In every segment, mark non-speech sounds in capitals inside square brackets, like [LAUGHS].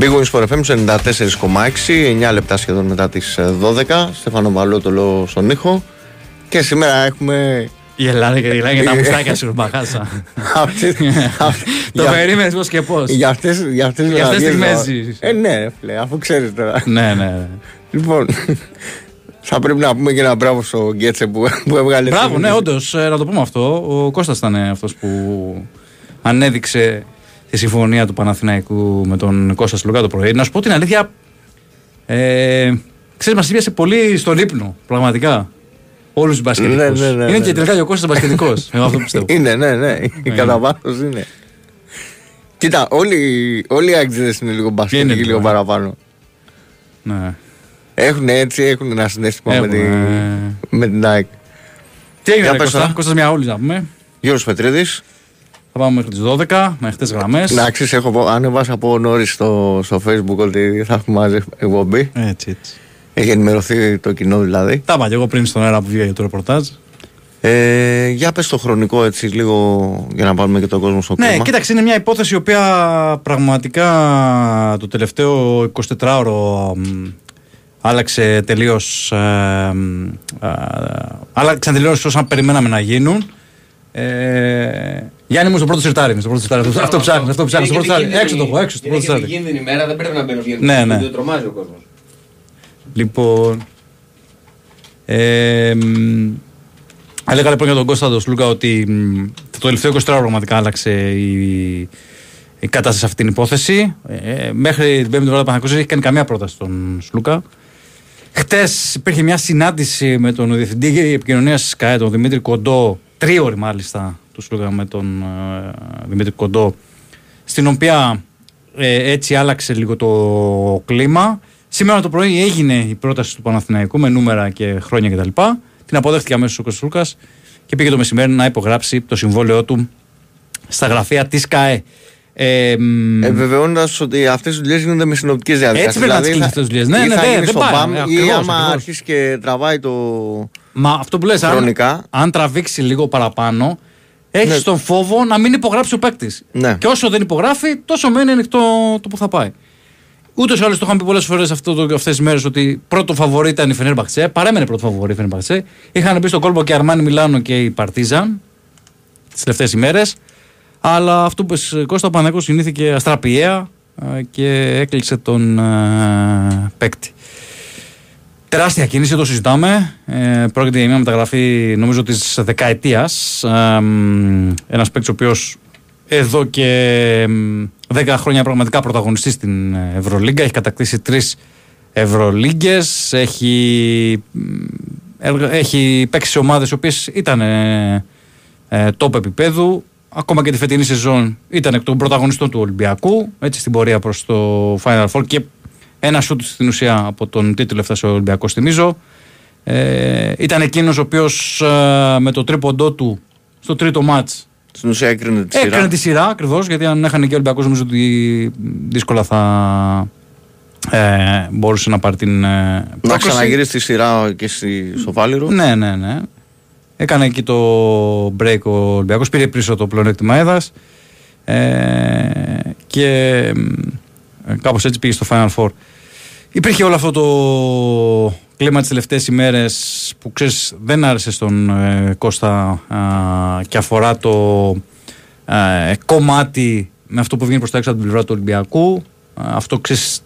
Big Wings for FM 94,6, 9 λεπτά σχεδόν μετά τις 12. Στέφανο Βαλότολο στον ήχο. Και σήμερα έχουμε. Η Ελλάδα και η Ελλάδα για τα μουστάκια σου, μπαχάσα. [LAUGHS] [LAUGHS] Το περίμενες πώς και πώς. Για αυτέ για αυτές τις στιγμές Ε, ναι, φίλε, αφού ξέρεις τώρα. Ναι, ναι. Λοιπόν, [LAUGHS] θα πρέπει να πούμε και ένα μπράβο στο Γκέτσε που, που έβγαλε. Μπράβο, ναι, όντως, ε, να το πούμε αυτό. Ο Κώστας ήταν αυτός που ανέδειξε τη συμφωνία του Παναθηναϊκού με τον Κώστα Σλουκά το πρωί. Να σου πω την αλήθεια. Ε, ξέρεις, μας ήπιασε πολύ στον ύπνο, πραγματικά. Όλους του μπασκετικού. Ναι, ναι, ναι, είναι ναι. και τελικά και ο Κώστας μπασκετικός. [LAUGHS] Εγώ αυτό πιστεύω. Είναι, ναι, ναι. Κατά βάθος είναι. Κοίτα, όλοι, όλοι οι άξιδε είναι λίγο μπασκετικοί, Είναι, λίγο ναι. παραπάνω. ναι. Έχουν έτσι, έχουν ένα συνέστημα με, Έχουν, τη, ε. με την ΑΕΚ. Τι έγινε, Για ρε, πες Κώστα, τώρα. Κώστας μια όλη να πούμε. Γιώργος Πετρίδης, Θα πάμε μέχρι τις 12 με χτες γραμμές. να ξέρεις, έχω πω- ανέβασα από νωρίς στο, στο facebook ότι θα έχουμε μαζί εκπομπή. Έτσι, έτσι. Έχει ενημερωθεί το κοινό δηλαδή. Τα είπα και εγώ πριν στον αέρα που βγήκε για το ρεπορτάζ. Ε, για πες το χρονικό έτσι λίγο για να πάρουμε και τον κόσμο στο Ναι, κλίμα. κοίταξε, είναι μια υπόθεση η οποία πραγματικά το τελευταίο 24ωρο μ, άλλαξε τελείως. Ε, μ, ε, άλλαξαν τελείως όσα περιμέναμε να γίνουν. Ε, Γιάννη μου στο πρώτο σιρτάρι. είμαι, Στο πρώτο σιρτάρι. Αυτό- Αυτό ψάχνει. Αυτό ψάχνει. Στο πρώτο σιρτάρι. Έξω το έχω. Έξω στο Είναι πρώτο και σιρτάρι. επικίνδυνη μέρα, δεν πρέπει να μπαίνω βγαίνω. Ναι, ναι. Δεν τρομάζει ο κόσμος. Λοιπόν. Ε, μ, έλεγα λοιπόν για τον Κώστα τον Σλούκα ότι μ, το τελευταίο 24 ώρα πραγματικά άλλαξε η, η κατάσταση σε αυτή την υπόθεση. Ε, μέχρι την 5η ώρα Παναγιώτης δεν έχει κάνει καμία πρόταση στον Σλούκα. Χτες υπήρχε μια συνάντηση με τον διευθυντή επικοινωνίας τη ΚΑΕ, τον Δημήτρη Κοντό, τρίωρη μάλιστα του Σλούκα με τον ε, Δημήτρη Κοντό, στην οποία ε, έτσι άλλαξε λίγο το κλίμα. Σήμερα το πρωί έγινε η πρόταση του Παναθηναϊκού με νούμερα και χρόνια κτλ. Την αποδέχτηκε αμέσως ο Κωνσταντίνο και πήγε το μεσημέρι να υπογράψει το συμβόλαιό του στα γραφεία της ΚΑΕ. Ε, μ, Επιβεβαιώνοντας ότι αυτές οι δουλειές γίνονται με συνοπτικές διαδικασίες. Έτσι πρέπει να τις κλείνεις αυτές τις δουλειές. Ναι, ή ναι, θα ναι, γίνεις δεν στο πάει. μπαμ, Ε, ή ακριβώς, άμα ακριβώς. αρχίσεις και τραβάει το. Μα αυτό που λες, αν, Χρονικά. αν τραβήξει λίγο παραπάνω, έχεις Ναι. τον φόβο να μην υπογράψει ο παίκτης. Ναι. Και όσο δεν υπογράφει, τόσο μένει ανοιχτό το που θα πάει. Ούτως ή άλλως το είχαμε πει πολλές φορές αυτές τις μέρες ότι πρώτο φαβορή ήταν η Φενέρμπαχτσε. Παρέμενε πρώτο φαβορή η Φενέρμπαχτσε. Είχαν μπει στον κόλπο και η Αρμάνι Μιλάνο και η Παρτίζαν τις τελευταίες ημέρες. Αλλά αυτό που είπες, Κώστα ο Παναγιώτης κινήθηκε αστραπιαία ε, και έκλεισε τον ε, παίκτη. Τεράστια κίνηση, το συζητάμε. Ε, πρόκειται για μια μεταγραφή νομίζω της δεκαετίας. Ε, Ένας παίκτης ο οποίος εδώ και μ, 10 χρόνια πραγματικά πρωταγωνιστής στην Ευρωλίγκα. Έχει κατακτήσει τρεις Ευρωλίγκες. Έχει, μ, έργα- έχει παίξει σε ομάδες οι οποίες ήταν ε, ε, top επίπεδου. Ακόμα και τη φετινή σεζόν ήταν εκ των πρωταγωνιστών του Ολυμπιακού. Έτσι στην πορεία προς το Final Four και ένα σούτ στην ουσία από τον τίτλο έφτασε ο Ολυμπιακό, θυμίζω. Ε, ήταν εκείνος ο οποίος με το τρίποντό του στο τρίτο μάτς Στην ουσία έκρινε τη σειρά. Έκανε τη σειρά ακριβώς γιατί αν έχανε και ο Ολυμπιακός, νομίζω ότι δύσκολα θα ε, μπορούσε να πάρει την. Ε, Να πρόκριση. ξαναγυρίσει τη σειρά και στη, στο Βάλιρο. Ναι, ναι, ναι. Έκανε εκεί το break ο Ολυμπιακός, πήρε πίσω το πλεονέκτημα έδας. Ε, και κάπως έτσι πήγε στο Final Four. Υπήρχε όλο αυτό το κλίμα τις τελευταίες ημέρες που ξέρεις δεν άρεσε στον ε, Κώστα α, και αφορά το ε, κομμάτι με αυτό που βγαίνει προς τα έξω από την πλευρά του Ολυμπιακού. Α, αυτό ξέρεις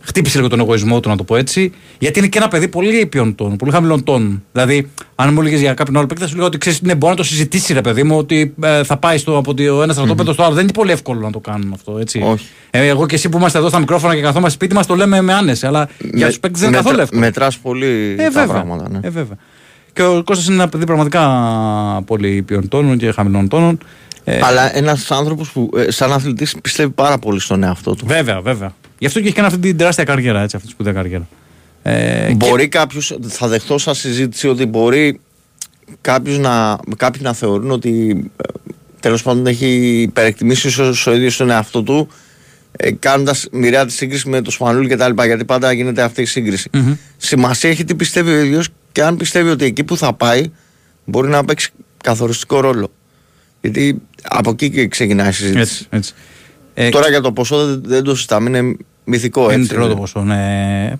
χτύπησε λίγο τον εγωισμό του, να το πω έτσι. Γιατί είναι και ένα παιδί πολύ ποιον τόνου, πολύ χαμηλών τόνων. Δηλαδή, αν μου έλεγες για κάποιον άλλο παίκτη, θα σου λέγα ότι ξέρεις, ναι, μπορεί να το συζητήσει, ρε παιδί μου, ότι ε, θα πάει στο, από το ένας στρατόπεδος στο άλλο. Δεν είναι πολύ εύκολο να το κάνουν αυτό, έτσι. Όχι. Ε, εγώ και εσύ που είμαστε εδώ στα μικρόφωνα και καθόμαστε σπίτι μας, το λέμε με άνεση. Αλλά για τους παίκτες δεν είναι καθόλου εύκολο. Μετράς πολύ Ε, τα βέβαια. πράγματα. Ναι. Ε, βέβαια. Και ο Κώστας είναι ένα παιδί πραγματικά πολύ ποιον τόνων και χαμηλών τόνων. Ε, Αλλά ένας άνθρωπος που ε, σαν αθλητής πιστεύει πάρα πολύ στον εαυτό του. Βέβαια, βέβαια. Γι' αυτό και έχει κάνει αυτή την τεράστια καριέρα, έτσι, αυτή τη σπουδαία καριέρα. Ε, Μπορεί κάποιος, θα δεχτώ σαν συζήτηση ότι μπορεί κάποιος να, κάποιοι να θεωρούν ότι τέλος πάντων έχει υπερεκτιμήσει ίσως ο ίδιος τον εαυτό του ε, κάνοντας μοιραία τη σύγκριση με το Σπανούλη κτλ. Γιατί πάντα γίνεται αυτή η συγκριση Μμμ. Σημασία έχει τι πιστεύει ο ίδιος και αν πιστεύει ότι εκεί που θα πάει μπορεί να παίξει καθοριστικό ρόλο. Γιατί από εκεί και ξεκινάει η συζήτηση. έτσι, έτσι. Ε, Τώρα για το ποσό δεν, δεν το συζητάμε. Είναι μυθικό Είναι έτσι. τρελό το είναι. ποσό, ναι.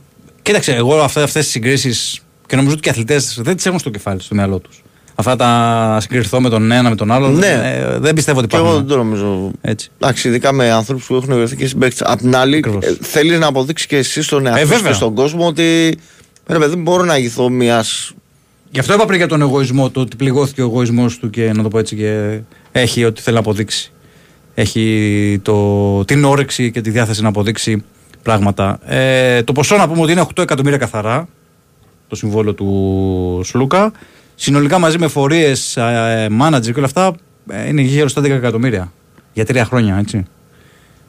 Κοίταξε, εγώ αυτές τις συγκρίσεις και νομίζω ότι και οι αθλητές δεν τις έχουν στο κεφάλι, στο μυαλό τους. Αυτά τα συγκριθώ με τον ένα με τον άλλον. Ναι. ε, δεν πιστεύω ότι Και εγώ υπάρχουν. δεν το νομίζω. Έτσι. Εντάξει, ειδικά με ανθρώπου που έχουν βρεθεί και συμπαίκτες. Απ' την άλλη, Ακριβώς. θέλεις να αποδείξεις και εσύ στον εαυτό σου βέβαια. και στον κόσμο ότι. Ρε παιδί, μπορώ να ηγηθώ μια. Γι' αυτό είπα πριν για τον εγωισμό του, ότι πληγώθηκε ο εγωισμός του και να το πω έτσι και έχει ό,τι θέλει να αποδείξει. Έχει το, την όρεξη και τη διάθεση να αποδείξει πράγματα. Ε, το ποσό να πούμε ότι είναι 8 εκατομμύρια καθαρά το συμβόλαιο του Σλούκα. Συνολικά μαζί με φορείες, μάνατζερ και όλα αυτά ε, είναι γύρω στα 10 εκατομμύρια. Για τρία χρόνια, έτσι.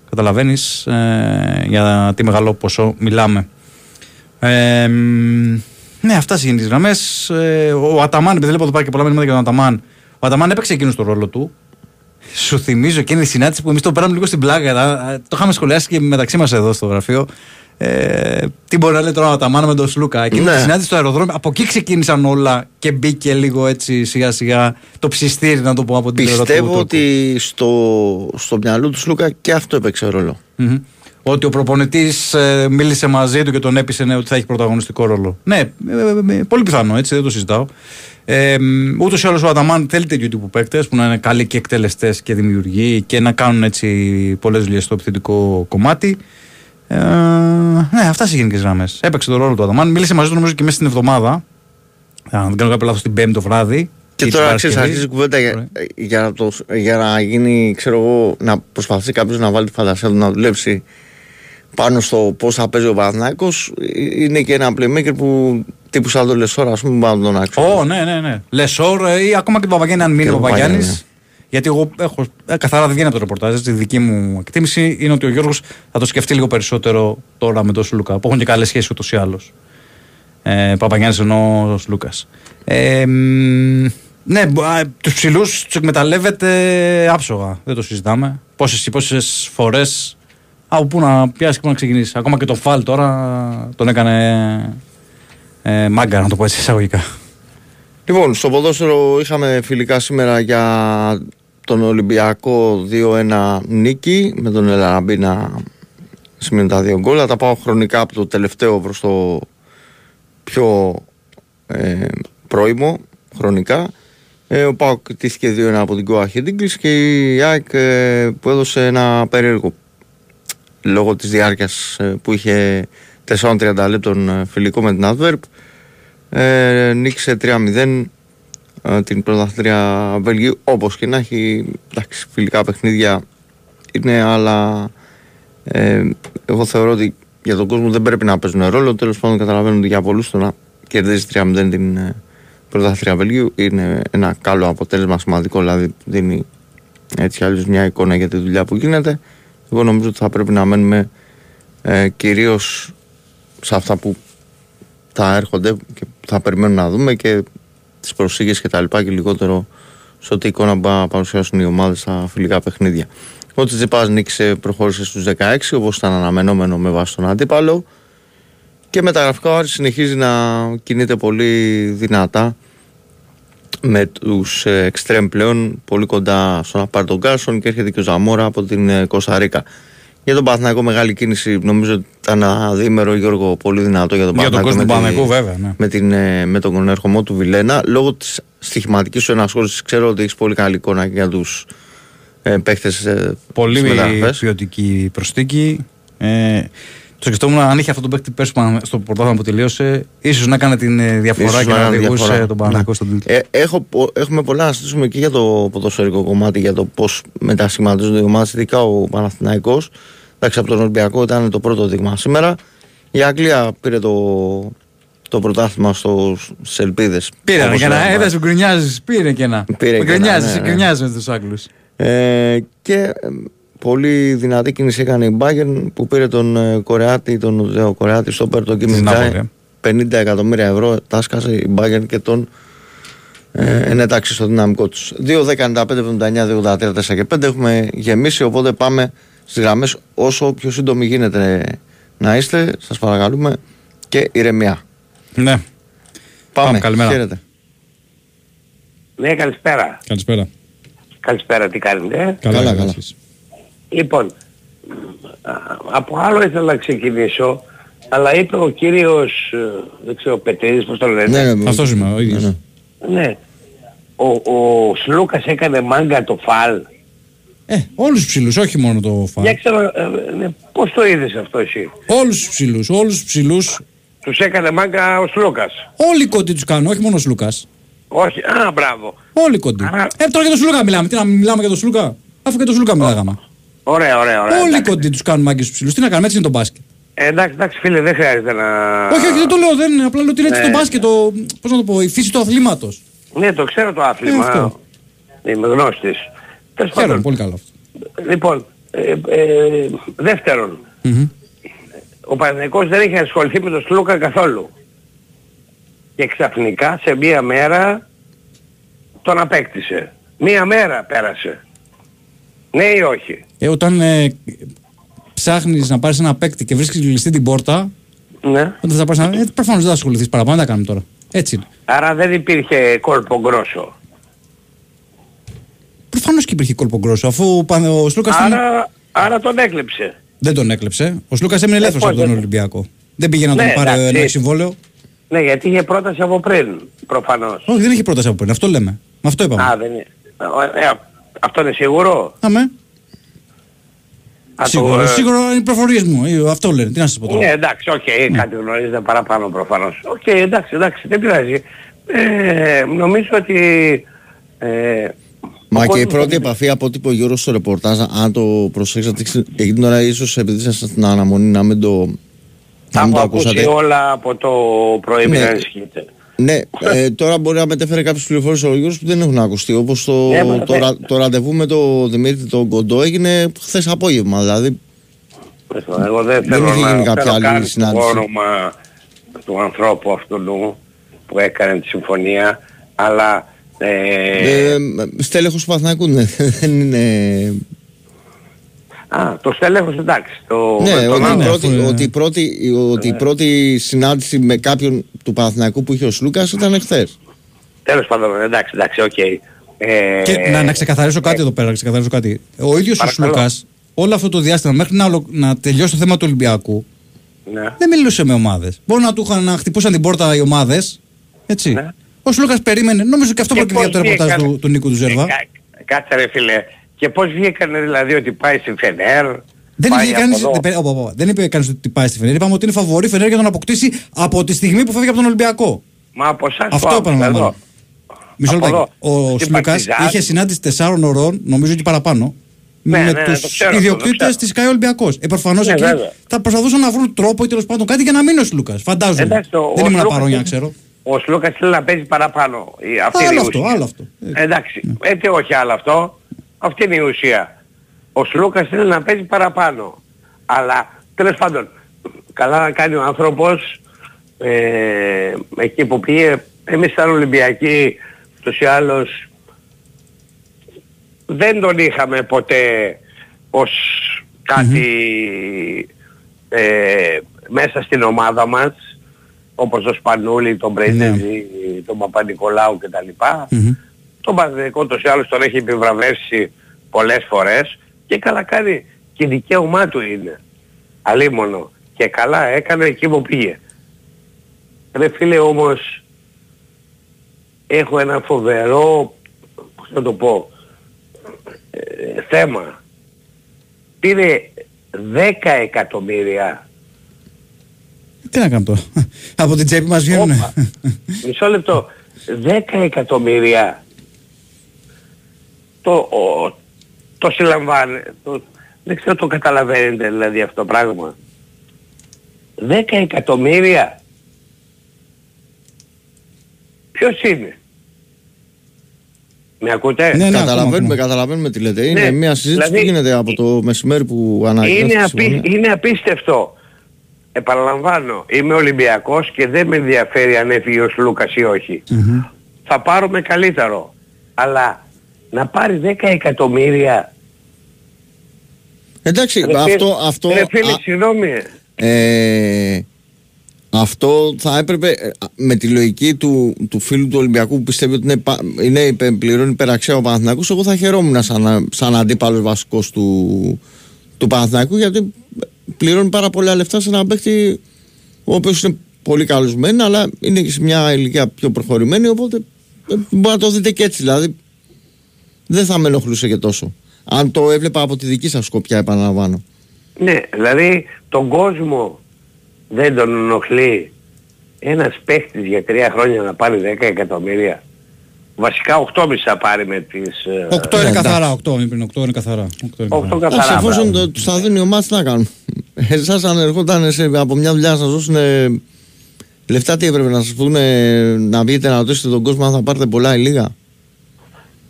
Καταλαβαίνεις ε, για τι μεγάλο ποσό μιλάμε. Ε, μ, ναι, αυτά σε γενικές γραμμές. Ε, ο Αταμάν, επειδή βλέπω εδώ πέρα και πολλά μηνύματα για τον Αταμάν, ο Αταμάν έπαιξε εκείνος τον ρόλο του. Σου θυμίζω εκείνη τη συνάντηση που εμείς το πέραμε λίγο στην πλάκα. ε, Το είχαμε σχολιάσει και μεταξύ μας εδώ στο γραφείο. Ε, τι μπορεί να λέει τώρα ο Αταμάν με τον Σλούκα. Εκείνη Ναι. τη συνάντηση στο αεροδρόμιο. Από εκεί ξεκίνησαν όλα και μπήκε λίγο έτσι σιγά σιγά το ψιστήρι, να το πω από την πλευρά του Πιστεύω Τούρκου. ότι στο, στο μυαλό του Λούκα και αυτό έπαιξε ρόλο. Μμμ. Ότι ο προπονητής μίλησε μαζί του και τον έπεισε ναι, ότι θα έχει πρωταγωνιστικό ρόλο. Ναι, ε, ε, ε, πολύ πιθανό έτσι, δεν το συζητάω. Ε, Ούτως ή άλλως ο Αταμάν θέλει τέτοιου τύπου παίκτες που να είναι καλοί και εκτελεστές και δημιουργοί και να κάνουν έτσι πολλές δουλειές στο επιθετικό κομμάτι. Ε, ναι, αυτά σε γενικές γραμμές. Έπαιξε τον ρόλο του Αταμάν. Μίλησε μαζί του νομίζω και μέσα στην εβδομάδα. Αν δεν κάνω κάποιο λάθος την Πέμπτη το βράδυ. Και ή τώρα την ξέρει, Παρασκευή. αρχίζει η κουβέντα για, Ωραία. για, να το, για να γίνει, ξέρω εγώ, να προσπαθήσει κάποιος να βάλει τη φαντασία του να δουλέψει πάνω στο πώς θα παίζει ο Παναθυνάκο. Είναι και ένα playmaker που τύπου σαν το Λεσόρα, ας πούμε, πάνω τον άξιο. Ω, ναι, ναι, ναι. Λεσόρ ε, ή ακόμα και τον Παπαγιάννη, αν μείνει Και ο τον Παπαγιάννης. Παπαγιάννη, Γιατί εγώ έχω. Ε, καθαρά δεν βγαίνει από το ρεπορτάζ. έτσι, Η δική μου εκτίμηση είναι ότι ο Γιώργος θα το σκεφτεί λίγο περισσότερο τώρα με τον Σλούκα. Που έχουν και καλές σχέσεις ούτως ή άλλως. Ε, Παπαγιάννης ενώ ο Σλούκας. Ε, μ, ναι, τους ψηλούς τους εκμεταλλεύεται άψογα. Δεν το συζητάμε. Πόσες πόσες φορές. Από πού να πιάσεις και πού να ξεκινήσεις. Ακόμα και το φαλ τώρα τον έκανε ε, μάγκα, να το πω έτσι εισαγωγικά. Λοιπόν, στο ποδόσφαιρο είχαμε φιλικά σήμερα για τον Ολυμπιακό 2-1 νίκη με τον Ελαραμπή να σημαίνει τα δύο γκολ. Θα τα πάω χρονικά από το τελευταίο προς το πιο ε, πρώιμο χρονικά. Ε, ο Πάοκ τήθηκε 2-1 από την Goa Hidinglis και η ΑΕΚ ε, που έδωσε ένα περίεργο λόγω της διάρκειας ε, που είχε 4-30 λεπτών ε, φιλικό με την Adverb ε, νίκησε 3-0 ε, την πρωταθλήτρια Βελγίου όπως και να έχει. Εντάξει, φιλικά παιχνίδια είναι αλλά ε, εγώ θεωρώ ότι για τον κόσμο δεν πρέπει να παίζουν ρόλο. Τέλος πάντων καταλαβαίνω ότι για πολλούς το να κερδίζει 3-0 την ε, πρωταθλήτρια Βελγίου είναι ένα καλό αποτέλεσμα σημαντικό δηλαδή δίνει έτσι αλλιώς μια εικόνα για τη δουλειά που γίνεται εγώ νομίζω ότι θα πρέπει να μένουμε ε, κυρίως σε αυτά που θα έρχονται και θα περιμένουμε να δούμε και τις προσήγες και τα λοιπά και λιγότερο σε ό,τι εικόνα μπορεί να παρουσιάσουν οι ομάδες στα φιλικά παιχνίδια. Ο Τσιτσιπάς νίκησε, προχώρησε στους 16 όπως ήταν αναμενόμενο με βάση τον αντίπαλο και μεταγραφικά ο Άρης συνεχίζει να κινείται πολύ δυνατά με τους ε, εξτρέμ πλέον πολύ κοντά στο να πάρει τον Κάρσον και έρχεται και ο Ζαμόρα από την ε, Κωνσταντίνα. Για τον Παναθηναϊκό μεγάλη κίνηση νομίζω ότι ήταν ένα διήμερο Γιώργο πολύ δυνατό για τον Για τον κόσμο του Παναθηναϊκό με τη- Παναθηναϊκού, βέβαια. Ναι. με, την, ε, με τον ερχομό του Βιλένα. Λόγω της στοιχηματικής σου ενασχόλησης, ξέρω ότι έχεις πολύ καλή εικόνα και για τους ε, παίχτες. Ε, Πολύ στις μεταγραφές. ποιοτική προσθήκη. Ε, το σκεφτόμουν αν είχε αυτό το παίκτη πέρσι που- στο πρωτάθλημα που τελείωσε, ίσως να έκανε την ε, διαφορά Ίσως και να έκανε οδηγούσε διαφορά. τον Παναγικό Ναι. στον τίτλο. Ε, έχω, πο- έχουμε πολλά να συζητήσουμε και για το ποδοσφαιρικό κομμάτι, για το πώς μετασχηματίζονται οι ομάδες, ειδικά ο Παναθηναϊκός. Εντάξει, από τον Ολυμπιακό ήταν το πρώτο δείγμα σήμερα. Η Αγγλία πήρε το, το πρωτάθλημα στις ελπίδες. Πήρε και ένα, έδωσε που γκρινιάζεις, πήρε και ένα. Πήρε Με και ένα, γκρινιάζεις, ναι, σε ναι. γκρινιάζεις με τους Άγγλους. Ε, και ε, πολύ δυνατή κίνηση έκανε η Bayern που πήρε τον ε, Κορεάτη, τον ε, Κορεάτη στο πέρ, τον Kim Της Min-jae. Νάπολη, 50 εκατομμύρια ευρώ τάσκασε η Bayern και τον ε, ενέταξε στο δυναμικό τους. 2, 10, 95, 79, 84, 4 και 5 έχουμε γεμίσει. Οπότε πάμε στις γραμμές όσο πιο σύντομοι γίνεται να είστε. Σας παρακαλούμε και ηρεμία. Ναι, Πάμε. Πάμε, καλημέρα. Χαίρετε. Ναι, καλησπέρα. καλησπέρα. Καλησπέρα, τι κάνετε; Καλά, καλά. Λοιπόν, α, από άλλο ήθελα να ξεκινήσω, αλλά είπε ο κύριος, ε, δεν ξέρω, Πετρίδης, πώς το λένε. Ναι, ναι, Αυτός είμαι, ο ίδιος. ναι. Ναι. Ο, ο Σλούκας έκανε μάγκα το φαλ. Ε, όλους τους ψηλούς, όχι μόνο το φα. Για ξέρω, ε, ναι, πώς το είδες αυτό εσύ; Όλους τους ψηλούς, όλους τους ψηλούς. Τους έκανε μάγκα ο Σλούκας. Όλοι οι κοντοί τους κάνουν, όχι μόνο ο Σλούκας. Όχι, α, μπράβο. Όλοι οι κοντοί. Άρα- Ε, τώρα για τον Σλούκα μιλάμε. Τι να μιλάμε για τον Σλούκα; Αφού και τον Σλούκα μιλάγαμε. Ωραία, ωραία, ωραία. Όλοι οι εντάξει. κοντοί τους κάνουν μάγκες στους ψηλούς. Τι να κάνουμε, έτσι είναι το μπάσκετ. Ε, εντάξει, εντάξει φίλε, δεν χρειάζεται να... Όχι, όχι, δεν το λέω, δεν είναι. Απλά λέω ότι είναι έτσι Ναι. το μπάσκετ, το, πώς να το πω, η φύση του αθλήματος. Ναι, το ξέρω το Ε, άθλημα. αυτό. Είμαι γνώστης. Τέλος Χαίρομαι, πάντων, πολύ καλό αυτό. λοιπόν, ε, ε, δεύτερον, Μμμ. ο Παναθηναϊκός δεν είχε ασχοληθεί με τον Σλούκα καθόλου. Και ξαφνικά σε μία μέρα τον απέκτησε. Μία μέρα πέρασε. Ναι ή όχι; Ε, όταν ε, ψάχνεις να πάρεις ένα παίκτη και βρίσκεις κλειστή την πόρτα, Ναι. όταν θα πάρεις ένα... Ε, προφανώς δεν θα ασχοληθείς παραπάνω, δεν τα κάνουμε τώρα. Έτσι είναι. Άρα δεν υπήρχε κόλπο γκρόσο. Προφανώς και υπήρχε κόλπο γκρόσο, αφού ο, Παν- ο Σλούκας ήταν- Άρα, άρα τον έκλεψε. δεν τον έκλεψε. Ο Σλούκας έμεινε ελεύθερος πώς από τον δεν- Ολυμπιακό. Δεν πήγε να τον Ναι, πάρει εντάξει. ένα συμβόλαιο. Ναι, γιατί είχε πρόταση από πριν, προφανώς. Όχι, δεν έχει πρόταση από πριν. Αυτό λέμε. Με αυτό είπαμε. Α, δεν είναι. Ε, ε, αυτό είναι σίγουρο; Αμέ. Α, το, Σίγουρα, ε, σίγουρα είναι οι προφορίες μου. Ε, Αυτό λένε. Τι να σας πω τώρα. Ναι, εντάξει, οκ, κάτι γνωρίζετε παραπάνω προφανώς. Οκ, εντάξει, εντάξει, δεν πειράζει. Ε, νομίζω ότι... Ε, Μα ο και η κόσμος πρώτη δεν- επαφή από ό,τι είπε ο Γιώργος στο ρεπορτάζ, αν το προσέξατε, ξε- εκείνη την ώρα ίσως επειδή ήσασταν στην αναμονή να μην το, Τα να μην το έχω ακούσει ακούσατε. όλα από το πρωί, μην Ναι. Ανησυχείτε. Ναι, ε, τώρα μπορεί να μετέφερε κάποιες πληροφορίες ο Γιώργος που δεν έχουν ακουστεί. Όπως το, Ναι, μα, το, ναι. ρα- το ραντεβού με τον Δημήτρη τον Κοντό έγινε χθες απόγευμα. Δηλαδή, Εγώ δεν Δεν θέλω είχε γίνει να κάποια φέρω άλλη καν το συνάντηση. όνομα του ανθρώπου αυτού που έκανε τη συμφωνία, αλλά... Ε, ε, στέλεχος του Παναθηναϊκού ναι, [LAUGHS] δεν είναι... α, το στέλεχος εντάξει. Το, Ναι, με τον ότι, η ναι, άλλο. πρώτη, αφού είναι- ότι, η πρώτη, ότι η πρώτη συνάντηση με κάποιον του Παναθηναϊκού που είχε ο Σλούκας ήταν χθες. Τέλος πάντων, εντάξει, εντάξει, οκ. Ε, Και να, να ξεκαθαρίσω κάτι εδώ πέρα, να ξεκαθαρίσω κάτι. Ο ίδιος ο Παρακαλώ. Σλούκας, όλο αυτό το διάστημα μέχρι να, ολο- να τελειώσει το θέμα του Ολυμπιακού, ναι. δεν μιλούσε με ομάδες. Μπορεί να του είχαν να χτυπούσαν την πόρτα οι ομάδες. Έτσι. Ναι. Ο Σλούκας περίμενε, νομίζω και αυτό Και προκύπτει από το πώς ρεπορτάζ βγήκανε- του, του Νίκου του Ζέρβα. Ε, κα- Κάτσε ρε φίλε. Και πώς βγήκανε δηλαδή ότι πάει στην Φενέρ. Δεν, πάει είχε από κανείς, εδώ. δεν, όπα, όπα, δεν είπε κανείς ότι πάει στη Φενέρ. Είπαμε ότι είναι φαβορή Φενέρ για να τον αποκτήσει από τη στιγμή που φεύγει από τον Ολυμπιακό. Μα από εσάς Αυτό το άκουσα επαναλαμβάνω. εδώ. Μισό Από λεπτάκι. εδώ. Ο Στην Σλούκα Παρτιζάν. είχε συνάντηση 4 ωρών, νομίζω και παραπάνω. Ναι, με ναι, ναι, τους το ξέρω αυτό, το ιδιοκτήτες ξέρω. της ΣΚΑΙ Ολυμπιακός. Ε, προφανώς Ναι, εκεί βέβαια. θα προσπαθούσαν να βρουν τρόπο ή τέλος πάντων κάτι για να μείνει ο Σλούκας. Φαντάζομαι. Εντάξει, ο- Δεν ο ήμουν Σλούκας παρόν για να είναι- ξέρω. Ο Σλούκας θέλει να παίζει παραπάνω. Η- Αυτή Άλλο είναι η αυτό, ουσία. άλλο αυτό. Ε, Εντάξει, έτσι όχι άλλο αυτό. Αυτή είναι η ουσία. Ο Σλούκας θέλει να παίζει παραπάνω. Αλλά τέλος πάντων, καλά να κάνει ο άνθρωπος ε, εκεί που πήγε. Εμείς σαν Ολυμπιακοί, ούτως ή άλλως, δεν τον είχαμε ποτέ ως κάτι ε, μέσα στην ομάδα μας όπως τον Σπανούλη, τον Μπρέντεζη, τον Παπα-Νικολάου κτλ. μμμ. Τον Παναθηναϊκό τόσο ή άλλως τον έχει επιβραβεύσει πολλές φορές και καλά κάνει και δικαίωμά του είναι. Αλίμονο. Και καλά έκανε εκεί που πήγε. Ρε φίλε όμως έχω ένα φοβερό, πώς να το πω, ε, θέμα. Πήρε 10 εκατομμύρια Τι να κάνω τώρα. από την τσέπη μας βγαίνουν. Όπα. Μισό λεπτό. 10 εκατομμύρια το, ο, το συλλαμβάνε. Το, δεν ξέρω το καταλαβαίνετε δηλαδή αυτό το πράγμα. 10 εκατομμύρια. Ποιος είναι; Με ακούτε; Ναι, ναι, καταλαβαίνουμε, ακόμα, ακόμα. καταλαβαίνουμε τι λέτε. Είναι Ναι, μια συζήτηση δηλαδή- που γίνεται από το μεσημέρι που αναγγέλθηκε είναι, η απί, συμφωνία. είναι απίστευτο. Επαναλαμβάνω, είμαι Ολυμπιακός και δεν με ενδιαφέρει αν έφυγε ο Σλούκας ή όχι. Μμμ. Θα πάρουμε καλύτερο. Αλλά να πάρει 10 εκατομμύρια. Εντάξει, Ρε αυτό, φίλε- αυτό, Ρε φίλε, α, συγγνώμη. ε, αυτό θα έπρεπε ε, με τη λογική του, του φίλου του Ολυμπιακού που πιστεύει ότι είναι, πα- είναι υπε- πληρώνει υπεραξία ο Παναθηναϊκός εγώ θα χαιρόμουν σαν, σαν αντίπαλος βασικός του, του Παναθηναϊκού γιατί πληρώνει πάρα πολλά λεφτά σε έναν παίκτη ο οποίος είναι πολύ καλός μεν, αλλά είναι και σε μια ηλικία πιο προχωρημένη οπότε ε, μπορεί να το δείτε και έτσι δηλαδή δεν θα με ενοχλούσε και τόσο αν το έβλεπα από τη δική σας σκοπιά επαναλαμβάνω Ναι, δηλαδή τον κόσμο δεν τον ενοχλεί ένας παίχτης για τρία χρόνια να πάρει 10 εκατομμύρια. Βασικά 8,5 θα πάρει με τις... ε, 8 είναι εντάξει. καθαρά, 8 είναι πριν, 8 είναι καθαρά. 8 είναι 8 καθαρά. Εντάξει, καθαρά. εφόσον μπράβο. το, τους θα δίνει ο Μάτς τι να κάνουν. [LAUGHS] Εσάς αν ερχόταν σε, από μια δουλειά να σας δώσουν λεφτά τι έπρεπε να σας πούνε να βγείτε να ρωτήσετε τον κόσμο αν θα πάρετε πολλά ή λίγα;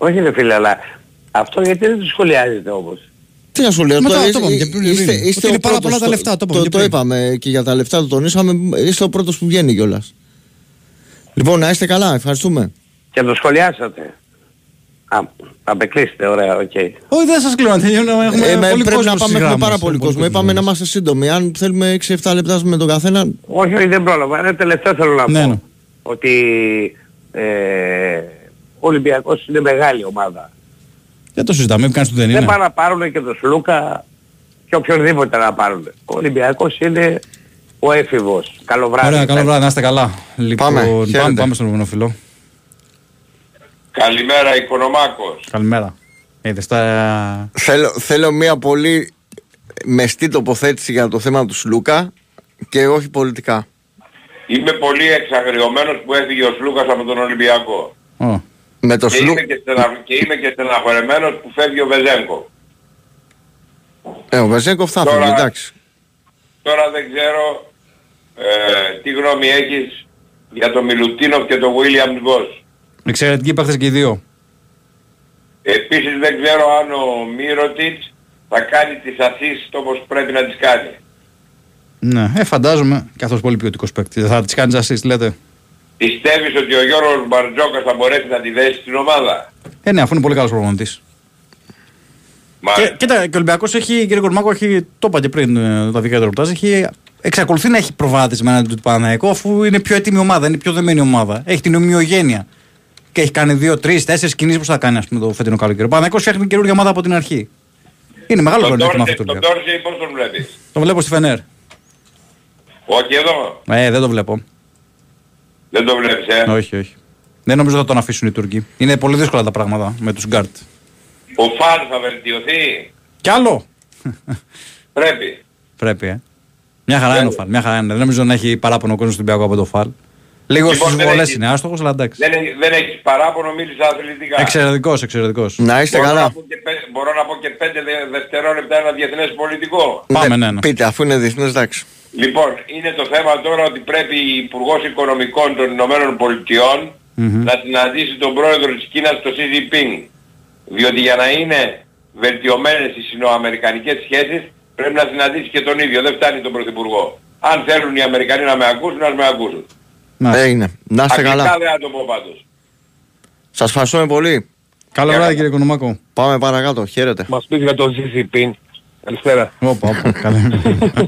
Όχι ρε φίλε, αλλά αυτό γιατί δεν το σχολιάζετε όμως. Τι να σχολιάσω Μετά, τώρα, το είπαμε και πριν, είστε, πριν. είστε Ότι ο είναι πάρα πρώτος, πολλά τα λεφτά, το είπαμε το, και το πριν. είπαμε και για τα λεφτά το τονίσαμε, είστε ο πρώτος που βγαίνει κιόλας. Λοιπόν, να είστε καλά, ευχαριστούμε. Και το σχολιάσατε. Α, απεκλείστε, ωραία, οκ. Όχι, δεν σας κλείνω, τελειώνω. Έχουμε Ε, με- πολύ πρέπει κόσμο να στις πάμε, έχουμε γράμμες, πάρα πολύ κόσμο. Είπαμε να είμαστε σύντομοι. Αν θέλουμε 6-7 λεπτά με τον καθένα, Όχι, όχι, δεν πρόλαβα. Ένα τελευταίο θέλω να Ναι, πω. ναι. Ότι ε, ο Ολυμπιακός είναι μεγάλη ομάδα. Δεν το συζητάμε, μην κάνεις ότι δεν Δεν είναι. πάνε να πάρουν και τον Σλούκα και οποιονδήποτε να πάρουν. Ο Ολυμπιακός είναι ο έφηβος. Καλό βράδυ. Ωραία, καλό βράδυ, να είστε καλά. Λοιπόν, Πάμε, πάμε, χαίρετε. πάμε στον επόμενο φιλό. Καλημέρα Οικονομάκος. Καλημέρα. Είδες τα... θέλω, θέλω μια πολύ μεστή τοποθέτηση για το θέμα του Σλούκα και όχι πολιτικά. Είμαι πολύ εξαγριωμένος που έφυγε ο Σλούκας από τον Ολυμπιακό. Ω, Με το Και Σλου... είμαι και, στενα... και είμαι και στεναχωρεμένος που φεύγει ο Βεζέγκο. Ε, ο Βεζέγκοφ θα Τώρα- φύγει, εντάξει. Τώρα δεν ξέρω ε, τι γνώμη έχεις για τον Μιλουτίνοφ και τον Βίλιαμ Γκος. Εξαιρετικοί παίχτες και οι δύο. Επίσης δεν ξέρω αν ο Μύρωτιτς θα κάνει τις assist όπως πρέπει να τις κάνει. Ναι, ε, φαντάζομαι. Και αυτός πολύ ποιοτικός παίκτης. Θα τις κάνεις assist, λέτε. Πιστεύεις ότι ο Γιώργος Μπαρτζόκας θα μπορέσει να τη δέσει στην ομάδα; Ε, ναι, αφού είναι πολύ καλός προπονητής. Μα Και, κοίτα, και ο Ολυμπιακός έχει, κύριε Κορμάκο, έχει, το είπα και πριν ε, τα δικά του ρεπορτάζ, έχει, εξακολουθεί να έχει προβάδισμα έναντι του Παναθηναϊκού αφού είναι πιο έτοιμη ομάδα, είναι πιο δεμένη ομάδα. Έχει την ομοιογένεια. Και έχει κάνει δύο, τρεις, τέσσερις κινήσεις που θα κάνει ας πούμε, το φετινό καλοκαίρι. Ο Παναθηναϊκός φτιάχνει καινούργια ομάδα από την αρχή. Είναι μεγάλο τον πλεονέκτημα Ντόρσεϊ αυτό του τον Ολυμπιακού. Ντόρσεϊ πώς τον βλέπεις; Το βλέπω στη Φενέρ. Όχι εδώ. Ε, δεν το βλέπω. Δεν το βλέπεις ε; όχι, όχι. Δεν νομίζω θα τον αφήσουν οι Τούρκοι. Είναι πολύ δύσκολα τα πράγματα με τους γκάρτ. Ο Φαλ θα βελτιωθεί. Κι άλλο! Πρέπει. Πρέπει, ε. Μια χαρά είναι ο Φαλ. Μια χαρά είναι. Δεν νομίζω να έχει παράπονο ο κόσμο στον Ολυμπιακό από το Φαλ. Λίγο Λοιπόν, στι δεν βολέ έχει. είναι άστοχος, αλλά εντάξει. Δεν, έχει- δεν έχεις παράπονο, μίλησα αθλητικά. Εξαιρετικός, εξαιρετικός. Να είστε Μπορώ να, καλά. πω και, πέ- μπορώ να πω και πέντε δε- δευτερόλεπτα ένα διεθνές πολιτικό. Πάμε, Ναι, ναι, ναι. Πείτε, αφού είναι διεθνές, εντάξει. Λοιπόν, είναι το θέμα τώρα ότι πρέπει η Υπουργός Οικονομικών των Ηνωμένων Πολιτειών Μμμ. να συναντήσει τον πρόεδρο της Κίνας, τον Xi Jinping. Διότι για να είναι βελτιωμένες οι συνοαμερικανικές σχέσεις πρέπει να συναντήσει και τον ίδιο. Δεν φτάνει τον Πρωθυπουργό. Αν θέλουν οι Αμερικανοί να με ακούσουν, ας με ακούσουν. Να. Έγινε. Να είστε Αγγλικά καλά. δεν θα το πω πάντως. Σας ευχαριστούμε πολύ. Καλό βράδυ, κύριε Κονομάκο. Πάμε παρακάτω. Χαίρετε. Μας πεις για το ZZP. Καλησπέρα. Όπα, όπα, καλά.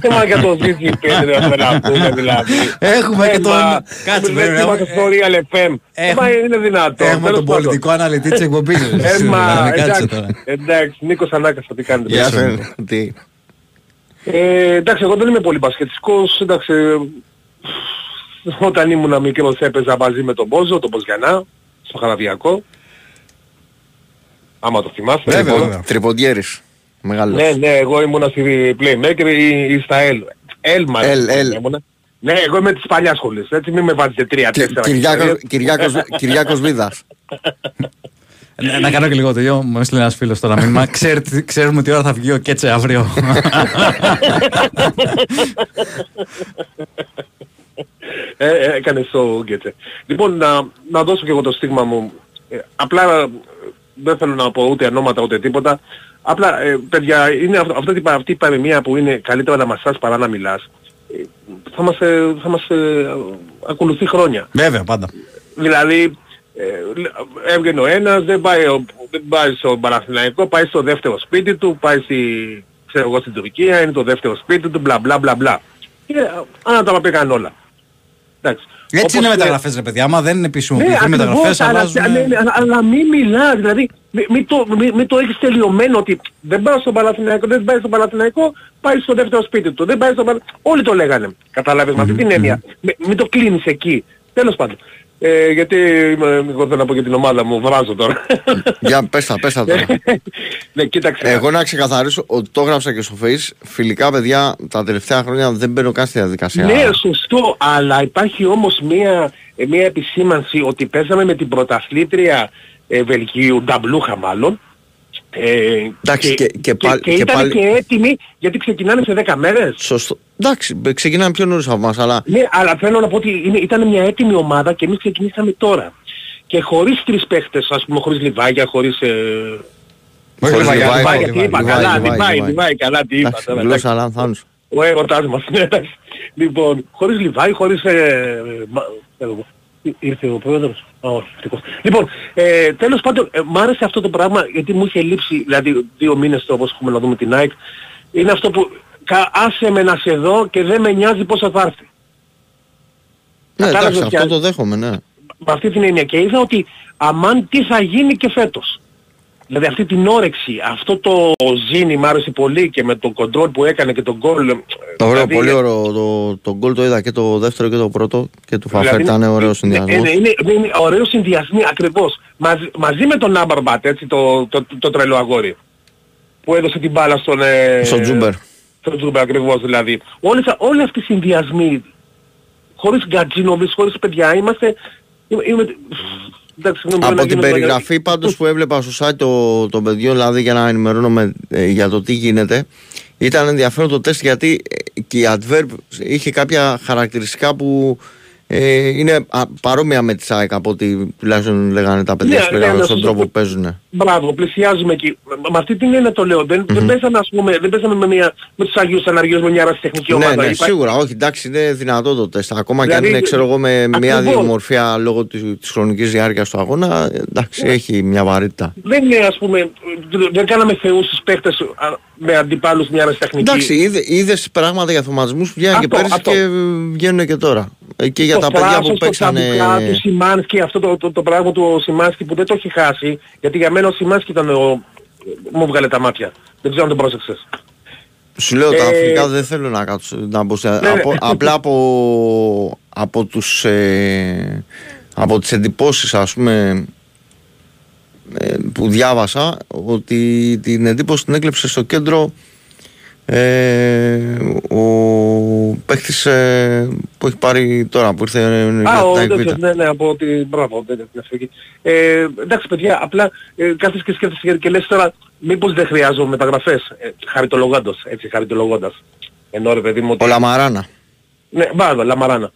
Θέμα για το ZZP δεν έχουμε να πούμε δηλαδή. Έχουμε και Ε, τον. μα, Κάτσε, δεν βέβαια. είμαστε στο Real FM. Ε, έχουμε- μα είναι δυνατό. Έχουμε τον πολιτικό αναλυτή της εκπομπής. Ε, μα, Κάτσε εντάξει, τώρα. εντάξει, Νίκος Ανάκας, τι κάνετε. Γεια παιδιά. σας. Τι; Ε, εντάξει, εγώ δεν είμαι πολύ μπασκετικός, εντάξει, ε, όταν ήμουν μικρός έπαιζα μαζί με τον Μπόζο, τον Μποζιανά, στο Χαραδιακό. Άμα το θυμάστε. Βέβαια, λοιπόν. βέβαια. Τριποντιέρης. Μεγάλος. Ναι, ναι, εγώ ήμουνα στη Playmaker ή, ή στα L. L μάλλον. L, L. ήμουνα. Ναι, εγώ είμαι της παλιάς σχολής, έτσι μην με βάζετε τρία, Κυ- τέσσερα. Κυριάκος, ιστορίες. Κυριάκος, Κυριάκος Βίδας. Ε, Να κάνω και λίγο τελειώ. Μου έστειλε ένας φίλος τώρα μήνυμα. Ξέρετε- Ξέρουμε τι ώρα θα βγει ο Κέτσε αύριο. Ε, ε, έκανε το Γκέτσε. Λοιπόν, να, να δώσω και εγώ το στίγμα μου. Ε, απλά ε, δεν θέλω να πω ούτε ονόματα ούτε τίποτα. Απλά, ε, παιδιά, είναι αυτό, αυτή, η πα- αυτή η παροιμία που είναι καλύτερα να μασάς παρά να μιλάς. Ε, θα μας, ε, θα μας ε, ακολουθεί χρόνια. Βέβαια, πάντα. Δηλαδή, ε, λ- έβγαινε ο ένας, δεν πάει, ο- δεν πάει στο Παναθηναϊκό, πάει στο δεύτερο σπίτι του, πάει στη, ξέρω εγώ, στην Τουρκία, είναι το δεύτερο σπίτι του, μπλα μπλα μπλα μπλα. Και άνα τα πήγαν όλα. Εντάξει. Έτσι Όπως είναι και- μεταγραφές, ρε παιδιά. Άμα δεν είναι Ναι, επισημοποιηθούν ακριβώς, μεταγραφές, αλλά, αλλάζουν. ναι, ναι, αλλά, αλλά μη μιλάς, δηλαδή Μην μη το, μη, μη το έχεις τελειωμένο ότι δεν πάει στον Παναθηναϊκό, δεν πάει στον Παναθηναϊκό, πάει στο δεύτερο σπίτι του. Δεν πάει στον Παναθηναϊκό. Όλοι το λέγανε. Καταλάβες με αυτή την έννοια. Μη- Μην το κλείνεις εκεί. Τέλος πάντων. Ε, γιατί είμαι- εγώ θέλω να πω για την ομάδα μου, βράζω τώρα. Για πες τα, πες τα τώρα. [LAUGHS] ναι, κοίταξε. Εγώ να ξεκαθαρίσω ότι το έγραψα και στο face. Φιλικά παιδιά τα τελευταία χρόνια δεν μπαίνω καν στη διαδικασία. Ναι, σωστό, αλλά υπάρχει όμως μία, ε, μία επισήμανση ότι παίζαμε με την πρωταθλήτρια ε, Βελγίου, Νταμπλούχα μάλλον, ε, Εντάξει, και- και πάλι- και, και ήταν πάλι- και έτοιμοι γιατί ξεκινάνε σε 10 μέρες. Σωστό. Εντάξει, μπε- ξεκινάμε πιο νωρίς από εμάς, αλλά Ναι, αλλά θέλω να πω ότι είναι, ήταν μια έτοιμη ομάδα και εμείς ξεκινήσαμε τώρα. Και χωρίς τρεις παίχτες, ας πούμε, χωρίς Λιβάγια, χωρίς... Ε... Όχι, Χωρίς Λιβάγια, Λιβάη, Λιβάγια, Λιβάγια, τι είπα, Λιβάη, καλά, Λιβάη, Λιβάη, Λιβάη. Λιβάη, καλά, τι είπα εντάξει, τώρα, γλώσσα εντάξει. λανθάνους. Ο έρωτάς μας, ναι, εντάξει. Λοιπόν, χωρίς Λιβάη, χωρίς... Ε, μα- ξέρω εγώ. Ή- Ήρθε ο πρόεδρος; Α, όχι, ευτυχώς. Λοιπόν, ε, τέλος πάντων, ε, μ' άρεσε αυτό το πράγμα γιατί μου είχε λείψει, δηλαδή δύο μήνες το όπως έχουμε να δούμε την ΑΕΚ. Είναι αυτό που κα, άσε με να σε δω και δεν με νοιάζει πόσο θα έρθει. Ναι, Κατάλαβες εντάξει, ποια- αυτό το δέχομαι, ναι. Με αυτή την έννοια και είδα ότι αμάν τι θα γίνει και φέτος. Δηλαδή αυτή την όρεξη, αυτό το ζήνη μ' άρεσε πολύ και με τον κοντρόλ που έκανε και τον γκολ. ε, Το ωραίο, δηλαδή, πολύ ωραίο. Το, το γκολ το είδα και το δεύτερο και το πρώτο και του Φαφέρ Δηλαδή, ήταν ωραίος ναι, συνδυασμός. Είναι, είναι, είναι ωραίος συνδυασμοί ακριβώς. Μαζί, μαζί με τον Άμπαρμπατ, έτσι, το, το, το, τρελό αγόρι. Που έδωσε την μπάλα στον... Ε, Στον Τσούμπερ. Στον Τσούμπερ ακριβώς δηλαδή. Όλες, όλοι αυτοί οι συνδυασμοί, χωρίς Γκατσίνοβιτς, χωρίς παιδιά, είμαστε... Είμαι, είμαι, εντάξει, συγγνώμη, Από να την γίνω- περιγραφή πάντως που έβλεπα στο site των το παιδιών, δηλαδή για να ενημερώνομαι ε, για το τι γίνεται, ήταν ενδιαφέρον το τεστ γιατί ε, και η Antwerp είχε κάποια χαρακτηριστικά που ε, είναι α, παρόμοια με της ΑΕΚ από ό,τι τουλάχιστον λέγανε τα παιδιά Ναι, που ναι, πήγαν ναι, στον σωστό. τρόπο που παίζουν. Μπράβο, πλησιάζουμε εκεί. Με αυτή την έννοια το λέω. Δεν, δεν παίζαμε, ας πούμε, δεν παίζαμε με, μια, με τους Αγίους Αναργίους με μια ρασιτεχνική Ναι, ομάδα. ναι, Είπα- σίγουρα, όχι, εντάξει, είναι δυνατό το τεστ. Ακόμα και Δηλαδή, αν είναι, ξέρω εγώ, με μια ακριβώς. διομορφία λόγω της, της χρονικής διάρκειας του αγώνα, εντάξει, Ναι. έχει μια βαρύτητα. Δεν είναι ας πούμε, δεν κάναμε θεούς στους παίχτες α, με αντιπάλους μια αεραστεχνική. Εντάξει, είδε, είδες πράγματα για θωματισμούς που βγαίνουν και Αυτό, πέρυσι αυτό. και βγαίνουν και τώρα. Ε, Και για το τα παιδιά που Φράσος, το παίξανε... Ταμπουκά, του Σιμάνσκι, αυτό το, το, το πράγμα του Σιμάνσκι που δεν το έχει χάσει, γιατί για μένα ο Σιμάνσκι ήταν ο... μου βγάλε τα μάτια. Δεν ξέρω αν τον πρόσεξες. Σου λέω τα Ε, αφρικά δεν θέλω να κάτσω να μπω σε... ναι. από- απλά από, από, τους, ε, από τις εντυπώσεις ας πούμε ε, που διάβασα ότι την εντύπωση την έκλεψε στο κέντρο ε, ο παίχτης ε, που έχει πάρει τώρα που ήρθε ε, για Α, ο την ΑΕΚ Β. τέτοιος, ναι, ναι, από την... Μπράβο, δεν την Αφρική. Ε, εντάξει παιδιά, απλά ε, κάθεσαι και σκέφτεσαι και λες τώρα μήπως δεν χρειάζομαι μεταγραφές, ε, χαριτολογώντας, έτσι, χαριτολογώντας. Ενώ ρε παιδί μου ότι... Ο Λαμαράνα. Ναι, μπράβο, Λαμαράνα.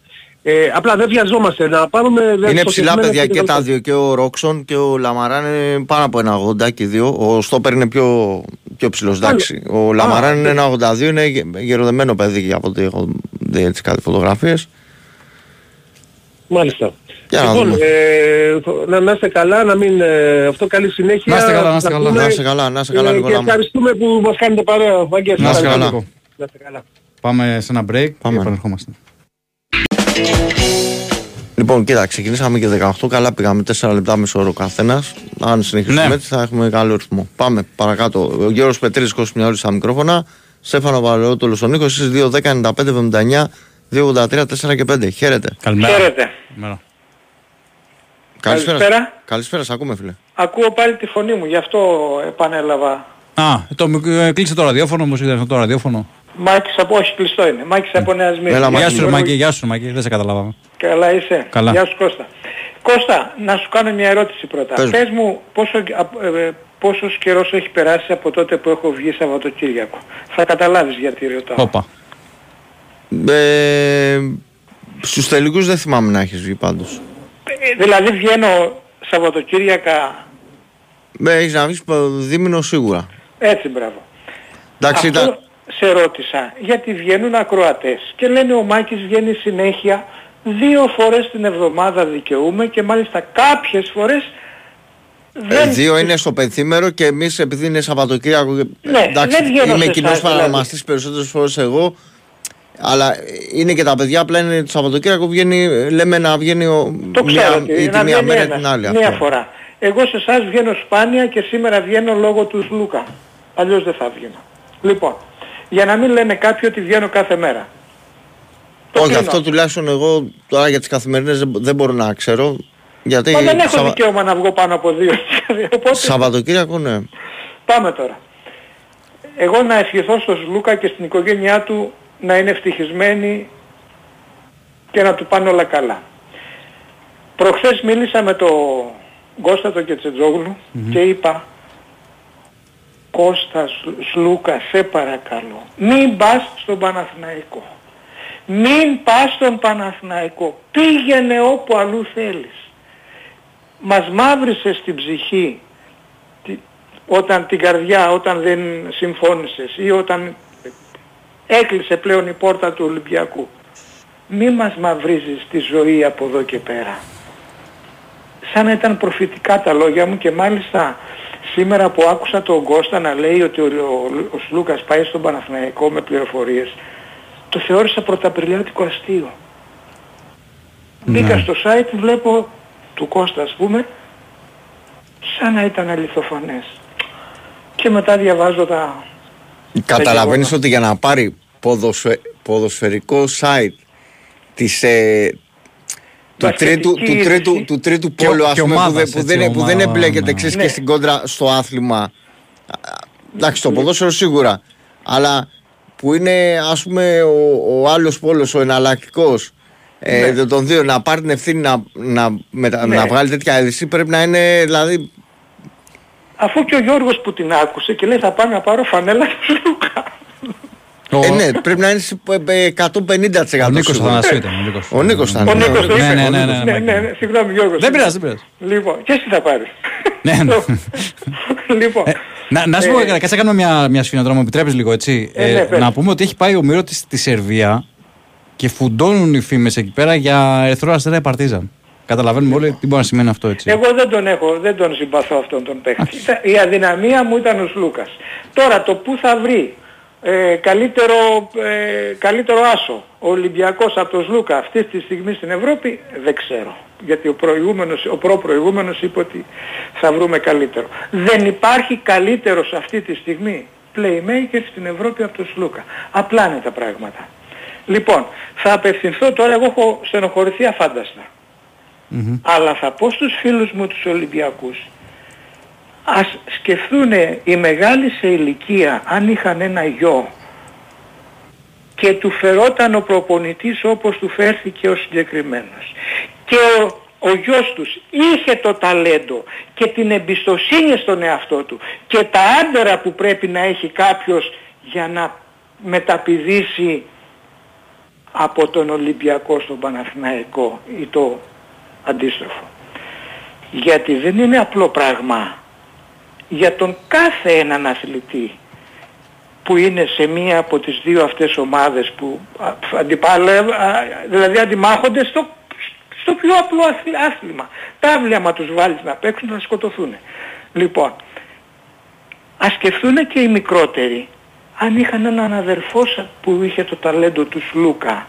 Ε, απλά δεν βιαζόμαστε να πάρουμε... Είναι ψηλά στοχευμένα παιδιά και τα κτλ. δύο. Και ο Ρόξον και ο Λαμαράν είναι πάνω από ένα 80 και δύο. Ο Στόπερ είναι πιο, πιο ψηλός. Εντάξει. Ο Λαμαράν είναι ένα 82, είναι γε- γεροδεμένο παιδί από ό,τι έχω δει έτσι κάτι φωτογραφίες. Μάλιστα. Για να λοιπόν, δούμε. ε, να, να είστε καλά, να μην... Ε, αυτό καλή συνέχεια. Να είστε καλά, να είστε Θα καλά. πούμε, Να είσαι καλά, να είσαι καλά, ε, Και Νικόλα μου. ευχαριστούμε που μας κάνετε παρέα. Βαγγέλη. Να είστε καλά. καλά. Να είστε καλά. Πάμε σε ένα break Πάμε. και επανερχόμαστε. Λοιπόν, κοίτα, ξεκινήσαμε και 18. Καλά πήγαμε 4 λεπτά μισό όρο καθένας. Αν συνεχίσουμε Ναι. έτσι θα έχουμε καλό ρυθμό. Πάμε παρακάτω. Ο Γιώργος Πετρίδης, Κώστα Μιαούλη στα μικρόφωνα. Στέφανο Βαλαιότολο στον ήχο. Εσείς 2, 10, 95, 79, 283, 4 και 5. Χαίρετε. Καλημέρα. Χαίρετε. Καλημέρα. Καλησπέρα. Καλησπέρα. Καλησπέρα, σε ακούμε φίλε. Ακούω πάλι τη φωνή μου, γι' αυτό επανέλαβα. Α, το, ε, κλείσε το ραδιόφωνο, μου είδε το ραδιόφωνο. Μάκης από, όχι κλειστό είναι. Μάκης από Νέα Σμύρνη. Έλα, Γεια Μάκη. σου, ρε Μάκη, γεια σου, ρε Μάκη, δεν σε καταλάβαμε. Καλά είσαι. Καλά. Γεια σου Κώστα. Κώστα, να σου κάνω μια ερώτηση πρώτα. Πες Πες, μου. μου πόσο, α, ε, πόσος καιρός έχει περάσει από τότε που έχω βγει Σαββατοκύριακο. Θα καταλάβεις γιατί ρωτάω. Όπα. Ε, Στους τελικούς δεν θυμάμαι να έχεις βγει πάντως. Ε, δηλαδή βγαίνω Σαββατοκύριακα Ε, έχεις να βγεις δίμηνο σίγουρα. έτσι μπράβο. Εντάξει, Αυτό ήταν. Σε ρώτησα γιατί βγαίνουν ακροατές; Και λένε ο Μάκης βγαίνει συνέχεια δύο φορές την εβδομάδα δικαιούμαι και μάλιστα κάποιες φορές Ε, δεν... δύο είναι στο πενθήμερο και εμείς επειδή είναι Σαββατοκύριακο. και- Ναι, εντάξει, δεν βγαίνω είμαι σε κοινός εσάς, δηλαδή. παρανομαστής περισσότερες φορές εγώ. Αλλά ε, είναι και τα παιδιά απλά είναι το Σαββατοκύριακο βγαίνει, λέμε να βγαίνει ο, Το ξέρω, μία, ότι ή τη να μία βγαίνει μέρα ή ένας, την άλλη. μία αυτό. φορά. Εγώ σε εσάς βγαίνω σπάνια και σήμερα βγαίνω λόγω του Σλούκα. Αλλιώς δεν θα βγαίνα. Λοιπόν, για να μην λένε κάποιοι ότι βγαίνω κάθε μέρα. Το Όχι, κλείνω. αυτό τουλάχιστον εγώ τώρα για τις καθημερινές δεν, δεν μπορώ να ξέρω. Γιατί Μα δεν έχω Σαββα- δικαίωμα να βγω πάνω από δύο. [LAUGHS] Οπότε Σαββατοκύριακο ναι. πάμε τώρα. Εγώ να ευχηθώ στον Σλούκα και στην οικογένειά του να είναι ευτυχισμένοι και να του πάνε όλα καλά. Προχθές μίλησα με τον Κώστα τον κετσετζογλου και είπα Κώστα Σλ- Σλούκα σε παρακαλώ μην πας στον Παναθηναϊκό. Μην πας στον Παναθηναϊκό. Πήγαινε όπου αλλού θέλεις. Μας μαύρισε στην ψυχή τι- όταν την καρδιά όταν δεν συμφώνησες ή όταν έκλεισε πλέον η πόρτα του Ολυμπιακού. Μη μας μαυρίζεις τη ζωή από εδώ και πέρα. Σαν να ήταν προφητικά τα λόγια μου και μάλιστα σήμερα που άκουσα τον Κώστα να λέει ότι ο, ο, ο Σλούκας πάει στον Παναθηναϊκό με πληροφορίες το θεώρησα πρωταπριλιάτικο αστείο. Μπήκα στο site, βλέπω του Κώστα ας πούμε σαν να ήταν αληθοφανές. Και μετά διαβάζω τα... Καταλαβαίνεις γεγονότα. ότι για να πάρει ποδοσφαι- ποδοσφαιρικό site της, ε, του, Μπασκετική τρίτου, του, είδηση. τρίτου, του τρίτου Και- πόλου ας και πούμε, που, ομάδας, δεν- που, έτσι, δεν, που δεν ομάδα, εμπλέκεται ναι. ξέρεις, Ναι. και στην κόντρα στο άθλημα. Α, Εντάξει, το ποδόσφαιρο σίγουρα. Αλλά που είναι ας πούμε ο, ο άλλος πόλος, ο εναλλακτικός ε, Ναι. των δύο να πάρει την ευθύνη να, να, μετα- Ναι. να βγάλει τέτοια είδηση πρέπει να είναι δηλαδή Αφού και ο Γιώργος που την άκουσε και λέει θα πάω να πάρω φανέλα του Σλούκα. Ο, ε, ναι, πρέπει να είναι σε, ε, 150% ο Νίκος σίγουρα. Θανασίου ήταν. Ο Νίκος, Ο Νίκος ήταν. Ο Ναι, Νίκος το ναι, είπε. ναι, ο ναι, Νίκος. ναι, ναι, ναι. ναι, ναι, συγγνώμη Γιώργος. Δεν πειράζει, δεν πειράζει. Λοιπόν, και εσύ θα πάρεις. Ναι, ναι. λοιπόν, Ε, να, να σου πω, Ε, κάτσε να κάνουμε μια, μια σφινοτρά, μου επιτρέπεις λίγο έτσι. Ε, ναι, πες. να πούμε ότι έχει πάει ο Μύρο στη Σερβία και φουντώνουν οι φήμες εκεί πέρα για Ερυθρό Αστέρα Παρτίζαν. Καταλαβαίνουμε όλοι τι μπορεί να σημαίνει αυτό έτσι. Εγώ δεν τον έχω, δεν τον συμπαθώ αυτόν τον παίκτη. Ήταν- Η αδυναμία μου ήταν ο Σλούκας. Τώρα το που θα βρει ε, καλύτερο, ε, καλύτερο άσο ο Ολυμπιακός από τον Σλούκα αυτή τη στιγμή στην Ευρώπη δεν ξέρω. Γιατί ο, προηγούμενος, ο προ-προηγούμενος είπε ότι θα βρούμε καλύτερο. Δεν υπάρχει καλύτερος αυτή τη στιγμή playmaker στην Ευρώπη από τον Σλούκα. Απλά είναι τα πράγματα. Λοιπόν, θα απευθυνθώ τώρα, εγώ έχω στενοχωρηθεί αφάνταστα. Αλλά θα πω στους φίλους μου τους Ολυμπιακούς ας σκεφτούν οι μεγάλοι σε ηλικία αν είχαν ένα γιο και του φερόταν ο προπονητής όπως του φέρθηκε ο συγκεκριμένος και ο, ο γιος τους είχε το ταλέντο και την εμπιστοσύνη στον εαυτό του και τα άντερα που πρέπει να έχει κάποιος για να μεταπηδήσει από τον Ολυμπιακό στον Παναθηναϊκό ή το αντίστροφο. Γιατί δεν είναι απλό πράγμα για τον κάθε έναν αθλητή που είναι σε μία από τις δύο αυτές ομάδες που α, αντιπάλευ, α, δηλαδή αντιμάχονται στο, στο πιο απλό αθλ- άθλημα. Τα άβλια άμα τους βάλεις να παίξουν θα σκοτωθούν. Λοιπόν, ας σκεφτούν και οι μικρότεροι αν είχαν έναν αδερφό σα- που είχε το ταλέντο τους Σλούκα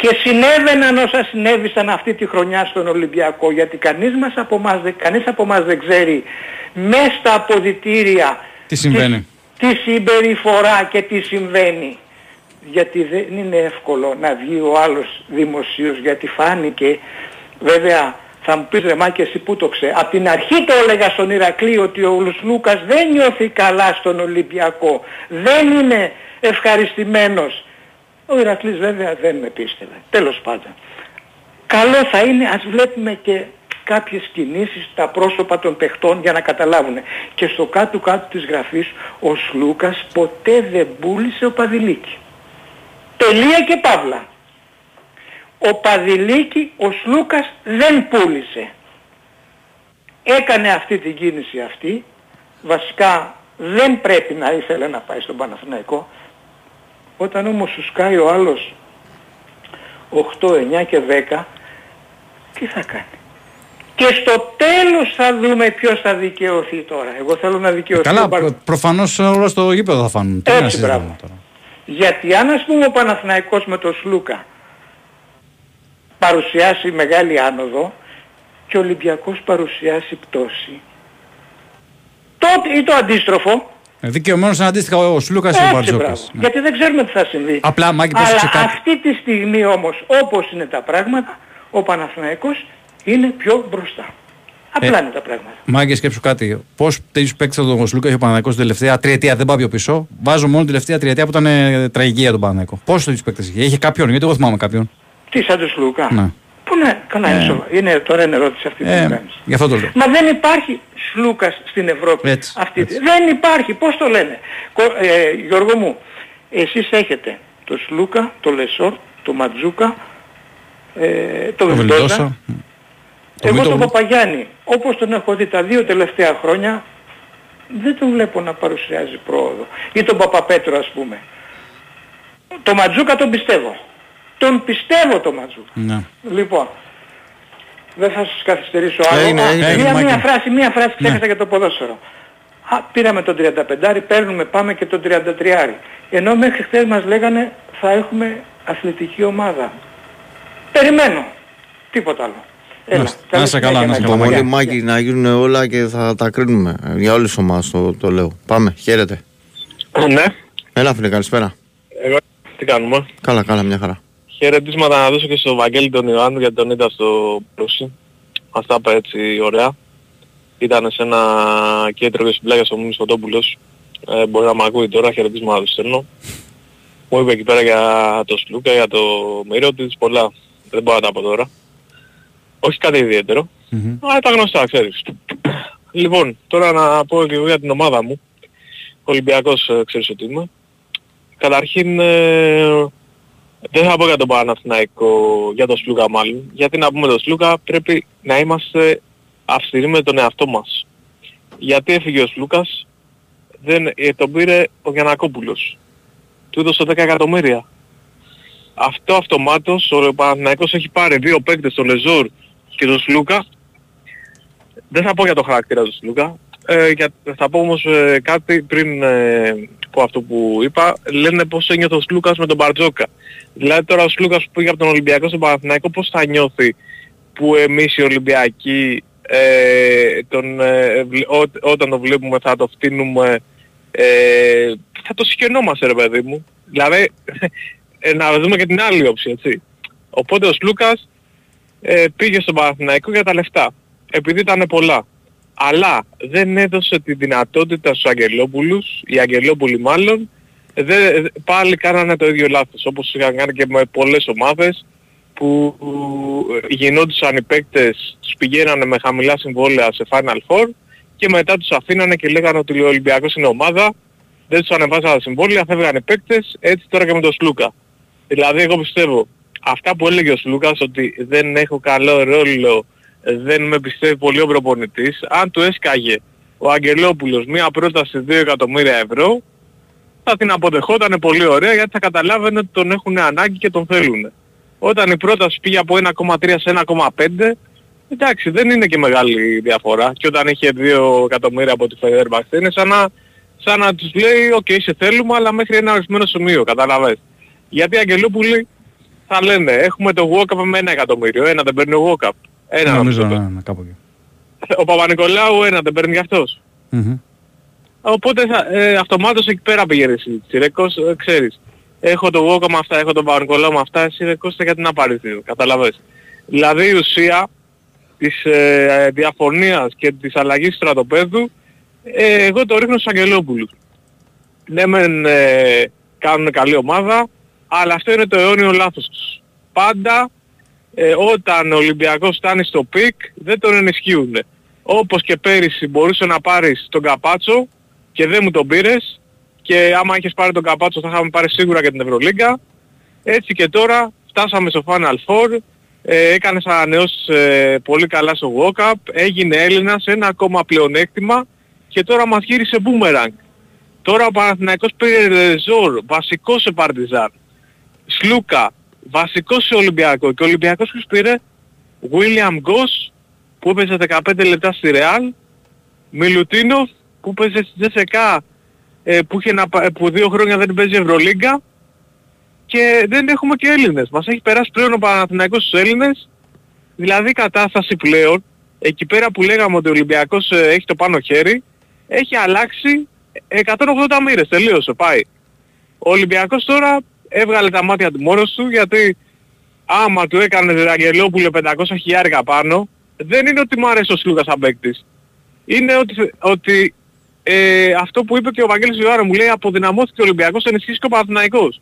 και συνέβαιναν όσα συνέβησαν αυτή τη χρονιά στον Ολυμπιακό γιατί κανείς, μας από εμάς, δεν- κανείς από εμάς δεν ξέρει μέσα στα αποδητήρια Τι συμβαίνει. τι, τι συμπεριφορά και τι συμβαίνει γιατί δεν είναι εύκολο να βγει ο άλλος δημοσίως γιατί φάνηκε βέβαια θα μου πεις ρε Μάκη εσύ που το ξέρει. Από την αρχή το έλεγα στον Ηρακλή ότι ο Λουσλούκας δεν νιώθει καλά στον Ολυμπιακό. Δεν είναι ευχαριστημένος. Ο Ηρακλής βέβαια δεν με πίστευε. Τέλος πάντων. Καλό θα είναι ας βλέπουμε και κάποιες κινήσεις τα πρόσωπα των παιχτών για να καταλάβουν. Και στο κάτω-κάτω της γραφής ο Σλούκας ποτέ δεν πούλησε ο Παδηλίκη. Τελεία και παύλα. Ο Παδηλίκη, ο Σλούκας δεν πούλησε. Έκανε αυτή την κίνηση αυτή. Βασικά δεν πρέπει να ήθελε να πάει στον Παναθηναϊκό. Όταν όμως σου σκάει ο άλλος 8, 9 και 10, τι θα κάνει; Και στο τέλος θα δούμε ποιος θα δικαιωθεί τώρα. Εγώ θέλω να δικαιωθεί Καλά, ο Παρ- προ- προφανώς όλα στο γήπεδο θα φάνουν. Τι Έτσι, να συζητάμε μπράβο. τώρα. Γιατί αν ας πούμε ο Παναθηναϊκός με τον Σλούκα παρουσιάσει μεγάλη άνοδο, και ο Ολυμπιακός παρουσιάσει πτώση. Τότε ή το αντίστροφο, Ε, Δικαιωμένος αντίστοιχα ο Σλούκας και ο έτσι Μπαρτζόκας. μπράβο. Ναι. Γιατί δεν ξέρουμε τι θα συμβεί. Απλά, Μάκη, Αλλά πρόσεξε κάτι. αυτή τη στιγμή όμως, όπως είναι τα πράγματα, ο Παναθηναϊκός είναι πιο μπροστά. Απλά Ε, είναι τα πράγματα. Μάγκε, σκέψου κάτι. Πώς τέτοιου παίκτες από τον Σλούκα είχε ο Παναγικό την τελευταία τριετία, δεν πάω πιο πίσω. Βάζω μόνο την τελευταία τριετία που ήταν ε, τραγική για τον Παναγικό. Πόσου τέτοιου παίκτες είχε. Είχε κάποιον, γιατί εγώ θυμάμαι κάποιον. Τι σαν τους Λούκα. Ναι. Πού ναι, καλά είναι, σοβα- είναι τώρα είναι ερώτηση αυτή που Ε, μου κάνεις. γι' αυτό το λέω. Μα δεν υπάρχει Σλούκας στην Ευρώπη. Έτσι, αυτή. έτσι. Δεν υπάρχει. Πώς το λένε; Κο- ε, Γιώργο μου, εσείς έχετε το Σλούκα, το Λεσόρ, το Ματζούκα, ε, το Το Βιλντόζα. Βελντόσα. Το Εγώ Βίτο- τον Παπαγιάννη, όπως τον έχω δει τα δύο τελευταία χρόνια, δεν τον βλέπω να παρουσιάζει πρόοδο. Ή τον Παπαπέτρο ας πούμε. Το Ματζούκα τον πιστεύω. Τον πιστεύω το Ματζούκα. Ναι. Λοιπόν, δεν θα σας καθυστερήσω άλλο. Έγινε, Α, έγινε, μία, έγινε, μία Μάκη. φράση, μία φράση ξέχασα Ναι. για το ποδόσφαιρο. Α, πήραμε τον 35, παίρνουμε, πάμε και τον 33. Ενώ μέχρι χθες μας λέγανε θα έχουμε αθλητική ομάδα. Περιμένω. Τίποτα άλλο. Έλα, Να είστε- καλή να είστε καλά, συνέχεια, να είστε Μάκη. καλά. Υπομονή Γεια. Μάκη να γίνουν όλα και θα τα κρίνουμε. Για όλες τις ομάδες το, το λέω. Πάμε, χαίρετε. Ναι, Έλα φίλε, καλησπέρα. εγώ τι κάνουμε; Καλά, καλά, μια χαρά. Χαιρετίσματα να δώσω και στο Βαγγέλη τον Ιωάννου γιατί τον είδα στο πλούσι. Μας τα είπε έτσι ωραία. Ήταν σε ένα κέντρο και συμπλάγια στο Μίμης Φωτόπουλος. Ε, μπορεί να μ' ακούει τώρα, χαιρετίσματα τους στέλνω. Μου είπε εκεί πέρα για το Σλούκα, για το Μύρο της, πολλά. Δεν μπορώ να τα πω τώρα. Όχι κάτι ιδιαίτερο. Μμμ. Αλλά τα γνωστά, ξέρεις. Λοιπόν, τώρα να πω και εγώ για την ομάδα μου. Ολυμπιακός ε, ξέρεις ότι είμαι. Καταρχήν ε, δεν θα πω για τον Παναθηναϊκό, για τον Σλούκα μάλλον. Γιατί να πούμε τον Σλούκα πρέπει να είμαστε αυστηροί με τον εαυτό μας. Γιατί έφυγε ο Σλούκας, δεν, ε, τον πήρε ο Γιανακόπουλος. Του έδωσε 10 εκατομμύρια. Αυτό αυτομάτως ο Παναθηναϊκός έχει πάρει δύο παίκτες, τον Λεζόρ και τον Σλούκα. Δεν θα πω για το χαρακτήρα του Σλούκα. Ε, για, θα πω όμως ε, κάτι πριν ε, πω αυτό που είπα. Λένε πώς ένιωθε ο Σλούκας με τον Μπαρτζόκα. Δηλαδή τώρα ο Σλούκας που πήγε από τον Ολυμπιακό στον Παναθηναϊκό πώς θα νιώθει που εμείς οι Ολυμπιακοί ε, τον, ε, βλ- ό, όταν το βλέπουμε θα το φτύνουμε ε, θα το συγχαινόμαστε ρε παιδί μου. Δηλαδή [LAUGHS] ε, να δούμε και την άλλη όψη έτσι. Οπότε ο Σλούκας ε, πήγε στον Παναθηναϊκό για τα λεφτά. Επειδή ήταν πολλά. Αλλά δεν έδωσε τη δυνατότητα στους Αγγελόπουλους, οι Αγγελόπουλοι μάλλον, δεν, πάλι κάνανε το ίδιο λάθος. Όπως είχαν κάνει και με πολλές ομάδες που γινόντουσαν οι παίκτες, τους πηγαίνανε με χαμηλά συμβόλαια σε Final Four και μετά τους αφήνανε και λέγανε ότι ο Ολυμπιακός είναι ομάδα, δεν τους ανεβάζανε τα συμβόλαια, φεύγανε οι παίκτες, έτσι τώρα και με τον Σλούκα. Δηλαδή εγώ πιστεύω, αυτά που έλεγε ο Σλούκας ότι δεν έχω καλό ρόλο, δεν με πιστεύει πολύ ο προπονητής, αν του έσκαγε ο Αγγελόπουλος μία πρόταση 2 εκατομμύρια ευρώ, θα την αποδεχόταν πολύ ωραία γιατί θα καταλάβαινε ότι τον έχουν ανάγκη και τον θέλουν. Όταν η πρόταση πήγε από 1,3 σε 1,5, εντάξει δεν είναι και μεγάλη διαφορά. Και όταν είχε 2 εκατομμύρια από τη Fenerbahce είναι σαν να, σαν να τους λέει «ΟΚ, σε θέλουμε αλλά μέχρι ένα ορισμένο σημείο», καταλαβες. Γιατί οι Αγγελόπουλοι θα λένε «Έχουμε το Walkup με ένα εκατομμύριο, ένα δεν παίρνει ο Walkup». Ένα Νομίζω νομίζω. να είναι κάπου εκεί. Ο Παπα-Νικολάου ένα δεν παίρνει κι αυτός. Μμμ. Οπότε θα, ε, αυτομάτως εκεί πέρα πήγαινε η συζήτηση. Ρε Κώστα, ε, ξέρεις, έχω το Βόκα με αυτά, έχω τον Παπα-Νικολάου με αυτά, εσύ ρε Κώστα γιατί να πάρεις δύο, καταλαβες. Δηλαδή η ουσία της ε, διαφωνίας και της αλλαγής στρατοπέδου, ε, εγώ το ρίχνω στους Αγγελόπουλους. Ναι μεν ε, κάνουν καλή ομάδα, αλλά αυτό είναι το αιώνιο λάθος τους. Πάντα ε, όταν ο Ολυμπιακός φτάνει στο peak δεν τον ενισχύουν. Όπως και πέρυσι μπορούσε να πάρεις τον Καμπάτσο και δεν μου τον πήρες και άμα είχες πάρει τον Καμπάτσο θα είχαμε πάρει σίγουρα και την Ευρωλίγκα. Έτσι και τώρα φτάσαμε στο Final Four, ε, έκανες ανανεώσεις ε, πολύ καλά στο Walkup, έγινε Έλληνας, ένα ακόμα πλεονέκτημα και τώρα μας γύρισε boomerang. Τώρα ο Παναθηναϊκός πήρε Λεσόρ, βασικό σε Παρτιζάν. Σλούκα, βασικός σε Ολυμπιακό. Και ο Ολυμπιακός ποιος πήρε William Goss που έπαιζε 15 λεπτά στη Real. Μιλουτίνο που έπαιζε στη Τζεσεκά που, είχε να, πα- που δύο χρόνια δεν παίζει Ευρωλίγκα. Και δεν έχουμε και Έλληνες. Μας έχει περάσει πλέον ο Παναθηναϊκός στους Έλληνες. Δηλαδή η κατάσταση πλέον εκεί πέρα που λέγαμε ότι ο Ολυμπιακός ε, έχει το πάνω χέρι, έχει αλλάξει 180 μοίρες, τελείωσε, πάει. Ο Ολυμπιακός τώρα έβγαλε τα μάτια του μόνος του γιατί άμα του έκανε Ραγγελόπουλο 500 χιλιάρικα πάνω, δεν είναι ότι μου άρεσε ο Σλούκας σαν παίκτης. Είναι ότι, ότι ε, αυτό που είπε και ο Βαγγέλης Ιωάννου μου λέει αποδυναμώθηκε ο Ολυμπιακός, ενισχύθηκε ο Παναθηναϊκός.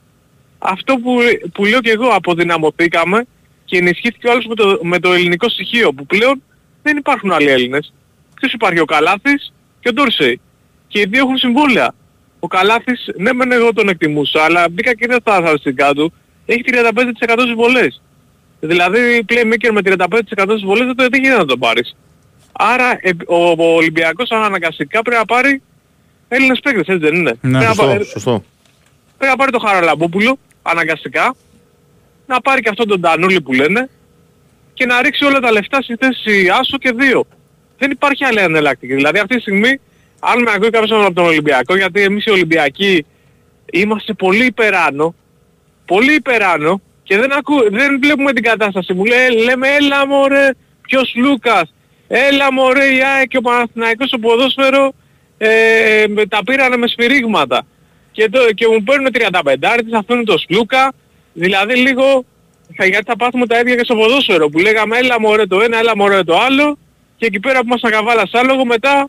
Αυτό που, που λέω και εγώ, αποδυναμωθήκαμε και ενισχύθηκε ο άλλος με το, με το ελληνικό στοιχείο που πλέον δεν υπάρχουν άλλοι Έλληνες. Ποιος υπάρχει ο Καλάθης και ο Ντόρσεϊ. Και οι δύο έχουν συμβόλαια. Ο Καλάθης, ναι μεν εγώ τον εκτιμούσα, αλλά μπήκα και είδα στα στατιστικά του, έχει 35% συμβολές. Δηλαδή playmaker με 35% συμβολές δεν, το- δεν γίνεται να τον πάρεις. Άρα ε, ο, ο Ολυμπιακός αναγκαστικά πρέπει να πάρει Έλληνες παίκτες, έτσι δεν είναι; Ναι, πρέπει, να, Σωστό, πάρει- σωστό. πρέπει να πάρει το Χαραλαμπόπουλο, αναγκαστικά, να πάρει και αυτόν τον Τανούλη που λένε και να ρίξει όλα τα λεφτά στη θέση Άσο και δύο. Δεν υπάρχει άλλη εναλλακτική. Δηλαδή αυτή τη στιγμή, αν με ακούει κάποιος από τον Ολυμπιακό, γιατί εμείς οι Ολυμπιακοί είμαστε πολύ υπεράνω, πολύ υπεράνω και δεν, ακού, δεν βλέπουμε την κατάσταση. Μου λέει, λέμε έλα μωρέ, ποιος Λούκας, έλα μωρέ η ΑΕΚ και ο Παναθηναϊκός στο ποδόσφαιρο ε, με- τα πήρανε με σφυρίγματα. Και, το, και μου παίρνουν 35 άρτες, αφήνουν το Σλούκα, δηλαδή λίγο θα, γιατί θα πάθουμε τα ίδια και στο ποδόσφαιρο που λέγαμε έλα μωρέ το ένα, έλα μωρέ το άλλο και εκεί πέρα που μας ακαβάλα άλογο μετά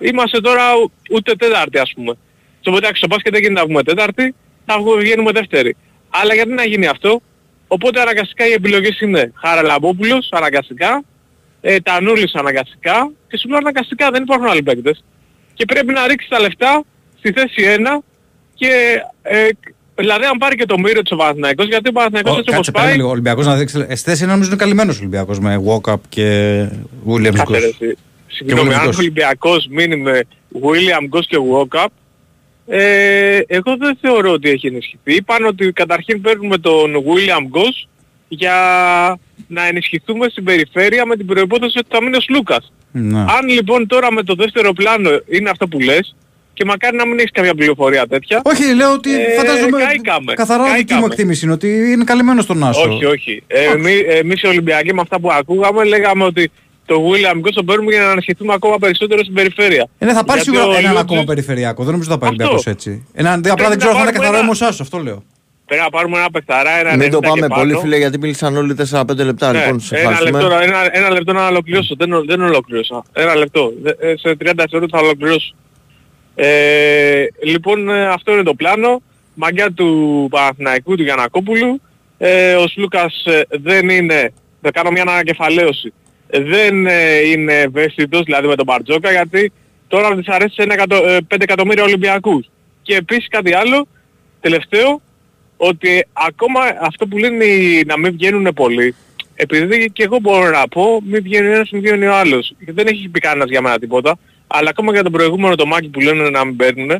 είμαστε τώρα ου- ούτε τέταρτη ας πούμε. Στο μεταξύ στο μπάσκετ δεν γίνεται να βγούμε τέταρτη, θα βγω- βγαίνουμε δεύτερη. Αλλά γιατί να γίνει αυτό, οπότε αναγκαστικά οι επιλογές είναι Χαραλαμπόπουλος αναγκαστικά, ε, Τανούλης αναγκαστικά και σου λέω αναγκαστικά δεν υπάρχουν άλλοι παίκτες. Και πρέπει να ρίξεις τα λεφτά στη θέση 1 και ε, δηλαδή αν πάρει και το μύρο της ο Παναθηναϊκός γιατί ο Παναθηναϊκός Ο- έτσι όπως Κάτσε, περίμενε πάει λίγο. Ο Ολυμπιακός να δείξει. Εστέ νομίζω είναι καλυμμένος ο Ολυμπιακός με Walkup και Williams Κάτσε ρε, Γκος. εσύ. Συγγνώμη, αν ο Ολυμπιακός. Ολυμπιακός μείνει με William Goss και Walkup, ε, εγώ δεν θεωρώ ότι έχει ενισχυθεί. Είπαν ότι καταρχήν παίρνουμε τον William Goss για να ενισχυθούμε στην περιφέρεια με την προϋπόθεση ότι θα μείνει ο Σλούκας. Ναι. Αν λοιπόν τώρα με το δεύτερο πλάνο είναι αυτό που λες, και μακάρι να μην έχεις κάποια πληροφορία τέτοια, Όχι, λέω ότι Ε, φαντάζομαι. κάηκαμε. Καθαρά δική μου Κάηκαμε. εκτίμηση είναι ότι είναι καλυμμένος στον Άσο. όχι, όχι. Ε, εμεί, εμείς οι Ολυμπιακοί με αυτά που ακούγαμε λέγαμε ότι το William Goss τον παίρνουμε για να ενισχυθούμε ακόμα περισσότερο στην περιφέρεια. Ε, ναι, θα πάρει Γιατί σίγουρα ο έναν Λούτζης- ακόμα περιφερειακό. Δεν νομίζω ότι θα πάει ο Αυτό. Ολυμπιακό έτσι. Ένα, απλά Πρέπει δεν ξέρω να αν θα είναι πάρουμε καθαρό ένα- είμαι ο Άσο, αυτό λέω. Πρέπει να πάρουμε ένα παιχταρά, ένα Μην το 90 πάμε και πολύ, πάνω. φίλε, γιατί μίλησαν όλοι 4-5 λεπτά. Ναι, Λοιπόν, σε ένα, λεπτό, ευχαριστούμε. ένα, ένα λεπτό να ολοκληρώσω. Δεν, ο- δεν ολοκλήρωσα. Ένα λεπτό. Δε- ε, Σε 30 δευτερόλεπτα θα ολοκληρώσω. Ε, λοιπόν, ε, αυτό είναι το πλάνο. Μαγκιά του Παναθηναϊκού, του Γιανακόπουλου. Ε, ο Σλούκας ε, δεν είναι, θα κάνω μια ανακεφαλαίωση, ε, δεν ε, είναι ευαίσθητος, δηλαδή με τον Μπαρτζόκα, γιατί τώρα της αρέσει σε ένα εκατο, ε, 5 εκατομμύρια Ολυμπιακούς. Και επίσης κάτι άλλο, τελευταίο, ότι ακόμα αυτό που λένε οι- να μην βγαίνουν πολλοί, επειδή και εγώ μπορώ να πω, μην βγαίνει ο ένας, μην βγαίνει ο άλλος. Γιατί δεν έχει πει κανένας για μένα τίποτα, αλλά ακόμα για τον προηγούμενο το μάκι που λένε να μην παίρνουν,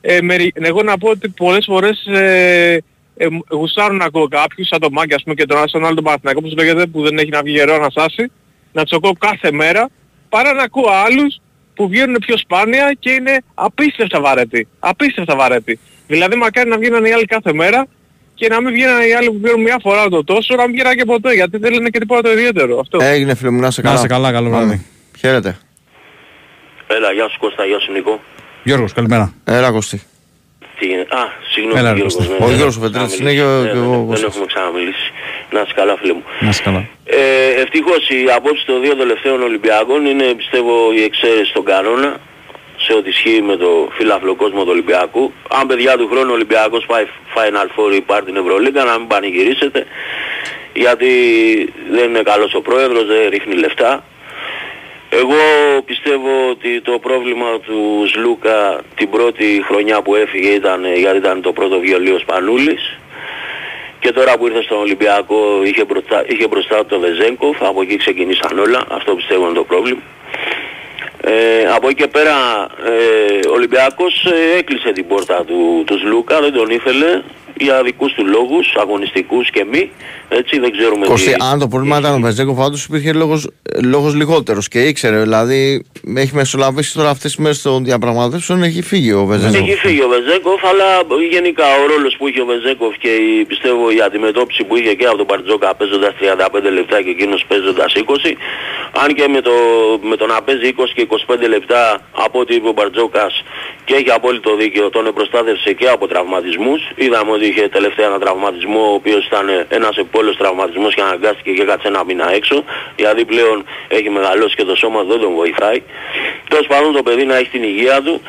ε, μερι- εγώ να πω ότι πολλές φορές ε, ε, μ- γουστάρουν να ακούω κάποιους, σαν το μάκι ας πούμε και τον Άσον άλλο τον Παναθηναϊκό που σου λέγεται που δεν έχει να βγει γερό να σάσει, να τους ακούω κάθε μέρα, παρά να ακούω άλλους που βγαίνουν πιο σπάνια και είναι απίστευτα βαρετοί. Απίστευτα βαρετοί. Δηλαδή μακάρι να βγαίνουν οι άλλοι κάθε μέρα και να μην βγαίνουν οι άλλοι που βγαίνουν μια φορά το τόσο, να μην βγαίνουν και ποτέ, γιατί δεν λένε και τίποτα το ιδιαίτερο. Αυτό. Έγινε φίλε μου, να είσαι Να καλά. είσαι καλά, καλό Πάμε. βράδυ. Χαίρετε. Έλα, γεια σου Κώστα, γεια σου Νίκο. Γιώργος, καλημέρα. Έλα Κωστή. Τι είναι. Α, συγγνώμη Έλα, ρε, Γιώργος, Κώστα. ναι, Ο δεν Γιώργος έχουμε ο Πετρέτης ξαναμιλήσει. είναι και ο- Ναι, και ναι, εγώ ο Δεν Κώστας. έχουμε ξαναμιλήσει. Να είσαι καλά φίλε μου. Να είσαι καλά. Ε, ευτυχώς η απόψη των δύο τελευταίων Ολυμπιακών είναι πιστεύω η εξαίρεση στον κανόνα σε ό,τι ισχύει με το φιλαφλό κόσμο του Ολυμπιακού. Αν παιδιά του χρόνου ο Ολυμπιακός πάει Final Four ή πάρει την Ευρωλίγκα να μην πανηγυρίσετε γιατί δεν είναι καλός ο πρόεδρος, δεν ρίχνει λεφτά. Εγώ πιστεύω ότι το πρόβλημα του Σλούκα την πρώτη χρονιά που έφυγε ήταν γιατί ήταν το πρώτο βιολίο Σπανούλης και τώρα που ήρθε στον Ολυμπιακό είχε μπροστά, είχε μπροστά του το Βεζέγκοφ, από εκεί ξεκινήσαν όλα, αυτό πιστεύω είναι το πρόβλημα. Ε, από εκεί και πέρα ε, ο Ολυμπιακός ε, έκλεισε την πόρτα του, τους Σλούκα, δεν τον ήθελε για δικούς του λόγους, αγωνιστικούς και μη. Έτσι δεν ξέρουμε Κωστή, τι... αν το πρόβλημα ήταν ο Βεζέκοφ, πάντως υπήρχε λόγος, λόγος λιγότερος και ήξερε. Δηλαδή, έχει μεσολαβήσει τώρα αυτές τις μέρες των διαπραγματεύσεων, έχει φύγει ο Βεζέκοφ. Έχει φύγει ο Βεζέκοφ, αλλά γενικά ο ρόλος που είχε ο Βεζέκοφ και η, πιστεύω η αντιμετώπιση που είχε και από τον Μπαρτζόκα παίζοντας 35 λεπτά και εκείνος παίζοντας 20, αν και με το, με το να παίζει 20 και 25 λεπτά από ό,τι είπε ο Μπαρτζόκας και έχει απόλυτο δίκαιο, τον προστάθευσε και από τραυματισμούς. Είδαμε ότι είχε τελευταία ένα τραυματισμό, ο οποίος ήταν ένας επόλος τραυματισμός και αναγκάστηκε και κάτσε ένα μήνα έξω, γιατί πλέον έχει μεγαλώσει και το σώμα δεν τον βοηθάει. Τέλος πάντων το παιδί να έχει την υγεία του.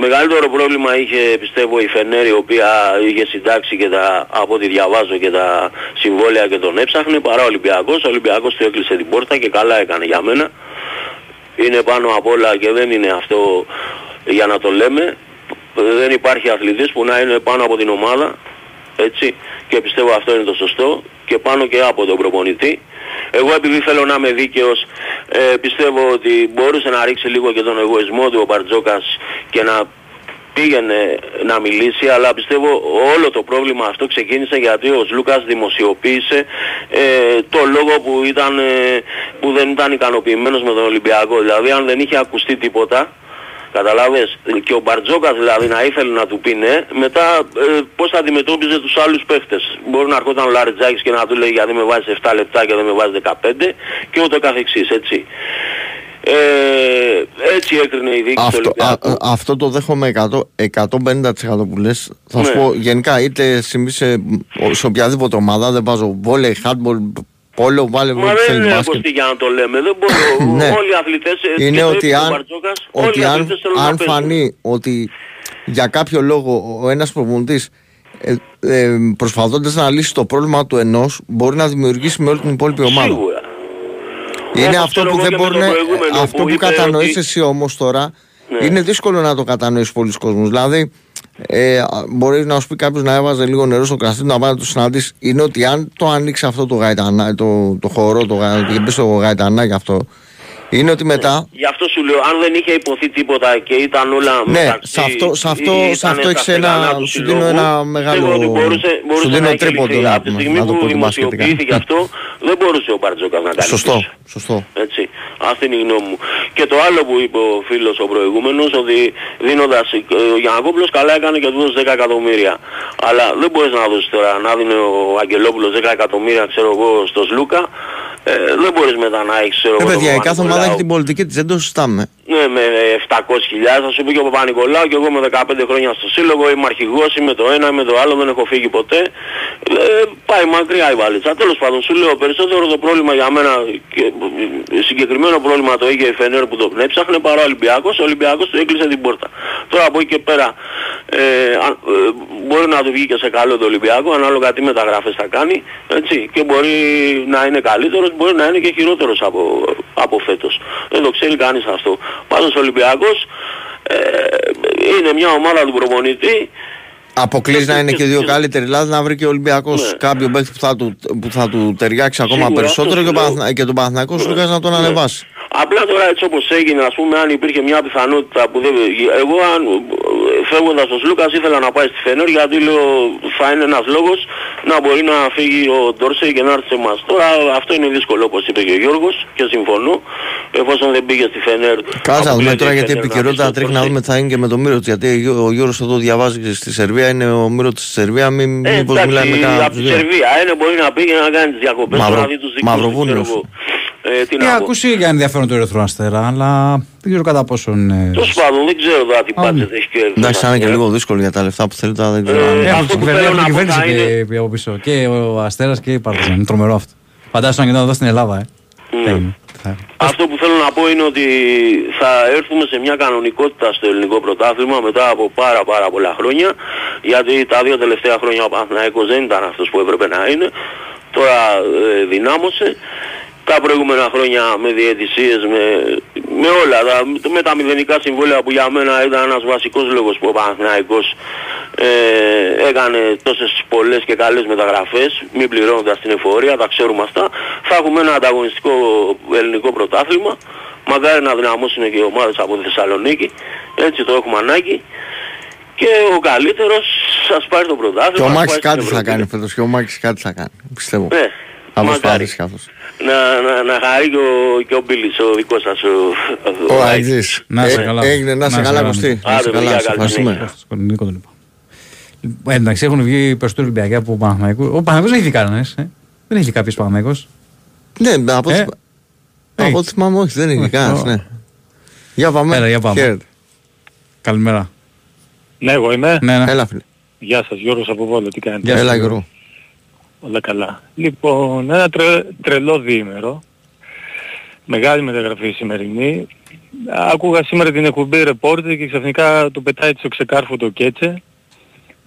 Μεγαλύτερο πρόβλημα είχε πιστεύω η Φενέρ η οποία είχε συντάξει και τα, από ό,τι διαβάζω και τα συμβόλαια και τον έψαχνε παρά ο Ολυμπιακός. Ο Ολυμπιακός του έκλεισε την πόρτα και καλά έκανε για μένα. Είναι πάνω απ' όλα και δεν είναι αυτό για να το λέμε. Δεν υπάρχει αθλητής που να είναι πάνω από την ομάδα. Έτσι. Και πιστεύω αυτό είναι το σωστό. Και πάνω και από τον προπονητή. Εγώ επειδή θέλω να είμαι δίκαιος ε, πιστεύω ότι μπορούσε να ρίξει λίγο και τον εγωισμό του ο Μπαρτζόκας και να πήγαινε να μιλήσει αλλά πιστεύω όλο το πρόβλημα αυτό ξεκίνησε γιατί ο Λούκας δημοσιοποίησε ε, το λόγο που, ήταν, ε, που δεν ήταν ικανοποιημένος με τον Ολυμπιακό δηλαδή αν δεν είχε ακουστεί τίποτα Καταλάβες, και ο Μπαρτζόκας δηλαδή να ήθελε να του πει ναι, μετά ε, πώς θα αντιμετώπιζε τους άλλους παίχτες. Μπορεί να έρχονταν ο Λαριτζάκης και να του λέει γιατί με βάζεις 7 λεπτά και δεν με βάζεις 15 και ούτω καθεξής, έτσι. Ε, έτσι έκρινε η διοίκηση Αυτό, του α, Ολυμπιακού. α, αυτό το δέχομαι 100, 150% που λες Θα σου Ναι. πω γενικά είτε συμβεί σε, σε οποιαδήποτε ομάδα Δεν βάζω βόλεϊ, hardball, πόλο, βάλε Μα ό,τι δεν θέλει είναι μπάσκετ κοστί για να το λέμε. Δεν μπορώ. Ναι. Όλοι οι αθλητές, ε, Είναι και το ότι είπε ο αν, Μπαρτζόκας, όλοι ότι οι αν, αθλητές θέλουν να αν παίζουν. φανεί ότι για κάποιο λόγο ο ένας προπονητής ε, ε, προσπαθώντας να λύσει το πρόβλημα του ενός μπορεί να δημιουργήσει με όλη την υπόλοιπη ομάδα. Σίγουρα. Είναι Όπως αυτό ξέρω που εγώ δεν και με μπορεί τον να. προηγούμενο Αυτό που που είπε κατανοείς ότι- εσύ όμως τώρα Ναι. είναι δύσκολο να το κατανοήσει πολλοί κόσμος. Δηλαδή, ε, μπορείς να σου πει κάποιος να έβαζε λίγο νερό στο κρασί του να πάει να το συναντήσει. Είναι ότι αν το ανοίξει αυτό το, γαϊτανά, το, το χώρο, το, γα- και μπει στο γαϊτανάκι αυτό, είναι ότι μετά. Γι' αυτό σου λέω, αν δεν είχε υποθεί τίποτα και ήταν όλα Ναι, μεταξύ, σε αυτό- σε αυτό- ή σε ήταν αυτό στα έχεις ένα- στεγανά του σου δίνω συλλόγου, ένα μεγάλο- πιστεύω ότι μπορούσε, σου μπορούσε δίνω να έχει τρίποντο λυθεί. να Από τη πούμε, στιγμή να το που πω και μπασκετικά. δημοσιοποιήθηκε αυτό, δεν μπορούσε ο Μπαρτζόκας να κάνει Σωστό, πίσω. σωστό. Έτσι. Αυτή είναι η γνώμη μου. Και το άλλο που είπε ο φίλος ο προηγούμενος ότι δίνοντας ε, ο Γιανακόπουλος καλά έκανε και του δώσε 10 εκατομμύρια. Αλλά δεν μπορείς να δώσεις τώρα να δίνει ο Αγγελόπουλος 10 εκατομμύρια ξέρω εγώ στο Σλούκα. Ε, δεν μπορείς μετά να έχεις ξέρω Ε, εγώ, παιδιά, τον η κάθε ομάδα Παπα-Νικολάου. έχει την πολιτική της, δεν το συζητάμε. Ναι, με 700.000 θα σου πει και ο Παπα-Νικολάου και εγώ με 15 χρόνια στο σύλλογο είμαι αρχηγός, είμαι το ένα, είμαι το άλλο, δεν έχω φύγει ποτέ. Ε, πάει μακριά η βαλίτσα. Τέλος πάντων, σου λέω περισσότερο το πρόβλημα για μένα, και, ε, συγκεκριμένο πρόβλημα το είχε η Φενέρ που τον έψαχνε παρά ο Ολυμπιακός, ο Ολυμπιακός του έκλεισε την πόρτα. Τώρα από εκεί και πέρα ε, αν- ε, μπορεί να του βγει και σε καλό το Ολυμπιακό, ανάλογα τι μεταγραφές θα κάνει, έτσι, και μπορεί να είναι καλύτερος, μπορεί να είναι και χειρότερος από, από φέτος. Δεν το ξέρει κανείς αυτό. Πάντως ο Ολυμπιακός ε, είναι μια ομάδα του προπονητή Αποκλείς να είναι και δύο καλύτεροι, δηλαδή να βρει και ο Ολυμπιακός Ναι. κάποιον παίκτη που θα του, που θα του ταιριάξει ακόμα Σίγουρα, περισσότερο αυτό και, ο σου λέω. Παναθνα- και τον Παναθηναϊκός σου να τον Ναι. ανεβάσει. Απλά τώρα έτσι όπως έγινε, ας πούμε, αν υπήρχε μια πιθανότητα που δεν... Εγώ αν φεύγοντας ο Λούκας ήθελα να πάει στη Φενέρ γιατί λέω θα είναι ένας λόγος να μπορεί να φύγει ο Ντόρσεϊ και να έρθει σε εμάς. Τώρα αυτό είναι δύσκολο όπως είπε και ο Γιώργος και συμφωνώ. Εφόσον δεν πήγε στη Φενέρ... Κάτσε να δούμε αποκλείεται τώρα η γιατί η Φενέρ να επικαιρότητα αφήσει τον τρέχει να Ντόρσεϊ. δούμε τι θα γίνει και με τον Μύρο της, Γιατί ο Γιώργος εδώ διαβάζει και στη Σερβία, είναι ο Μύρος της Σερβία, μην Ε, μήπως εντάξει, μιλάει με κανένα από από τους τη δύο. Σερβία είναι μπορεί να πήγε να κάνει τις διακοπές Μαυρο- να δει τους δικούς του, Μαυροβούνιος. ξέρω εγώ. Ε, τι Είχα να πω. ακούσει για ενδιαφέρον του Ερυθρού Αστέρα, αλλά δεν ξέρω κατά πόσον. ε, Τέλος πάντων, δεν ξέρω τώρα τι Α, budget έχει και Εντάξει, θα είναι και ε. λίγο δύσκολο για τα λεφτά που θέλει τώρα, δεν ξέρω. Ε, αν- Έχουν αυτό την που κυβέρνηση, θέλω έχουν να την πω κυβέρνηση θα και από πίσω. Και ο Αστέρας και η Παρτιζάν. Είναι τρομερό αυτό. Φαντάζομαι να γινόταν εδώ στην Ελλάδα, ε. Ναι. Ε, θα- Αυτό που θέλω να πω είναι ότι θα έρθουμε σε μια κανονικότητα στο ελληνικό πρωτάθλημα μετά από πάρα πάρα πολλά χρόνια γιατί τα δύο τελευταία χρόνια ο Παναθηναϊκός δεν ήταν αυτός που έπρεπε να είναι τώρα ε, δυνάμωσε τα προηγούμενα χρόνια με διαιτησίες, με, με όλα, τα, με τα μηδενικά συμβόλαια που για μένα ήταν ένας βασικός λόγος που ο Παναθηναϊκός ε, έκανε τόσες πολλές και καλές μεταγραφές, μη πληρώνοντας την εφορία, τα ξέρουμε αυτά. Θα έχουμε ένα ανταγωνιστικό ελληνικό πρωτάθλημα, μακάρι να δυναμώσουν και οι ομάδες από τη Θεσσαλονίκη, έτσι το έχουμε ανάγκη. και ο καλύτερος σας πάρει το πρωτάθλημα. Και ο ας Μάκης πάει στην κάτι θα Ευρωλίγα. κάνει φέτος. Και ο Μάκης κάτι θα κάνει. Πιστεύω. Ναι, Θα μακάρι. Προσπαθήσει καθώς. Να, να, να χαρεί και ο, και ο Μπίλης, ο δικός σας. Ο, Ο Αεξής. Να είσαι Ε, καλά. Έγινε, να είσαι καλά Κωστή. Να είσαι Άντε, παιδιά, καλά. Σε καλή ευχαριστούμε. συνέχεια. Στο Νίκο το λοιπά. Λοιπόν, εντάξει, έχουν βγει περισσότεροι Ολυμπιακοί από Παναθηναϊκούς. Ο Παναθηναϊκός δεν έχει δει κανένας, ε. Δεν έχει κάποιος Παναθηναϊκός. Ναι, από Ε, ό,τι- από ό,τι θυμάμαι όχι, δεν είναι Όχι, κανένας, ω. ναι. Για πάμε. Έλα, για πάμε. Χαίρετε. Καλημέρα. Ναι, εγώ είμαι. Ναι, ναι. Έλα φίλε. Γεια σας, Γιώργος από Βόλο, τι κάνετε; Γεια σου, Έλα Γιώργο. Γιώργο. Όλα καλά. Λοιπόν, ένα τρε, τρελό διήμερο. Μεγάλη μεταγραφή σημερινή. Άκουγα σήμερα την εκπομπή ρεπόρτερ και ξαφνικά το πετάει στο ξεκάρφο το κέτσε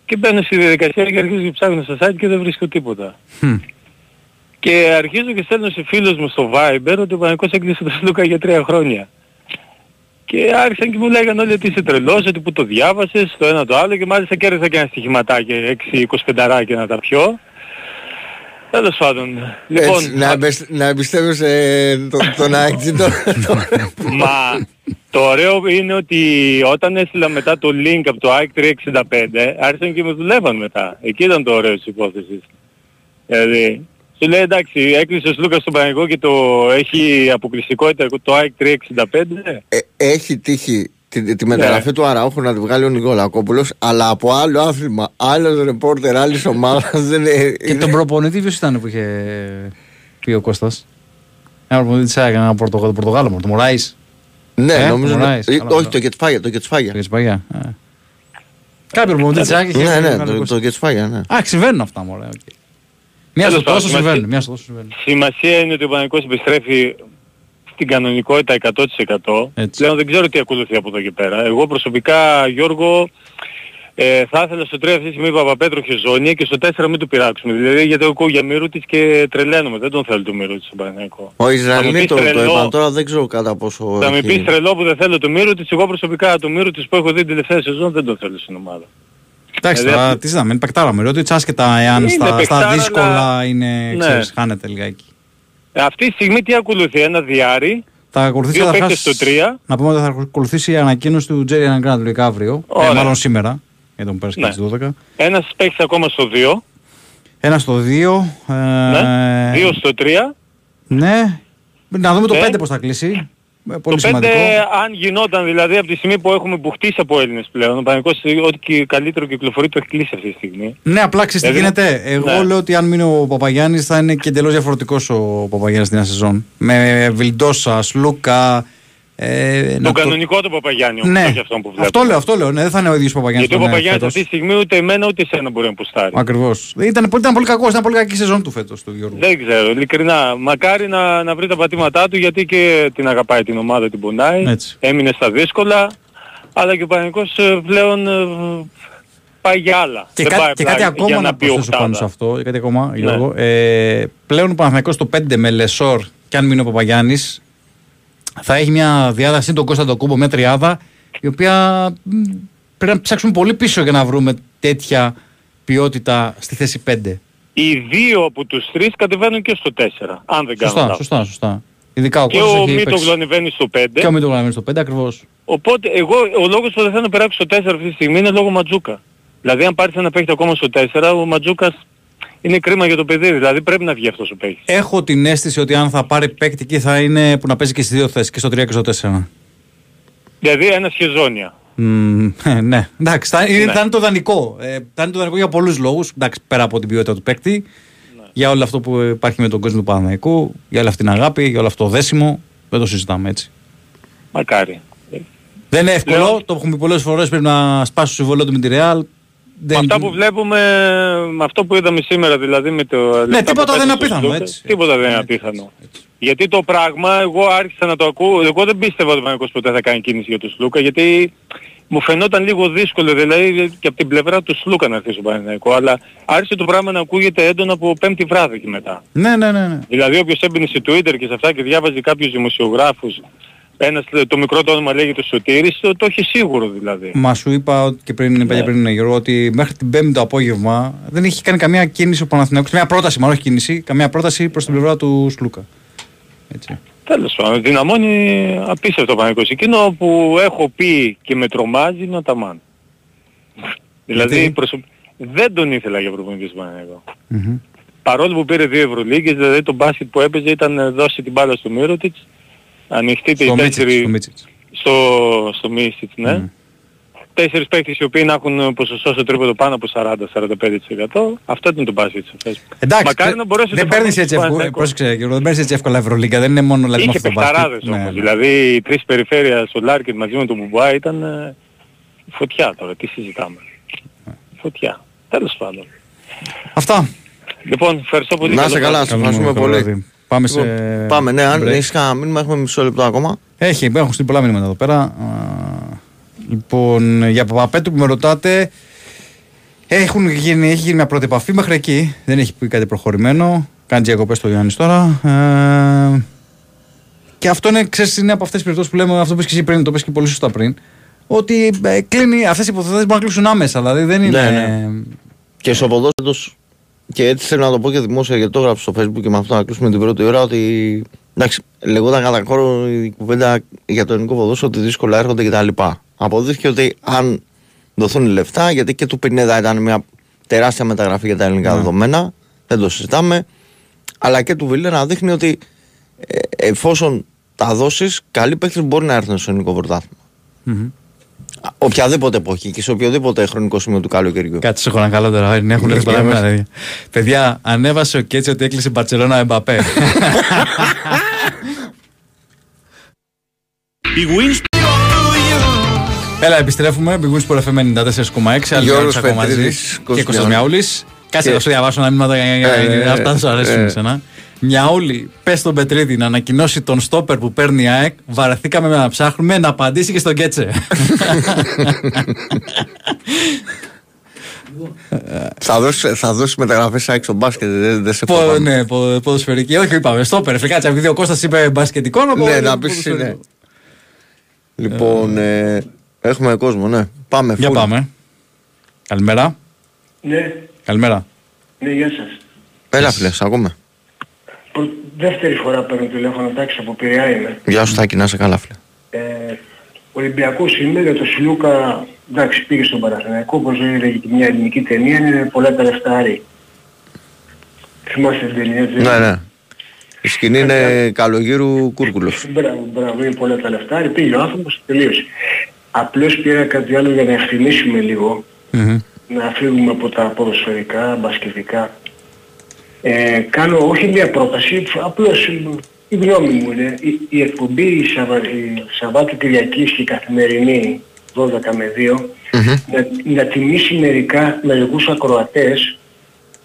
και μπαίνω στη διαδικασία και αρχίζω και ψάχνω στο site και δεν βρίσκω τίποτα. Χμ. Και αρχίζω και στέλνω σε φίλους μου στο Viber ότι ο Παναγικός έκλεισε τον Σλούκα για τρία χρόνια. Και άρχισαν και μου λέγανε όλοι ότι είσαι τρελός, ότι που το διάβασες, το ένα το άλλο και μάλιστα κέρδισα και ένα στοιχηματάκι 6-25 να τα πιω. Τέλος πάντων. Λοιπόν, Έτσι, να, εμπεσ- να εμπιστεύεσαι τον- τον Αεξή τώρα. Μα το ωραίο είναι ότι όταν έστειλα μετά το link από το ΑΕΚ 365 άρχισαν και με δουλεύαν μετά. Εκεί ήταν το ωραίο της υπόθεσης. Δηλαδή, σου λέει εντάξει έκλεισε ο Λούκας στον Παναγικό και το έχει αποκλειστικότητα το ΑΕΚ 365. Ε, έχει τύχει τη, τη μεταγραφή Ναι. του Αραούχου να τη βγάλει ο Νικολακόπουλος αλλά από άλλο άθλημα, άλλος ρεπόρτερ άλλης ομάδας δεν είναι... Και τον προπονητή ποιος ήταν που είχε πει ο Κώστας; Ένα προπονητή της ΑΕΚ, ένα Πορτογάλο, το Πορτογάλο, το Μοράις. Ναι, Ε, νομίζω. Μοράις, ε, καλά, όχι, καλά. το Κετσπάγια. Το Κετσπάγια. Το Κετσπάγια. ε. Κάποιο προπονητή της ΑΕΚ είχε Ναι, βγάλει ναι, Κώστα. το, το Κετσπάγια, ναι. Α, συμβαίνουν αυτά μωρέ. οκ. Μία στο Τέλος πάντων, τόσο σημασία- συμβαίνουν. Μία στο τόσο συμβαίνουν. Σημασία είναι ότι ο Παναγικός επιστρέφει στην κανονικότητα 100%. Έτσι. Πλέον δεν ξέρω τι ακολουθεί από εδώ και πέρα. Εγώ προσωπικά, Γιώργο, ε, θα ήθελα στο 3 αυτή τη στιγμή Παπαπέτρο Χεζόνια και στο 4 μην του πειράξουμε. Δηλαδή γιατί εγώ ακούω για μύρου της και τρελαίνομαι. Δεν τον θέλω του μύρου της στον Παναγικό. Ο Ισραηλινή πεις το, το τρελό. είπαν τώρα, δεν ξέρω κατά πόσο. Θα με έχει- πεις τρελό που δεν θέλω του μύρου της, εγώ προσωπικά του μύρου της που έχω δει την τελευταία σεζόν δεν τον θέλω στην ομάδα. Εντάξει, Δηλαδή, τώρα αυτή- τι ζητάμε, είναι παικτάρα με ρωτή, άσχετα εάν Είναι στα, στα παικτάρα, δύσκολα αλλά- είναι, Ναι. ξέρεις, χάνεται λιγάκι. Ε, Αυτή τη στιγμή τι ακολουθεί, ένα διάρρη, Θα ακολουθήσει Δύο καταρχάς- παίκτες στο τρία. Να πούμε ότι θα ακολουθήσει η ανακοίνωση του Τζέρι Αναγκράντ αύριο. Ε, Ωραία. μάλλον σήμερα. Για τον πέρασε και Ναι. τις 12. ένας παίκτης ακόμα στο 2, Ένας στο 2. Ε, ναι, δύο στο 3. ναι. Να δούμε το Ναι. 5 πώς θα κλείσει. Ε, Πολύ το 5 σημαντικό. αν γινόταν δηλαδή από τη στιγμή που έχουμε μπουχτίσει από Έλληνες πλέον, ο Παναγικός ό,τι και καλύτερο κυκλοφορεί το έχει κλείσει αυτή τη στιγμή. Ναι, απλά ξέρεις τι Δηλαδή, γίνεται. Εγώ ναι. λέω ότι αν μείνει ο Παπαγιάννης θα είναι και εντελώς διαφορετικός ο Παπαγιάννης στην νέα σεζόν. Με Βιλντόσα, Σλούκα. Ε, Το να κανονικό του Παπαγιάννη όμως, Ναι, όχι αυτό που βλέπουμε. αυτό λέω, αυτό λέω. Ναι, δεν θα είναι ο ίδιος Παπαγιάννης. Γιατί ο που είναι Παπαγιάννης φέτος. αυτή τη στιγμή ούτε εμένα ούτε εσένα μπορεί να πουστάρει. Ακριβώς. Ήταν, πολύ- ήταν πολύ κακός, ήταν πολύ κακή σεζόν του φέτος του Γιώργου. Δεν ξέρω, ειλικρινά. Μακάρι να, να βρει τα πατήματά του γιατί και την αγαπάει την ομάδα, την πονάει. Έτσι. Έμεινε στα δύσκολα. Αλλά και ο Παναγικός ε, πλέον ε, πάει για άλλα. Και, Δεν κά- πάει και απλά κάτι για ακόμα να πει προσθέσω πάνω οχτάδα. σε αυτό. και Κάτι ακόμα, Γιώργο. Ε, πλέον ο Παναθηναϊκός στο 5 με Λεσόρ και αν μείνει ο Παπαγιάννης θα έχει μια διάδα συν τον Κώστα τον Κούμπο, μια τριάδα η οποία μ, πρέπει να ψάξουμε πολύ πίσω για να βρούμε τέτοια ποιότητα στη θέση 5. Οι δύο από τους τρεις κατεβαίνουν και στο 4. Αν δεν κάνω Σωστά, λάθος. σωστά, σωστά. Ειδικά ο Και Κώστας ο έχει Μίτογλου παίξει. ανεβαίνει στο 5. Και ο Μίτογλου ανεβαίνει στο 5 ακριβώς. Οπότε εγώ ο λόγος που δεν θέλω να περάσω στο 4 αυτή τη στιγμή είναι λόγω Ματζούκα. Δηλαδή αν πάρεις ένα παίχτη ακόμα στο 4, ο Ματζούκας είναι κρίμα για το παιδί. Δηλαδή πρέπει να βγει αυτός ο παίχτης. Έχω την αίσθηση ότι αν θα πάρει παίκτη εκεί θα είναι που να παίζει και στις δύο θέσεις, και στο 3 και στο 4. Δηλαδή ένα σχεζόνια. Μμμ, ε, ναι, εντάξει, θα, είναι, Ναι. θα είναι το δανεικό. Ε, θα είναι το δανεικό για πολλούς λόγους, εντάξει, πέρα από την ποιότητα του παίκτη, Ναι. για όλο αυτό που υπάρχει με τον κόσμο του Παναθηναϊκού, για όλη αυτή την αγάπη, για όλο αυτό το δέσιμο. Δεν το συζητάμε έτσι. Μακάρι. Δεν είναι εύκολο, Λέω- το έχουμε πει πολλές φορές, πρέπει να σπάσει το συμβολό του με τη Real. Με αυτά που βλέπουμε, με αυτό που είδαμε σήμερα δηλαδή με το... λεπτά Ναι, τίποτα που δεν είναι πέτασε ο απίθανο, Σλούκα, έτσι. Τίποτα δεν είναι Έτσι, απίθανο. Γιατί το πράγμα, εγώ άρχισα να το ακούω, εγώ δεν πίστευα ότι ο Παναγικός ποτέ θα κάνει κίνηση για τον Σλούκα, γιατί μου φαινόταν λίγο δύσκολο, δηλαδή και από την πλευρά του Σλούκα να έρθει στο Παναγικός, αλλά άρχισε το πράγμα να ακούγεται έντονα από πέμπτη βράδυ και μετά. Ναι, ναι, ναι. ναι. Δηλαδή όποιος έμπαινε σε Twitter και σε αυτά και διάβαζε κάποιους δημοσιογράφους, ένας, το μικρό το όνομα λέγεται Σωτήρης, το, το έχει σίγουρο δηλαδή. Μα σου είπα ότι και πριν, είπα Ναι. και πριν Γιώργο, ότι μέχρι την Πέμπτη το απόγευμα δεν έχει κάνει καμία κίνηση ο Παναθηναϊκός. Μια πρόταση, μάλλον όχι κίνηση, καμία πρόταση προς την πλευρά του Σλούκα. Έτσι. Τέλος πάντων, δυναμώνει απίστευτο Παναγικός. Εκείνο που έχω πει και με τρομάζει είναι ο Ταμάν. Δηλαδή Γιατί; προσω- δεν τον ήθελα για προπονητής του Παναθηναϊκού. Παρόλο που πήρε δύο Ευρωλίγκες, δηλαδή το μπάσκετ που έπαιζε ήταν να δώσει την μπάλα στο Μύρωτιτς, ανοιχτή Στο τη Μίτσιτς, τέσσερι... στο Μίτσιτς. στο, στο Μίσιτς, ναι. Τέσσερις παίκτες οι οποίοι να έχουν ποσοστό στο τρίποδο πάνω από 40-45%. Αυτό ήταν το μπάσκετ στο Facebook. Εντάξει, Μακάρι να μπορέσει δεν το παίρνεις Παναθηναϊκό έτσι εύκολα. Παναθηναϊκό. Πρόσεξε, Γιώργο, δεν παίρνεις έτσι εύκολα Ευρωλίγκα. Δεν είναι μόνο δηλαδή, με Είχε αυτό το μπάσκετ. παιχταράδες Ναι, όμως. ναι. Δηλαδή οι τρεις περιφέρειας, ο Λάρκετ μαζί με τον Μπουμπά ήταν ε, φωτιά τώρα. Τι συζητάμε. Φωτιά. Τέλος πάντων. Αυτά. Λοιπόν, ευχαριστώ πολύ. Να είστε Καλό καλά, βράδυ. σας ευχαριστούμε Καλό πολύ. Βράδυ. Πάμε σε. Λοιπόν, Πάμε, ναι, αν break. έχεις κανένα μήνυμα, έχουμε μισό λεπτό ακόμα. Έχει, έχουν στείλει πολλά μηνύματα εδώ πέρα. Α, Λοιπόν, για Παπαπέτου που με ρωτάτε, έχουν γίνει, έχει γίνει μια πρώτη επαφή μέχρι εκεί. Δεν έχει πει κάτι προχωρημένο. Κάνει διακοπέ το Γιάννης τώρα. Ε, και αυτό είναι, ξέρεις, είναι από αυτές τις περιπτώσεις που λέμε, αυτό που είπε και εσύ πριν, το πες και πολύ σωστά πριν. Ότι ε, κλείνει, αυτές οι υποθέσεις μπορούν να κλείσουν άμεσα. Δηλαδή δεν είναι. Ναι, Και στο ποδόσφαιρο, και έτσι θέλω να το πω και δημόσια γιατί το έγραψα στο facebook και με αυτό να κλείσουμε την πρώτη ώρα ότι εντάξει, λεγόταν κατά κόρο η κουβέντα για το ελληνικό ποδόσφαιρο ότι δύσκολα έρχονται κτλ. Αποδείχθηκε ότι αν δοθούν λεφτά, γιατί και του Πινέδα ήταν μια τεράστια μεταγραφή για τα ελληνικά δεδομένα, δεν το συζητάμε, αλλά και του Βιλένα δείχνει ότι ε, εφόσον τα δώσεις, καλοί παίχτες μπορεί να έρθουν στο ελληνικό πρωτάθλημα. Οποιαδήποτε εποχή και σε οποιοδήποτε χρονικό σημείο του καλοκαιριού. Κάτι σε έχω ένα καλό τώρα. Είναι, έχουν έρθει πολλά μέρα, δηλαδή. Παιδιά, ανέβασε ο Κέτσι ότι έκλεισε η Μπαρσελόνα Εμπαπέ. Η [LAUGHS] Wins Έλα, επιστρέφουμε. Big Wins Sport FM 94,6. Άλλη Γιώργος μια ακόμα μαζί. Πετρίδης, Και Κώστας Κώστας Μιαούλης. Κάτσε Και- να σου διαβάσω ένα μήνυμα για- για- Ε, για- ε, Αυτά σου αρέσουν ε. εσένα. Μιαούλη, πες στον Πετρίδη να ανακοινώσει τον στόπερ που παίρνει η ΑΕΚ. Βαρεθήκαμε να ψάχνουμε να απαντήσει και στον Κέτσε. Θα δώσει, θα δώσει μεταγραφές ΑΕΚ στο μπάσκετ, δεν, δεν σε Πο, φοβάμαι. ναι, πο, ποδοσφαιρική. Όχι, είπαμε στόπερ. Φρικάτσα, επειδή ο Κώστας είπε μπασκετικό, να πω. Ναι, να πεις ποδοσφαιρικό. ναι. Λοιπόν, ε, έχουμε κόσμο, ναι. Πάμε, Για full. πάμε. Καλημέρα. Ναι, Καλημέρα. ναι, γεια σας. Έλα φίλε, σ' ακούμε. Προ- Δεύτερη φορά παίρνω τηλέφωνο, εντάξει, από Πειραιά είμαι. Γεια σου Τάκη, να είσαι καλά φίλε. Ε, Ολυμπιακός είμαι, για το Σιλούκα, εντάξει, πήγε στον Παναθηναϊκό, όπως έλεγε και μια ελληνική ταινία, είναι πολλά τα λεφτάρι. Θυμάστε την ταινία, έτσι. Ναι, ναι. Η σκηνή είναι καλογύρου Κούρκουλος. Μπράβο, μπράβο, είναι πολλά τα λεφτάρι, πήγε ο άνθρωπος, τελείωσε. Απλώς πήρα κάτι άλλο για να ευθυμίσουμε λίγο, να φύγουμε από τα ποδοσφαιρικά, μπασκετικά. Ε, κάνω όχι μια πρόταση, απλώς η γνώμη μου είναι η, η εκπομπή η, Σαββα, η Σαββάτου Κυριακής και η καθημερινή 12 με 2 να, να τιμήσει μερικά μερικούς ακροατές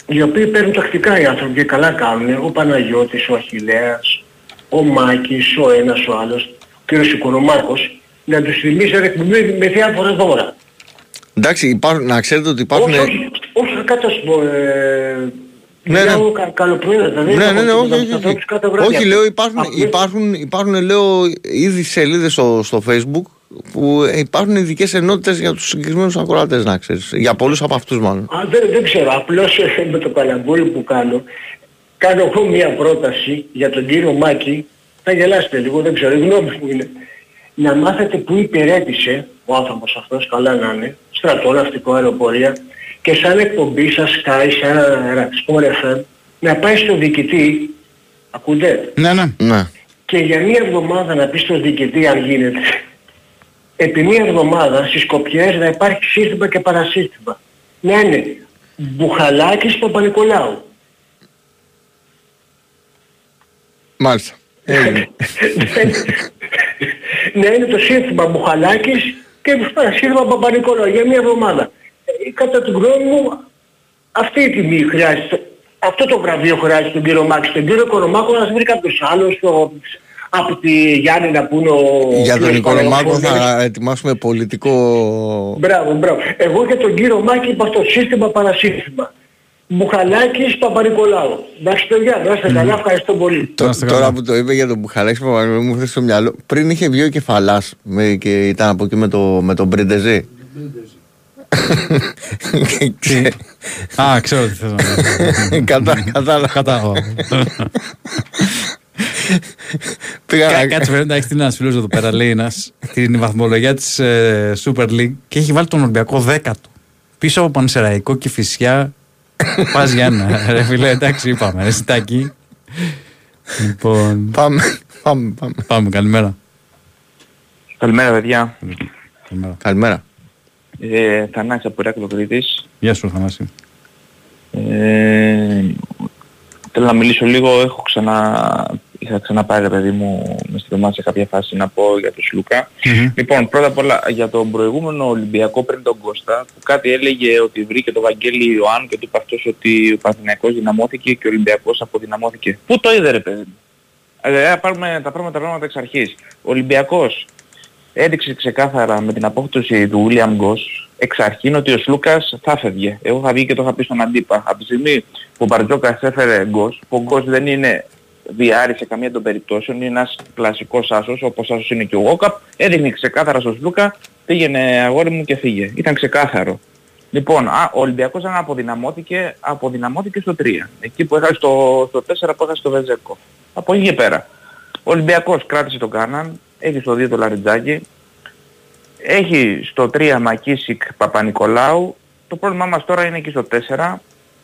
οι οποίοι παίρνουν τακτικά οι άνθρωποι και καλά κάνουν. Ο Παναγιώτης, ο Αχιλέας, ο Μάκης, ο ένας, ο άλλος, ο κύριος Οικονομάκος, να τους θυμίσει ένα εκπομπή με διάφορα δώρα. Εντάξει, υπάρχουν, να ξέρετε ότι υπάρχουν... Όχι, όχι, όχι κάτω στο... Ε, Ναι, ναι. λέω κα, καλοπροαίρετα, δεν Ναι, έχω ναι, ναι, τίποτα όχι, με τους όχι, ανθρώπους όχι. κάθε βράδυ. Όχι, λέω υπάρχουν, Απλώς- υπάρχουν, υπάρχουν λέω, ήδη σελίδες στο, στο facebook που υπάρχουν ειδικές ενότητες για τους συγκεκριμένους ακροατές, να ξέρεις. Για πολλούς από αυτούς μάλλον. Α, δεν, δεν ξέρω, απλώς ε, με το καλαμπόλι που κάνω, κάνω εγώ μία πρόταση για τον κύριο Μάκη, θα γελάσετε λίγο, δεν ξέρω, η γνώμη μου είναι, να μάθετε που υπηρέτησε ο άνθρωπος αυτός, καλά να είναι, στρατό, ναυτικό, αεροπορία, και σαν εκπομπή, σαν Sky, σαν ε, Sport FM, να πάει στο διοικητή, ακούτε, Ναι, ναι. Ναι. και για μία εβδομάδα να πει στον διοικητή αν γίνεται, επί μία εβδομάδα στις Σκοπιές να υπάρχει σύστημα και παρασύστημα. Να είναι Μπουχαλάκης Παπα-Νικολάου. Μάλιστα. Έγινε. [LAUGHS] να είναι το σύνθημα Μπουχαλάκης και το παρασύστημα Παπα-Νικολάου για μία εβδομάδα. Ε, κατά την γνώμη μου αυτή η τιμή χρειάζεται. Αυτό το βραβείο χρειάζεται τον κύριο Μάκη. Τον κύριο Κονομάκο να βρει κάποιος άλλος το, από τη Γιάννη να πούνε ο... Για τον κύριος Νικολομάκο Παναγιώτης. θα ετοιμάσουμε πολιτικό... Μπράβο, μπράβο. Εγώ για τον κύριο Μάκη είπα αυτό σύστημα παρασύστημα. Μπουχαλάκης Παπα-Νικολάου. Εντάξει παιδιά, να είστε καλά, ευχαριστώ πολύ. Το- είστε τώρα καλά. που το είπε για τον Μπουχαλάκη Παπαγνώμη μου ήρθε στο μυαλό. Πριν είχε βγει ο Κεφαλάς με, και ήταν από εκεί με, το, με τον Μπριντεζή. Και ξέ- Α, ξέρω τι θες να πεις. [LAUGHS] Κατά, κατάλαβα. Κατάλαβα. Πήγα Κα- να- Κάτσε βέβαια, έχει την ένας φίλος εδώ πέρα, λέει ένας, την βαθμολογία της Super League και έχει βάλει τον Ολυμπιακό δέκατο. Πίσω από Πανσεραϊκό και Φυσιά πας για ένα. Ρε φίλε, εντάξει, είπαμε. Ρε Σιτάκη. Λοιπόν, Πάμε, πάμε, πάμε. πάμε, καλημέρα. Καλημέρα παιδιά. Καλημέρα. Καλημέρα. Ε, Θανάσης από Ηράκλειο Κρήτης. Γεια σου, Θανάση. Ε, θέλω να μιλήσω λίγο, έχω ξανα, είχα ξαναπάρει ρε παιδί μου μες στη σε κάποια φάση να πω για τον Σλούκα. Λοιπόν, πρώτα απ' όλα για τον προηγούμενο Ολυμπιακό πριν τον Κώστα που κάτι έλεγε ότι βρήκε το Βαγγέλη Ιωάννου και του είπε αυτός ότι ο Παναθηναϊκός δυναμώθηκε και ο Ολυμπιακός αποδυναμώθηκε. Πού το είδε ρε παιδί μου; Ε, ε, πάρουμε τα πράγματα, τα πράγματα εξ αρχής. Ο Ολυμπιακός έδειξε ξεκάθαρα με την απόκτωση του William Goss εξ αρχήν ότι ο Σλούκας θα φεύγε. Εγώ θα βγει και το είχα πει στον Αντίπα. Από τη στιγμή που ο Μπαρτζόκας έφερε Goss, που ο Goss δεν είναι διάρρη σε καμία των περιπτώσεων, είναι ένας κλασικός άσος, όπως άσος είναι και ο Γόκαπ, έδειχνε ξεκάθαρα στον Σλούκα, πήγαινε αγόρι μου και φύγε. Ήταν ξεκάθαρο. Λοιπόν, α, ο Ολυμπιακός αν αποδυναμώθηκε, αποδυναμώθηκε στο 3. Εκεί που έχασε στο, στο 4 που έχασε το Βεζέκο. Από εκεί και πέρα. Ο Ολυμπιακός κράτησε τον Κάναν, έχει στο 2 το Λαριτζάκι, έχει στο 3 Μακίσικ Παπα-Νικολάου, το πρόβλημά μας τώρα είναι εκεί στο 4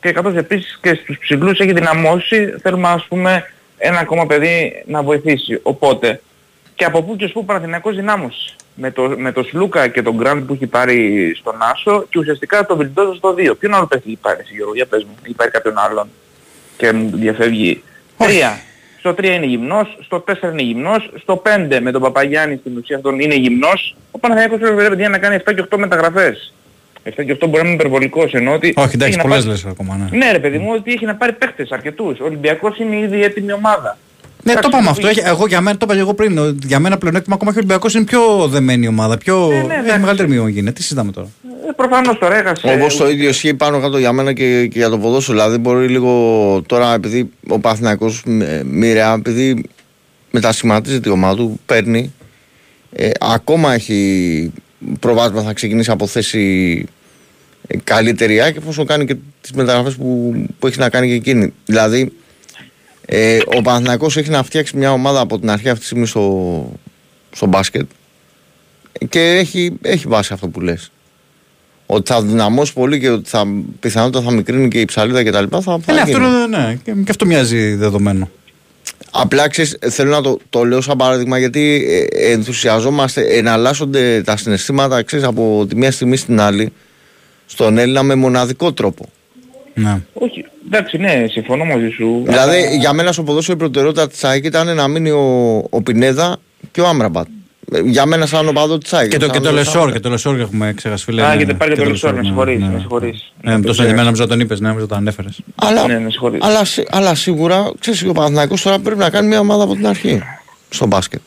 και καθώς επίσης και στους ψηλούς έχει δυναμώσει, θέλουμε ας πούμε ένα ακόμα παιδί να βοηθήσει. Οπότε και από πού και ως πού Παναθηναϊκός δυνάμωσε. Με το, με το Σλούκα και τον Γκραντ που έχει πάρει στον Άσο και ουσιαστικά το Βιλντόζο στο 2. Ποιον άλλο παίχτη έχει πάρει εσύ Γιώργο, για πες μου, έχει πάρει κάποιον άλλον και μου διαφεύγει. 3. Στο 3 είναι γυμνός, στο 4 είναι γυμνός, στο 5 με τον Παπαγιάννη στην ουσία αυτόν είναι γυμνός. Ο Παναθηναϊκός πρέπει παιδιά, να κάνει 7 και 8 μεταγραφές. 7 και 8 μπορεί να είναι υπερβολικός ενώ ότι... Όχι, εντάξει, έχει να πολλές πάρει- λες ακόμα, ναι. Ναι ρε παιδί μου, ότι έχει να πάρει παίχτες αρκετούς. Ο Ολυμπιακός είναι ήδη έτοιμη ομάδα. Ναι, το Εντάξει, είπαμε το αυτό. πήγε- Έχει- Εγώ για μένα, το είπα και εγώ πριν. ότι Για μένα πλεονέκτημα ακόμα και ο Ολυμπιακός είναι πιο δεμένη ομάδα. Πιο... ναι, έχει εντάξει. μεγαλύτερη μειογένεια. Τι συζητάμε τώρα; Ε, προφανώς τώρα έχασε... Όπως το ίδιο ισχύει πάνω κάτω για μένα και, και για το ποδόσφαιρο. Δηλαδή μπορεί λίγο τώρα επειδή ο Παθηνακός μοιραία, επειδή μετασχηματίζεται η ομάδα του, παίρνει, ε, ακόμα έχει προβάσμα θα ξεκινήσει από θέση ε, καλύτερη άκρη εφόσον κάνει και τις μεταγραφές που, που έχει να κάνει και εκείνη. Δηλαδή ε, ο Παναθηναϊκός έχει να φτιάξει μια ομάδα από την αρχή αυτή τη στιγμή στο, στο μπάσκετ και έχει, έχει βάσει αυτό που λες. Ότι θα δυναμώσει πολύ και ότι θα, πιθανότατα θα μικρύνει και η ψαλίδα κτλ. Θα, θα Ε, ναι, αυτό, γίνει. είναι- ναι, και, και αυτό μοιάζει δεδομένο. Απλά ξέρεις, θέλω να το, το λέω σαν παράδειγμα γιατί ε, ενθουσιαζόμαστε, εναλλάσσονται τα συναισθήματα ξέρεις, από τη μία στιγμή στην άλλη στον Έλληνα με μοναδικό τρόπο. Ναι. Όχι, εντάξει, ναι, συμφωνώ μαζί σου. Δηλαδή, για μένα στο ποδόσφαιρο η προτεραιότητα της ΑΕΚ ήταν να μείνει ο, ο Πινέδα και ο Άμραμπατ. Ε, Για μένα, σαν οπαδό τη ΑΕΚ. Και το, σαν και το οπαδός της Λεσόρ, ΑΕΚ. και το Λεσόρ έχουμε ξεχάσει φίλε. Α, ναι, γιατί ναι, πάρει και το Λεσόρ, Λεσόρ, με ναι, συγχωρείς, ναι, με ναι. συγχωρείς. Ναι, με το σαντιμένο νομίζω τον είπες, ναι, νομίζω τον ανέφερες. Αλλά, Ναι, με συγχωρείς. αλλά, σι- αλλά σίγουρα ξέρεις, ο Παναθηναϊκός τώρα πρέπει να κάνει μια ομάδα από την αρχή στο μπάσκετ.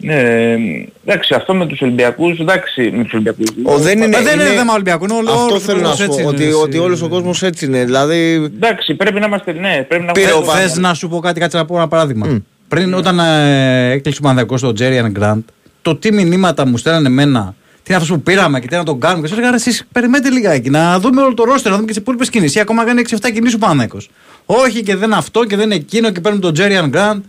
Ναι, ε, εντάξει, αυτό με τους Ολυμπιακούς, εντάξει, με τους Ολυμπιακούς. Ο, δεν είναι, Ε, δεν είναι είναι- θέμα Ολυμπιακού, είναι όλο- Αυτό όλος ο θέλω να κόσμος σου πω. έτσι Ότι, είναι, ότι εσύ. όλος ο κόσμος έτσι είναι. Δηλαδή. Εντάξει, πρέπει να είμαστε, ναι, πρέπει να Πήρε είμαστε... ο Πα- Θες να σου πω κάτι, κάτσε να πω ένα παράδειγμα. Πριν όταν ε, έκλεισε ο Παναδιακός στο Τζέριαν Γκραντ, το τι μηνύματα μου στέλνανε εμένα, τι είναι αυτός που πήραμε και τι να τον κάνουμε. Και σας έλεγα, εσείς περιμένετε λιγάκι να δούμε όλο το ρόστερ, να δούμε και τις υπόλοιπες κινήσεις. Ακόμα κάνει 6-7 κινήσεις ο Παναδιακός. Όχι και δεν αυτό και δεν εκείνο και παίρνουν τον Τζέριαν Γκραντ.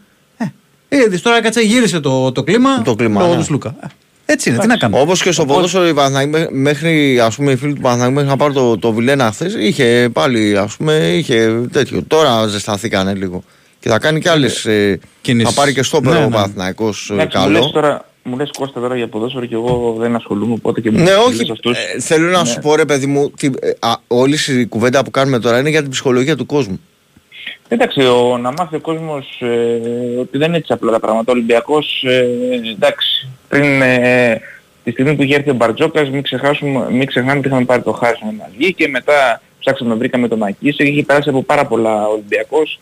Ε, είδες, τώρα κάτσε γύρισε το, το κλίμα. Το κλίμα, λόγω ναι. του Σλούκα. Ε, έτσι είναι, τι να κάνουμε. Όπως και στο ποδόσφαιρο, η Παναθηναϊκή, μέχρι ας πούμε, οι φίλοι του Παναθηναϊκού μέχρι να πάρουν το, το Βιλένα χθες, είχε πάλι ας πούμε, είχε τέτοιο. Τώρα ζεσταθήκανε λίγο. Και θα κάνει και άλλες. Ε, Κινήσεις. θα πάρει και στο Ναι, ναι, ο ναι. Παναθηναϊκός ε, Εντάξει, μου λες καλό. τώρα, μου λες Κώστα τώρα για ποδόσφαιρο και εγώ δεν ασχολούμαι, οπότε και μου Ναι, λες όχι. αυτούς. ε, θέλω να Ναι. σου πω, ρε παιδί μου, τι, ε, α, όλη η κουβέντα που κάνουμε τώρα είναι για την ψυχολογία του κόσμου. Εντάξει, ο, να μάθει ο κόσμος ε, ότι δεν είναι έτσι απλά τα πράγματα. Ο Ολυμπιακός, ε, εντάξει, πριν ε, τη στιγμή που είχε έρθει ο Μπαρτζόκας, μην, ξεχάσουμε, μην ξεχνάμε ότι είχαμε πάρει το χάσμα να βγει και μετά ψάξαμε, βρήκαμε το Μακίσο και είχε περάσει από πάρα πολλά ο Ολυμπιακός.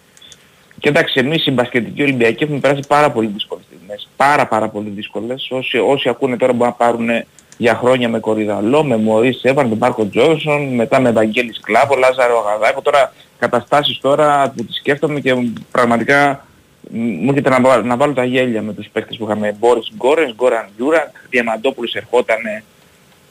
Και εντάξει, εμείς οι μπασκετικοί Ολυμπιακοί έχουμε περάσει πάρα πολύ δύσκολες στιγμές. Πάρα πάρα πολύ δύσκολες. Όσοι, όσοι ακούνε τώρα μπορούν να πάρουν για χρόνια με Κορυδαλό, με Μωρίς Έβαν, τον Μάρκο Τζόνσον, μετά με Ευαγγέλης Σκλάβο, Λάζαρο Αγαδά. Έχω τώρα καταστάσεις τώρα που τις σκέφτομαι και πραγματικά μ, μου έρχεται να, βάλω- να βάλω τα γέλια με τους παίκτες που είχαμε. Μπόρις Γκόρενς, Γκόραν Γιούρακ, Διαμαντόπουλος ερχότανε,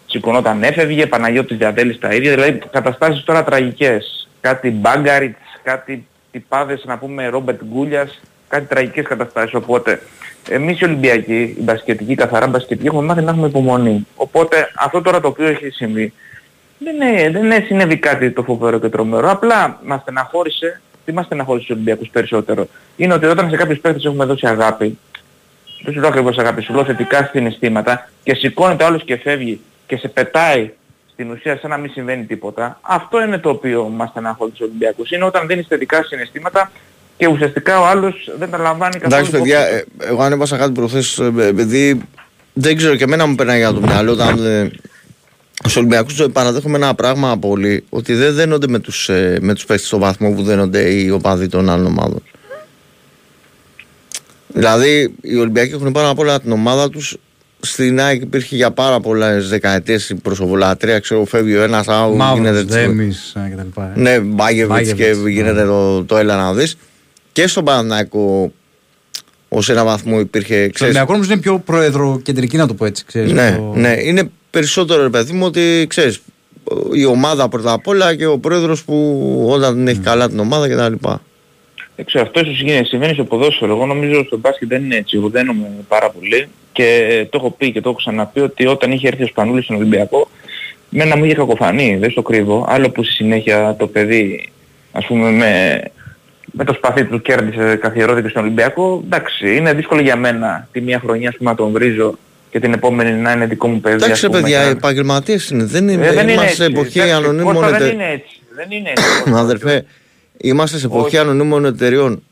σηκωνόταν έφευγε, Παναγιώτης Διατέλης τα ίδια, δηλαδή καταστάσεις τώρα τραγικές. Κάτι Μπάγκαριτς, κάτι τυπάδες να πούμε Ρόμπερτ Γκούλιας, κάτι τραγικές καταστάσεις. Οπότε εμείς οι Ολυμπιακοί, οι μπασκετικοί, καθαρά μπασκετικοί, έχουμε μάθει να έχουμε υπομονή. Οπότε αυτό τώρα το οποίο έχει συμβεί δεν, είναι, δεν είναι συνέβη κάτι το φοβερό και τρομερό. Απλά μας στεναχώρησε, τι μας στεναχώρησε στους Ολυμπιακούς περισσότερο. Είναι ότι όταν σε κάποιους παίχτες έχουμε δώσει αγάπη, δεν σου λέω ακριβώς αγάπη, σου λέω θετικά συναισθήματα και σηκώνεται άλλος και φεύγει και σε πετάει στην ουσία σαν να μην συμβαίνει τίποτα. Αυτό είναι το οποίο μας στεναχώρησε στους Ολυμπιακούς. Είναι όταν δίνεις θετικά συναισθήματα και ουσιαστικά ο άλλος δεν τα λαμβάνει καθόλου. Εντάξει, παιδιά, υπόψη. ε, εγώ ανέβασα κάτι προχθές, ε, επειδή δεν ξέρω και εμένα μου περνάει για το μυαλό όταν ε, στους Ολυμπιακούς το παραδέχομαι ένα πράγμα πολύ, ότι δεν δένονται με τους, ε, με τους παίκτες στο βαθμό που δένονται οι οπαδοί των άλλων ομάδων. Δηλαδή, οι Ολυμπιακοί έχουν πάνω απ' όλα την ομάδα τους στην ΑΕΚ υπήρχε για πάρα πολλέ δεκαετίες η προσωπολατρία. Ξέρω, φεύγει ο ένας, άλλο Μαύρος, γίνεται. Δέμης ε, κτλ. ε. Ναι, Μπάγεβιτ και Μπάγεβιτς, γίνεται ναι. το, το έλα να δεις. Και στον Παναναϊκό ως ένα βαθμό υπήρχε. Στον Ξέρεις, Ολυμπιακό όμως είναι πιο προεδροκεντρική να το πω έτσι. Ξέρεις, ναι, το- ναι, είναι περισσότερο ρε παιδί μου ότι ξέρεις η ομάδα πρώτα απ' όλα και ο πρόεδρος που όταν την έχει Ναι. καλά την ομάδα κτλ. Δεν ξέρω, αυτός ίσως γίνει- συμβαίνει στο ποδόσφαιρο. Εγώ νομίζω στο μπάσκετ δεν είναι έτσι. Εγώ δένομαι πάρα πολύ. Και ε, το έχω πει και το έχω ξαναπεί ότι όταν είχε έρθει ο Σπανούλης στον Ολυμπιακό, μένα μου είχε κακοφανεί, δεν στο κρύβω. Άλλο που στη συνέχεια το παιδί, ας πούμε, με, με το σπαθί του κέρδισε καθιερώθηκε στον Ολυμπιακό. Εντάξει, είναι δύσκολο για μένα τη μία χρονιά ας πούμε, να τον βρίζω και την επόμενη να είναι δικό μου παιδί. Εντάξει, ας ρε πούμε, παιδιά, και οι να- επαγγελματίες είναι. Δεν είναι. Ε, δεν είναι είμαστε σε έτσι. εποχή Εντάξει, ανωνύμων Κώστα, δεν εταιρεών. είναι έτσι. Δεν είναι έτσι. Κώστα. [COUGHS] Αδερφέ, είμαστε σε εποχή Όχι. ανωνύμων εταιρεών.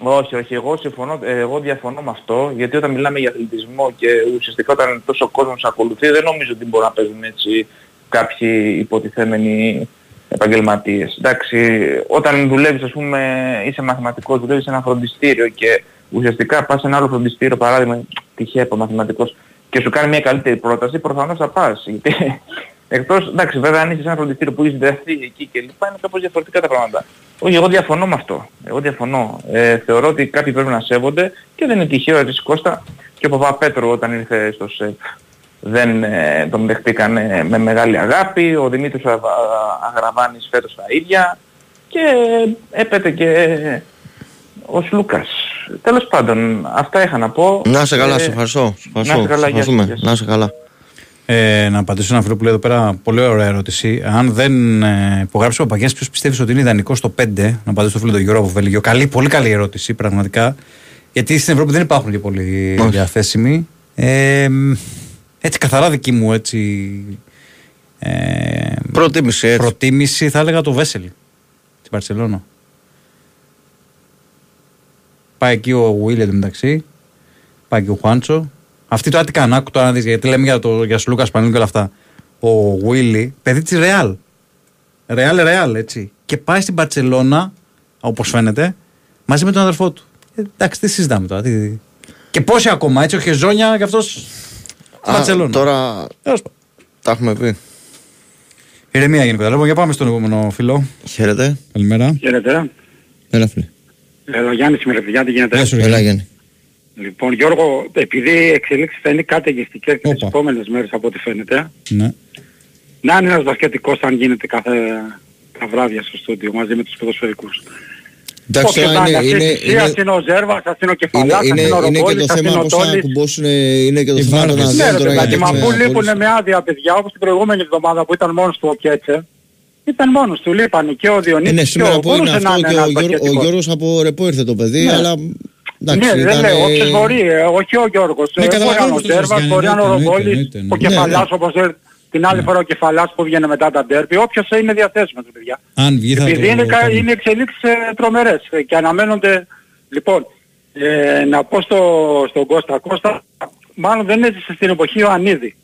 Όχι, όχι, εγώ συμφωνώ, ε, εγώ διαφωνώ με αυτό, γιατί όταν μιλάμε για αθλητισμό και ουσιαστικά όταν τόσο κόσμος ακολουθεί, δεν νομίζω ότι μπορούν να παίζουν έτσι κάποιοι υποτιθέμενοι επαγγελματίες. Εντάξει, όταν δουλεύεις, ας πούμε, είσαι μαθηματικός, δουλεύεις σε ένα φροντιστήριο και ουσιαστικά πας σε ένα άλλο φροντιστήριο, παράδειγμα, τυχαία είπα μαθηματικός, και σου κάνει μια καλύτερη πρόταση, προφανώς θα πας. Γιατί [LAUGHS] εκτός, εντάξει, βέβαια αν είσαι σε ένα φροντιστήριο που είσαι δεύτερη εκεί και λοιπά, είναι κάπως διαφορετικά τα πράγματα. Όχι, εγώ διαφωνώ με αυτό. Εγώ διαφωνώ. Ε, θεωρώ ότι κάποιοι πρέπει να σέβονται και δεν είναι τυχαίο έτσι Κώστα και ο Παπαπέτρου όταν ήρθε στο ΣΕΠ δεν ε, τον δεχτήκαν με μεγάλη αγάπη, ο Δημήτρης Αγα- Αγραβάνης φέτος τα ίδια και έπεται και ο Σλούκας. Τέλος πάντων, αυτά είχα να πω. Να σε καλά, Ε, σε ευχαριστώ. Σε να ευχαριστώ. σε καλά, σε γεια σας, ευχαριστούμε. γεια σας. Να σε καλά. Ε, να απαντήσω ένα φίλο που λέει εδώ πέρα πολύ ωραία ερώτηση. Αν δεν ε, υπογράψει ο Παπαγιάννης, ποιος πιστεύεις ότι είναι ιδανικό στο 5, να απαντήσω στο φίλο του Γιώργο από Βέλγιο. Καλή, πολύ καλή ερώτηση, πραγματικά. Γιατί στην Ευρώπη δεν υπάρχουν και πολλοί Όχι. διαθέσιμοι. Ε, έτσι, καθαρά δική μου έτσι, ε, Προτίμηση έτσι. προτίμηση θα έλεγα το Βέσελη στην Παρσελώνα. Πάει εκεί ο Βίλιαμ μεταξύ. Πάει και ο Χουάντσο. Αυτή το Άτικα Νάκου τώρα να δεις, γιατί λέμε για, το, για Σλούκα Σπανίλ και όλα αυτά. Ο Βίλι, παιδί της Ρεάλ. Ρεάλ, Ρεάλ, έτσι. Και πάει στην Παρσελώνα, όπως φαίνεται, μαζί με τον αδερφό του. Ε, εντάξει, τι συζητάμε τώρα. Τι... Και πόσοι ακόμα, έτσι, ο Χεζόνια και αυτός. Στην Α, Παρσελώνα. Τώρα Τέλος πάντων. τα έχουμε πει. Ηρεμία γενικότερα. Λοιπόν, για πάμε στον επόμενο φίλο. Χαίρετε. Καλημέρα. Χαίρετε. Έλα φίλε. Έλα, Γιάννη σήμερα, παιδιά, τι γίνεται; Γεια σου, Έλα Γιάννη. Λοιπόν, Γιώργο, επειδή οι εξελίξεις θα είναι καταιγιστικές και τις Όπα. επόμενες μέρες από ό,τι φαίνεται, Ναι. να είναι ένας μπασκετικός αν γίνεται κάθε τα βράδια στο στούντιο μαζί με τους ποδοσφαιρικούς. Εντάξει, Όποιος τώρα να είναι, είναι, είναι, είναι, είναι, ας είναι ο Ζέρβας, ας είναι ο είναι, Κεφαλάς, ας είναι, είναι ο είναι και Ρομπόλης, το ας είναι θέμα ο πώς θα Τόλης. ακουμπώσουν, είναι και το Οι θέμα των βάρδες. Ναι, αδειών ρε τώρα παιδάκι, για μα την αφού απόλυση. λείπουν με άδεια παιδιά, όπως την προηγούμενη εβδομάδα που ήταν μόνος του ο Κέτσε, ήταν μόνος του, λείπανε και ο Διονύσης Είναι και σήμερα ο που είναι μπορούσε να αυτό είναι και ένας ο, Γιώργο, ο μπασκετικός. Γιώργος από ρεπό ήρθε το παιδί, Ναι. Αλλά Ναι, εντάξει, δεν ήταν, λέω, ε, όποιος μπορεί, ε, όχι ο Γιώργος. Ναι, Ε, Μπορεί να είναι καταλαβαίνω ο πώς το λες, Ζέρβας, Γιάννη, μπορεί να είναι ο εννοείται, Ρομπόλης, εννοείται, ο εννοείται. Κεφαλάς Ναι, όπως ε, την άλλη φορά ο Κεφαλάς που βγαίνει μετά τα ντέρπι, όποιος είναι διαθέσιμος παιδιά. Αν βγει θα Επειδή το είναι, κα- κάνουμε. είναι εξελίξεις ε, τρομερές ε, και αναμένονται, λοιπόν, ε, να πω στο, στον Κώστα, Κώστα, μάλλον δεν έζησε στην εποχή ο Ανίδη.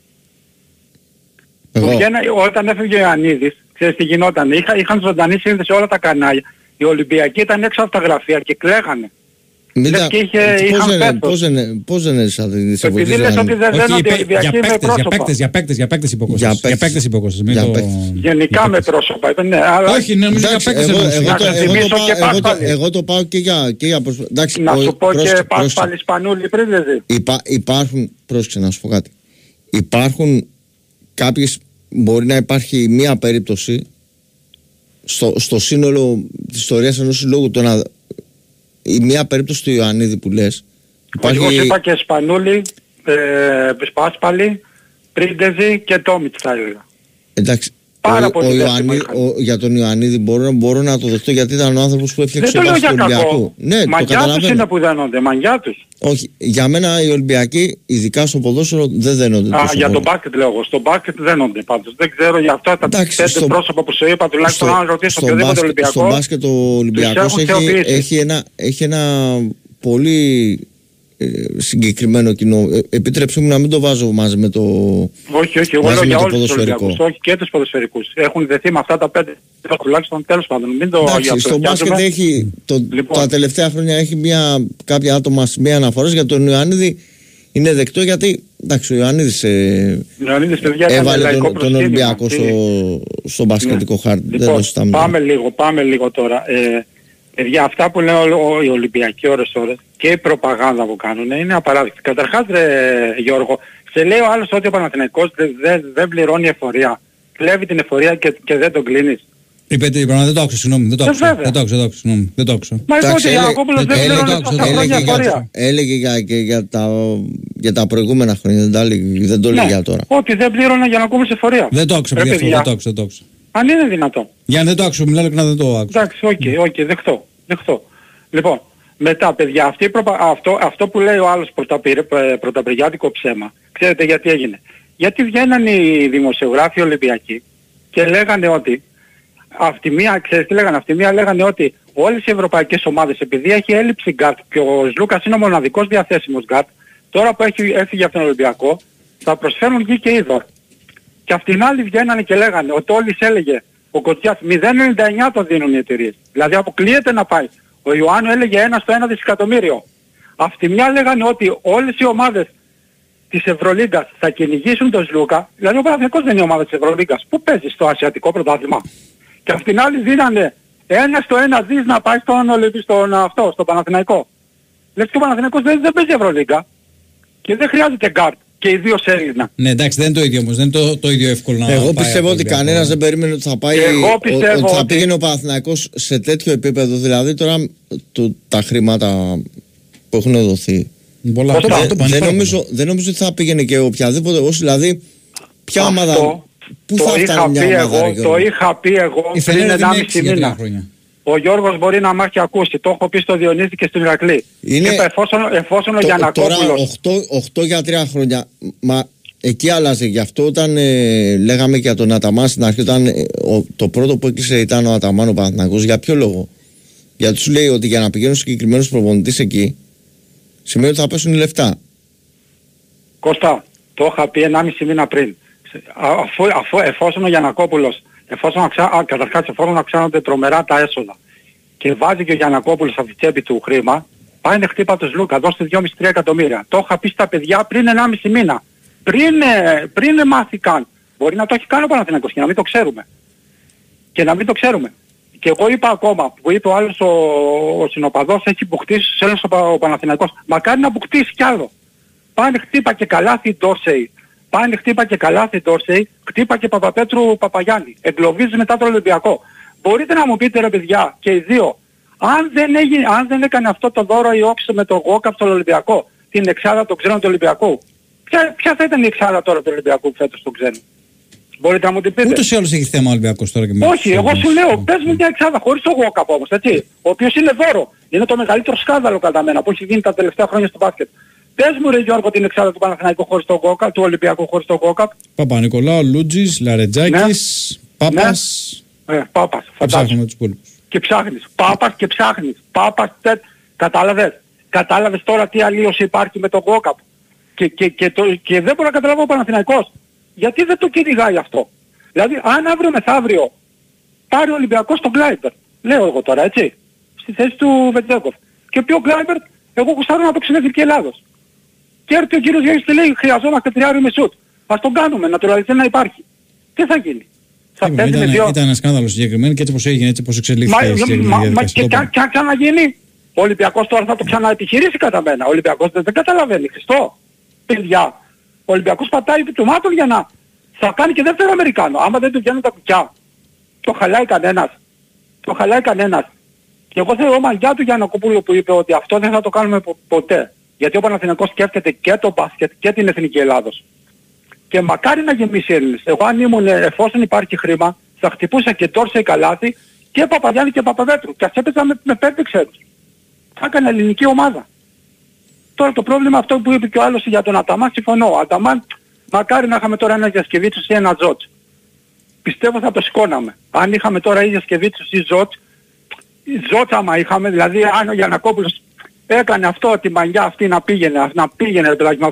Που εγώ. βγαίνα- όταν έφευγε ο Ιωαννίδης, ξέρεις τι γινόταν, είχα, είχαν ζωντανή σύνδεση σε όλα τα κανάλια. Οι Ολυμπιακοί ήταν έξω από τα γραφεία και κλαίγανε. Μην λες τα- και είχε- πώς είχαν δεν- πέθος. πώς δεν- Πώς δεν έζησα τις Επειδή εποχές λες του ότι Ιωάννη. δεν δένονται οι είπε- Ολυμπιακοί για με παίκτες, για πρόσωπα. παίκτες, για παίκτες, για παίκτες υποκόσεις. Για Για παίκτες. παίκτες υποκόσεις. μην Για το- παίκτες. Γενικά για με παίκτες. πρόσωπα, είπε, ναι, αλλά Όχι, νομίζω για Εντάξει, παίκτες εγώ, εννοείς. εγώ, Να το, σε εγώ, το θυμίσω πάω, και εγώ, το, πάλι. εγώ το πάω και για, και για προσπα... Εντάξει, να ο- σου πω πρόσεξε, και πας πρόσεξε. πάλι Σπανούλη πριν δεν ζει. Υπά, υπάρχουν, πρόσεξε να σου πω κάτι. Υπάρχουν κάποιες, μπορεί να υπάρχει μία περίπτωση στο, στο σύνολο της ιστορίας ενός συλλόγου το να, η μία περίπτωση του Ιωαννίδη που λες Εγώ σου είπα και Σπανούλη, ε, Σπάσπαλη, Πρίντεζη και Τόμιτς θα έλεγα. εντάξει Πάρα ο, πολύ ο δέσιμο Ιωαννί, είχαν. ο, για τον Ιωαννίδη μπορώ, μπορώ να το δεχτώ γιατί ήταν ο άνθρωπος που έφτιαξε Δεν το το λέω μπάσκετ για του κακό. Ολυμπιακού. Ναι, το Μαγιά τους καταλαβαίνω. είναι που δένονται, μαγιά τους. Όχι, για μένα οι Ολυμπιακοί, ειδικά στο ποδόσφαιρο, δεν δένονται Α, τόσο για πολύ. τον μπάσκετ λέω εγώ. Στο μπάσκετ δένονται πάντως. Δεν ξέρω για αυτά τα Εντάξει, πέντε στο- πρόσωπα που σου είπα, τουλάχιστον αν ρωτήσω στο οποιοδήποτε μπάσκετ, Ολυμπιακό. στο μπάσκετ ο Ολυμπιακός έχουν έχει, θεοποιήσει. έχει, ένα, έχει ένα πολύ ε, συγκεκριμένο κοινό. Ε, επιτρέψτε μου να μην το βάζω μαζί με το... Όχι, όχι, εγώ μαζί λέω με για το όλους τους ποδοσφαιρικό. Ολυμπιακούς, όχι και τους ποδοσφαιρικούς. Έχουν δεθεί με αυτά τα πέντε, τουλάχιστον τέλος πάντων. Μην το Εντάξει, για στο μπάσκετ έχει, το, Λοιπόν. τα τελευταία χρόνια έχει μια, κάποια άτομα σημεία αναφορές για τον Ιωαννίδη είναι δεκτό γιατί εντάξει, ο Ιωαννίδης ε, Λεωνίδης, παιδιά, έκανε έβαλε λαϊκό τον, τον προσκύνημα. Ολυμπιακό Τι- στο, στο μπασκετικό χάρτη. δεν Λοιπόν, το συζητάμε. πάμε λίγο, πάμε λίγο τώρα. Ε, παιδιά, αυτά που λένε ο- ο- οι Ολυμπιακοί ώρες ώρες και η προπαγάνδα που κάνουν είναι απαράδεκτη. Καταρχάς, ρε, Γιώργο, σε λέει ο άλλος ότι ο Παναθηναϊκός δεν δεν- δεν πληρώνει εφορία. Κλέβει την εφορία και, και δεν τον κλείνεις. Είπε τι πράγμα, δεν το άκουσα, συγγνώμη. Δεν το Ε, άκουσα. βέβαια. Δεν το άκουσα, δεν το άκουσα, συγγνώμη. Δεν το άκουσα. Μα είπε Εντάξει, ότι ο έλεγε- Γιανακόπουλος δεν έλεγε- πληρώνει έλεγε- τόσα χρόνια έλεγε, εφορία. για, έλεγε για, και για, τα, για τα προηγούμενα χρόνια, δεν, τα, έλεγε- δεν το λέει για τώρα. Ναι, Ότι δεν πλήρωνε για να ακούμε σε φορεία. Δεν το άκουσα, Ρε παιδιά, αυτό. παιδιά, Δεν το άκουσα, δεν το άκουσα. Αν είναι δυνατόν. Γιάννη, δεν το άκουσα, μιλάω ειλικρινά, δεν το άκουσα. Εντάξει, οκ, οκ, δεχτώ, δεχτώ. Λοιπόν, μετά παιδιά, αυτή η προπα... αυτό, αυτό που λέει ο άλλος πρωταπηρ... ε, πρωταπριλιάτικο ψέμα, ξέρετε γιατί έγινε. Γιατί βγαίναν οι δημοσιογράφοι Ολυμπιακοί και λέγανε ότι αυτή μία, ξέρεις τι λέγανε, αυτή μία λέγανε ότι όλες οι ευρωπαϊκές ομάδες επειδή έχει έλλειψη γκαρντ και ο Λούκας είναι ο μοναδικός διαθέσιμος γκαρντ, τώρα που έχει έφυγε από τον Ολυμπιακό θα προσφέρουν γη και είδωρ. Και απ' την άλλη βγαίνανε και λέγανε, ο Τόλης έλεγε, ο Κοτιάς 0,99 το δίνουν οι εταιρείες. Δηλαδή αποκλείεται να πάει. Ο Ιωάννου έλεγε 1 στο 1 δισεκατομμύριο. Απ' τη μια λέγανε ότι όλες οι ομάδες της Ευρωλίγκας θα κυνηγήσουν τον Σλούκα. Δηλαδή ο Παναθηναϊκός δεν είναι ομάδα της Ευρωλίγκας. Πού παίζεις στο Ασιατικό πρωτάθλημα; Και απ' την άλλη δίνανε 1 στο 1 δις να πάει στον, Ολυμπι- στον αυτό, στο Παναθηναϊκό. Λες και ο Παναθηναϊκός δεν, δεν παίζει Ευρωλίγκα. Και δεν χρειάζεται γκάρτ. Και ιδίως Έλληνα. Ναι, εντάξει, δεν είναι το ίδιο όμως. Δεν είναι το, το ίδιο εύκολο να Εγώ πάει πιστεύω από ότι Ολυμπιακό. κανένας δεν περίμενε ότι θα πάει. Και εγώ ο- πιστεύω ότι θα ότι- πήγαινε ο Παναθηναϊκός σε τέτοιο επίπεδο. Δηλαδή τώρα το, τα χρήματα που έχουν δοθεί. Πολλά. Κώστα, Αυτό- δεν, αυτό δεν, πάνε νομίζω, δεν νομίζω ότι θα πήγαινε και οποιαδήποτε. Όσοι, δηλαδή, ποια Αυτό ομάδα. Πού το θα είχα φτάνει μια πει ομάδα, εγώ, ρε Γιώργο; το είχα πει εγώ Η πριν Φενέρ δεν 1,5 είναι έξι για τρία μήνα. Χρόνια. Ο Γιώργος μπορεί να μ' έχει ακούσει. Το έχω πει στο Διονύση και στον Ηρακλή. Είναι- Είπα, εφόσον, εφόσον ο Το- τώρα Γιανακόπουλος... 8, 8 για 3 χρόνια. Μα εκεί άλλαζε. Γι' αυτό όταν ε, λέγαμε και για τον Αταμάν στην αρχή, όταν ε, ο- το πρώτο που έκλεισε ήταν ο Αταμάν ο Παναθηναϊκός, για ποιο λόγο; Γιατί σου λέει ότι για να πηγαίνουν συγκεκριμένους προπονητή εκεί, σημαίνει ότι θα πέσουν οι λεφτά. Κώστα, το είχα πει 1,5 μήνα πριν. Σε- α- Αφού, αφού, εφόσον ο Γιανακόπουλος, εφόσον αξα, α, καταρχάς εφόσον αυξάνονται τρομερά τα έσοδα και βάζει και ο Γιανακόπουλος από τη τσέπη του χρήμα, πάει να χτύπα το Σλούκα, δώστε 2,5-3 εκατομμύρια. Το είχα πει στα παιδιά πριν 1,5 μήνα. Πριν, ε, πριν μάθει καν. Μπορεί να το έχει κάνει ο Παναθηναϊκός και να μην το ξέρουμε. Και να μην το ξέρουμε. Και εγώ είπα ακόμα, που είπε ο άλλος ο, ο συνοπαδός έχει μπουχτίσει στους Έλληνες ο, Πα- ο Παναθηναϊκός. Μακάρι να μπουχτίσει κι άλλο. Πάνε χτύπα και καλάθι Ντόρσεϊ. Πάνε χτύπα και καλάθι Ντόρσεϊ. Χτύπα και Παπαπέτρου Παπαγιάννη. Εγκλωβίζει μετά το Ολυμπιακό. Μπορείτε να μου πείτε ρε παιδιά και οι δύο. Αν δεν, έγινε, αν δεν έκανε αυτό το δώρο η Όξο με το Γόκαπ στον Ολυμπιακό. Την εξάδα των ξένων του Ολυμπιακού. Ποια, ποια θα ήταν η εξάδα τώρα του Ολυμπιακού φέτος των ξένων. Μπορείτε να μου την πείτε. Ούτως ή άλλως έχει θέμα ο Ολυμπιακός τώρα και με Όχι, τους εγώ σου λέω, Ολυμπιακούς. πες μου μια εξάδα χωρίς το Γόκαπ όμως, έτσι. Ο οποίος είναι δώρο. Είναι το μεγαλύτερο σκάνδαλο κατά μένα που έχει γίνει τα τελευταία χρόνια στο μπάσκετ. Πες μου ρε Γιώργο την εξάδα του Παναθηναϊκού χωρίς το Γουόκαπ, του Ολυμπιακού χωρίς το Γουόκαπ. Παπανικολάου, Λούντζης, Λαρετζάκης, Πάπας Ε, Πάπας, και φαντάζομαι. ψάχνουμε τους υπόλοιπους. Και ψάχνεις. Πάπας και ψάχνεις. Πάπας, τε... κατάλαβες. Κατάλαβες τώρα τι αλλοίωση υπάρχει με το Γουόκαπ. Και, και, και, το, και δεν μπορώ να καταλάβω ο Παναθηναϊκός. Γιατί δεν το κυνηγάει αυτό; Δηλαδή αν αύριο μεθαύριο πάρει ο Ολυμπιακός τον Γκλάιμπερ. Λέω εγώ τώρα έτσι. Στη θέση του Βεζένκοφ. Και πει ο Γκλάιμπερ, εγώ γουστάρω να παίξω εθνική Ελλάδος. Και έρθει ο κύριος Γιάννης και λέει χρειαζόμαστε τριάρι με σουτ. Ας τον κάνουμε, να τουλάχιστον να υπάρχει. Τι θα γίνει; Θα Είπαμε, παίζει με Ήταν, δύο... ήταν ένα σκάνδαλο συγκεκριμένο και έτσι όπως έγινε, έτσι όπως Μα, εξελίχθηκε η συγκεκριμένη μα, μα διαδικασία. και Το αν είπαμε. αν ξαναγίνει, ο Ολυμπιακός τώρα θα το ξαναεπιχειρήσει κατά μένα. Ο Ολυμπιακός δεν, δεν καταλαβαίνει. Χριστό. Παιδιά. Ο Ολυμπιακός πατάει επί πτωμάτων για να θα κάνει και δεύτερο Αμερικάνο. Άμα δεν του βγαίνουν τα κουκιά. Το χαλάει κανένας. Το χαλάει κανένας. Και εγώ θέλω μαγιά του Γιαννακοπούλου που είπε ότι αυτό δεν θα το κάνουμε πο- ποτέ. Γιατί ο Παναθηναϊκός σκέφτεται και το μπάσκετ και την Εθνική Ελλάδος. Και μακάρι να γεμίσει Έλληνες. Εγώ αν ήμουν, ε, εφόσον υπάρχει χρήμα, θα χτυπούσα και Τόρσε Καλάθι και Παπαδιάννη και Παπαδέτρου. Και ας έπαιζα με, με πέντε ξέρους. Θα έκανε ελληνική ομάδα. Τώρα το πρόβλημα αυτό που είπε και ο άλλος για τον Αταμάν, συμφωνώ. Ο Αταμάν, μακάρι να είχαμε τώρα ένα Γιασκεβίτσος ή ένα Τζότς. Πιστεύω θα το σηκώναμε. Αν είχαμε τώρα ή Γιασκεβίτσος ή Τζότς, Ζώτσα άμα είχαμε, δηλαδή αν ο Γιανακόπουλος έκανε αυτό τη μαγιά αυτή να πήγαινε, να πήγαινε ρε παιδάκι μου,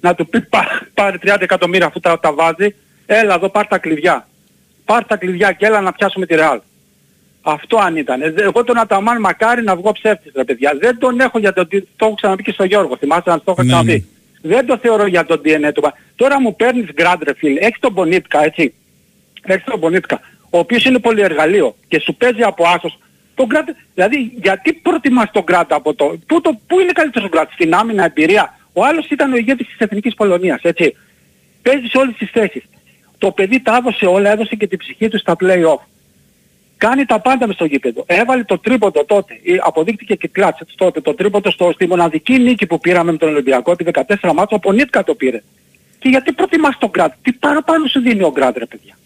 να του πει «Πά- πάρε 30 εκατομμύρια αφού τα, τα βάζει, έλα εδώ πάρ τα κλειδιά. Πάρ τα κλειδιά και έλα να πιάσουμε τη Ρεάλ. Αυτό αν ήταν. Ε, δε- Εγώ τον Αταμάν μακάρι να βγω ψεύτης ρε παιδιά. Δεν τον έχω για τον... Το έχω ξαναπεί και στο Γιώργο. Θυμάστε να το έχω Ναι, ξαναπεί. Δεν το θεωρώ για τον DNA του. Τώρα μου παίρνεις γκραντ ρε φίλε. Έχεις τον Πονίτκα έτσι. Έχεις τον Πονίτκα. Ο οποίος είναι πολυεργαλείο και σου παίζει από άσος. Τον Γκραντ, δηλαδή γιατί προτιμάς τον Γκραντ από το... Πού, το, πού είναι καλύτερος ο Γκραντ, στην άμυνα εμπειρία. Ο άλλος ήταν ο ηγέτης της Εθνικής Πολωνίας, έτσι. Παίζεις σε όλες τις θέσεις. Το παιδί τα έδωσε όλα, έδωσε και την ψυχή του στα play-off. Κάνει τα πάντα μες στο γήπεδο. Έβαλε το τρίποντο τότε. Ή Αποδείχτηκε και κλάτσε τότε. Το τρίποντο στο, στη μοναδική νίκη που πήραμε με τον Ολυμπιακό, τη 14 μάτσο, από Νίτκα το πήρε. Και γιατί προτιμάς τον Γκραντ. Τι παραπάνω σου δίνει ο Γκραντ ρε παιδιά;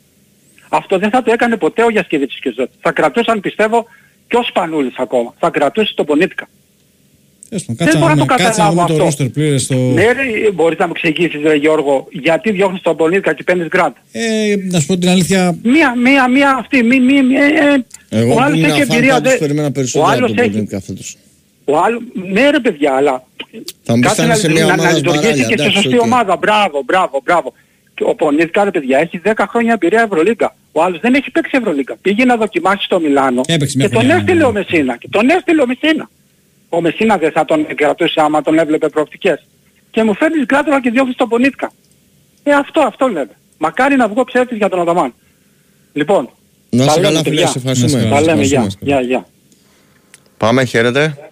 Αυτό δεν θα το έκανε ποτέ ο Γιασκεβίτσης και ο Ζώτης. Θα κρατούσαν πιστεύω και ο Σπανούλης ακόμα. Θα κρατούσε τον Πονίτκα. Τέλος πάντων, Δεν Κάτσε μπορώ να να δούμε- το κάτσε να δούμε καταλάβω το αυτό. ρόστερ πλήρες στο... Ναι ρε, μπορείς να μου εξηγήσεις ρε Γιώργο, γιατί διώχνεις τον Πονίτκα και παίρνεις Γκραντ. Ε, να σου πω την αλήθεια, Μία, μία, μία αυτή, μη, μη, μη, ε, ε, Εγώ ο που άλλος ήμουν έχει αφάν εμπειρία. πάντως δε- περίμενα ο περισσότερο από άλλος τον έχει, Πονίτκα φέτος. ο άλλος, ναι ρε παιδιά, αλλά Θα μου πεις κάτσε θα είναι σε μια να, να ομάδα λειτουργήσει σμπαράλια, και σε εντάξει, σωστή οκ. ομάδα. Μπράβο, μπράβο, μπράβο. Και ο Πονίτκα ρε παιδιά έχει 10 χρόνια εμπειρία Ευρωλίγκα. Ο άλλος δεν έχει παίξει Ευρωλίγκα. Πήγε να δοκιμάσει στο Μιλάνο Έπαιξε μια και τον χρονιά, έστειλε ναι. ο Μεσίνα. Και τον έστειλε ο Μεσίνα. Ο Μεσίνα δεν θα τον κρατούσε άμα τον έβλεπε προοπτικές. Και μου φέρνεις Γκραντ τώρα και διώχνεις τον Πονίτκα. Ε, αυτό, αυτό λέμε. Μακάρι να βγω ψεύτης για τον Αταμάν. Λοιπόν, Να τα είσαι λέμε, καλά φίλε, παιδιά. σε ευχαριστούμε. Να τα λέμε, Ευχαριστούμε. γεια, γεια, γεια. Πάμε, χαίρετε.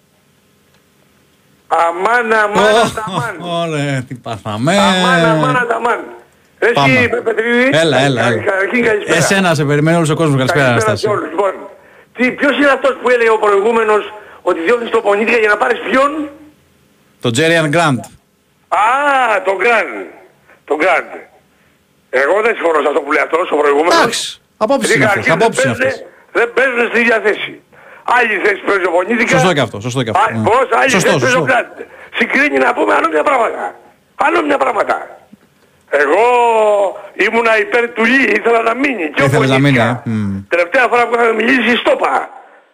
Αμάν, αμάν, αμάν. Ωραία, τι πάθαμε. Αμάν, αμάν, αμάν. Εσύ, Πάμε. Πετρίδη. Έλα, έλα, έλα. Καταρχήν καλησπέρα. Εσένα σε περιμένει όλος ο κόσμος. Καλησπέρα, Καλησπέρα Αναστάση. σε όλους. Λοιπόν, τι, ποιος είναι αυτός που έλεγε ο προηγούμενος ότι διώχνεις το πονίτικα για να πάρεις ποιον; Το Τζέριαν Γκραντ. Α, τον Γκραντ. Τον Γκραντ. Εγώ δεν συμφωνώ σε αυτό που λέει αυτός ο προηγούμενος. Εντάξει, απόψεις Γιατί είναι καταρχήν αυτές, απόψεις δεν είναι παίζουνε- αυτές. Δεν παίζουν στη ίδια θέση. Άλλη θέση παίζει ο Πονίτικα. Σωστό και αυτό, σωστό και αυτό. Α, Ναι. Πώς, άλλη Σωστό, θέση παίζει ο σωστό. Γκραντ. Συγκρίνει να πούμε ανώμια πράγματα. Ανώμια πράγματα. Εγώ ήμουνα υπέρ του Λί, ήθελα να μείνει. Και ο Ήθελες να μείνει, Πονίτικα. ε; Μμ. Τελευταία φορά που είχαμε μιλήσει στο είπα.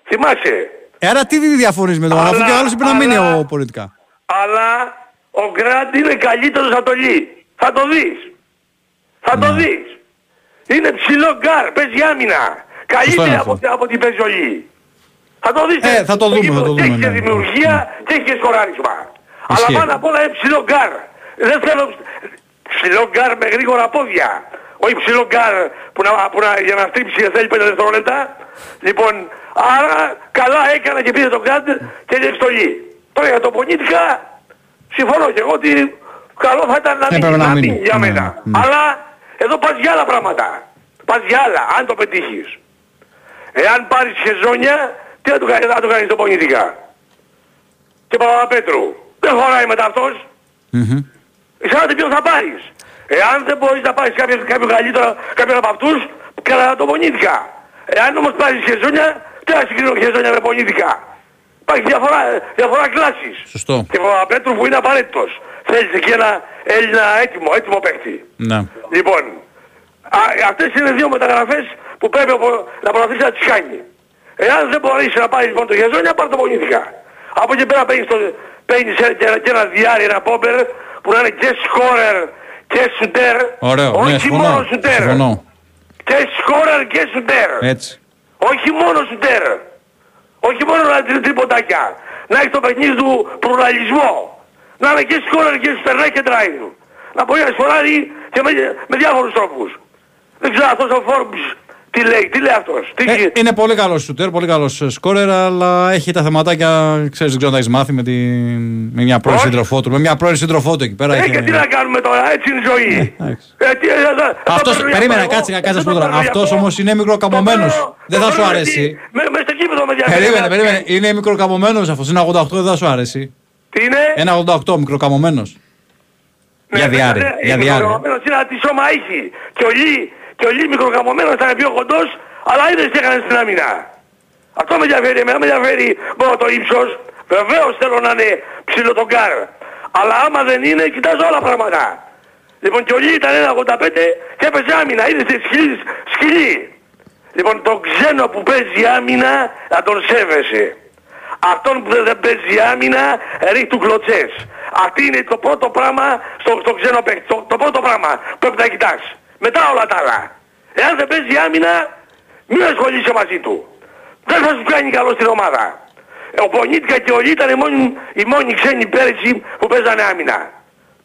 Θυμάσαι. Ε, άρα τι διαφωνείς με τον Αλλά- αφού και ο άλλος είπε να μείνει αλλά- ο πολιτικά; Αλλά ο Γκραντ είναι καλύτερος από το Λί. Θα το δεις. Θα Ναι. το δεις. Είναι ψηλό γκάρ, παίζει άμυνα. Καλύτερα είναι από, αυτό. από την παίζει ο Λί. Θα το δεις. Ε, θα το δούμε, γήπεδο. θα το Και δούμε, έχεις και ναι. δημιουργία και έχεις και σκοράρισμα. Αλλά Ισχύει. πάνω απ' όλα είναι ψηλό γκάρ. Δεν θέλω ψηλό γκάρ με γρήγορα πόδια. Όχι ψηλό γκάρ που να, που να, για να στρίψει δεν θέλει 5 δευτερόλεπτα. Λοιπόν, άρα καλά έκανε και πήρε τον γκάρ και έγινε στο Λί. Τώρα για το Πονίτικα συμφωνώ και εγώ ότι καλό θα ήταν να Έπρεπε μείνει, να να μείνει. μείνει για Ναι, μένα. ναι. Αλλά εδώ πας για άλλα πράγματα. Πας για άλλα, αν το πετύχεις. Εάν πάρεις χεζόνια, τι θα του κάνεις, θα του κάνεις το Πονίτικα. Και Παπαπέτρου. Δεν χωράει μετά αυτός. Μμμ. Ξέρετε ποιον θα πάρεις. Εάν δεν μπορείς να πάρεις κάποιο, κάποιο καλύτερο, κάποιον από αυτούς, καλά το πονήθηκα. Εάν όμως πάρεις χεζόνια, τι θα συγκρίνω χεζόνια με πονήθηκα. Υπάρχει διαφορά, διαφορά κλάσης. Σωστό. Και ο Πέτρου που είναι απαραίτητος. Θέλεις εκεί ένα Έλληνα έτοιμο, έτοιμο παίχτη. Ναι. Λοιπόν, α, αυτές είναι δύο μεταγραφές που πρέπει ο- να προωθήσει να τις κάνει. Εάν δεν μπορείς να πάρεις λοιπόν το Χεζόνια, πάρ' το Πονήθηκα. Από εκεί πέρα παίρνεις, το, παίρνεις ένα- και, ένα- και ένα διάρρη, ένα πόμπερ που να είναι και σκόρερ και σουτέρ. Ωραίο, Όχι ναι, συμφωνώ. μόνο σουτέρ. Συμφωνώ. Και σκόρερ και σουτέρ. Έτσι. Όχι μόνο σουτέρ. Όχι μόνο να τρει τριποντάκια. Να έχει το παιχνίδι του πλουραλισμό. Να είναι και σκόρερ και σουτέρ, να έχει και drive. Να μπορεί να σκοράρει και με, με διάφορους τρόπους. Δεν ξέρω αυτός ο Forbes τι λέει, τι λέει αυτός. Τι, Ε, είναι πολύ καλός σουτέρ, πολύ καλός σκόρερ, αλλά έχει τα θεματάκια, ξέρεις, δεν ξέρω αν τα έχεις μάθει με, τη, με μια πρώην Όχι. σύντροφό του. Με μια πρώην σύντροφό του εκεί πέρα. ε, έχει- και τι να κάνουμε τώρα, έτσι είναι η ζωή. εντάξει. Ε, τι, ε, ε, Αυτός, το παίρνω για περίμενε, αυτό, κάτσε, εγώ. κάτσε να σου πω το τώρα. παίρνω για Αυτός αυτό. όμως είναι Το μικροκαμωμένος. παίρνω- Δεν το θα σου παίρνω αρέσει. γιατί Με, μες στο κήπεδο με διαφέρει. Περίμενε, περίμενε. Είναι μικροκαμωμένος αυτός. Είναι 88, δεν θα σου αρέσει. Τι είναι, Ένα 88, μικροκαμωμένος. Για διάρρη. Ναι, Για διάρρη. Μικρογαμμένος είναι ένα τη σώμα έχει. Και ο Λί, και ο Λί μικρογαμμένος ήταν πιο κοντός, αλλά είδες τι έκανε στην άμυνα. Αυτό με ενδιαφέρει, εμένα με ενδιαφέρει μόνο το ύψος. Βεβαίως θέλω να είναι ψηλό τον καρ. Αλλά άμα δεν είναι, κοιτάζω όλα πράγματα. Λοιπόν και ο Λί ήταν 1,85 και έπαιζε άμυνα. Είδες τι σκυλί, σκυλί. Λοιπόν τον ξένο που παίζει άμυνα να τον σέβεσαι. Αυτόν που δεν παίζει άμυνα ρίχνει του κλωτσές. Αυτή είναι το πρώτο πράγμα στο, στο ξένο παίκτη. Το, το πρώτο πράγμα που πρέπει να κοιτάς. Μετά όλα τα άλλα. Εάν δεν παίζει άμυνα, μην ασχολείσαι μαζί του. Δεν θα σου κάνει καλό στην ομάδα. Ο Πονίτικα και ο Λί ήταν οι μόνοι, οι μόνοι ξένοι πέρυσι που παίζανε άμυνα.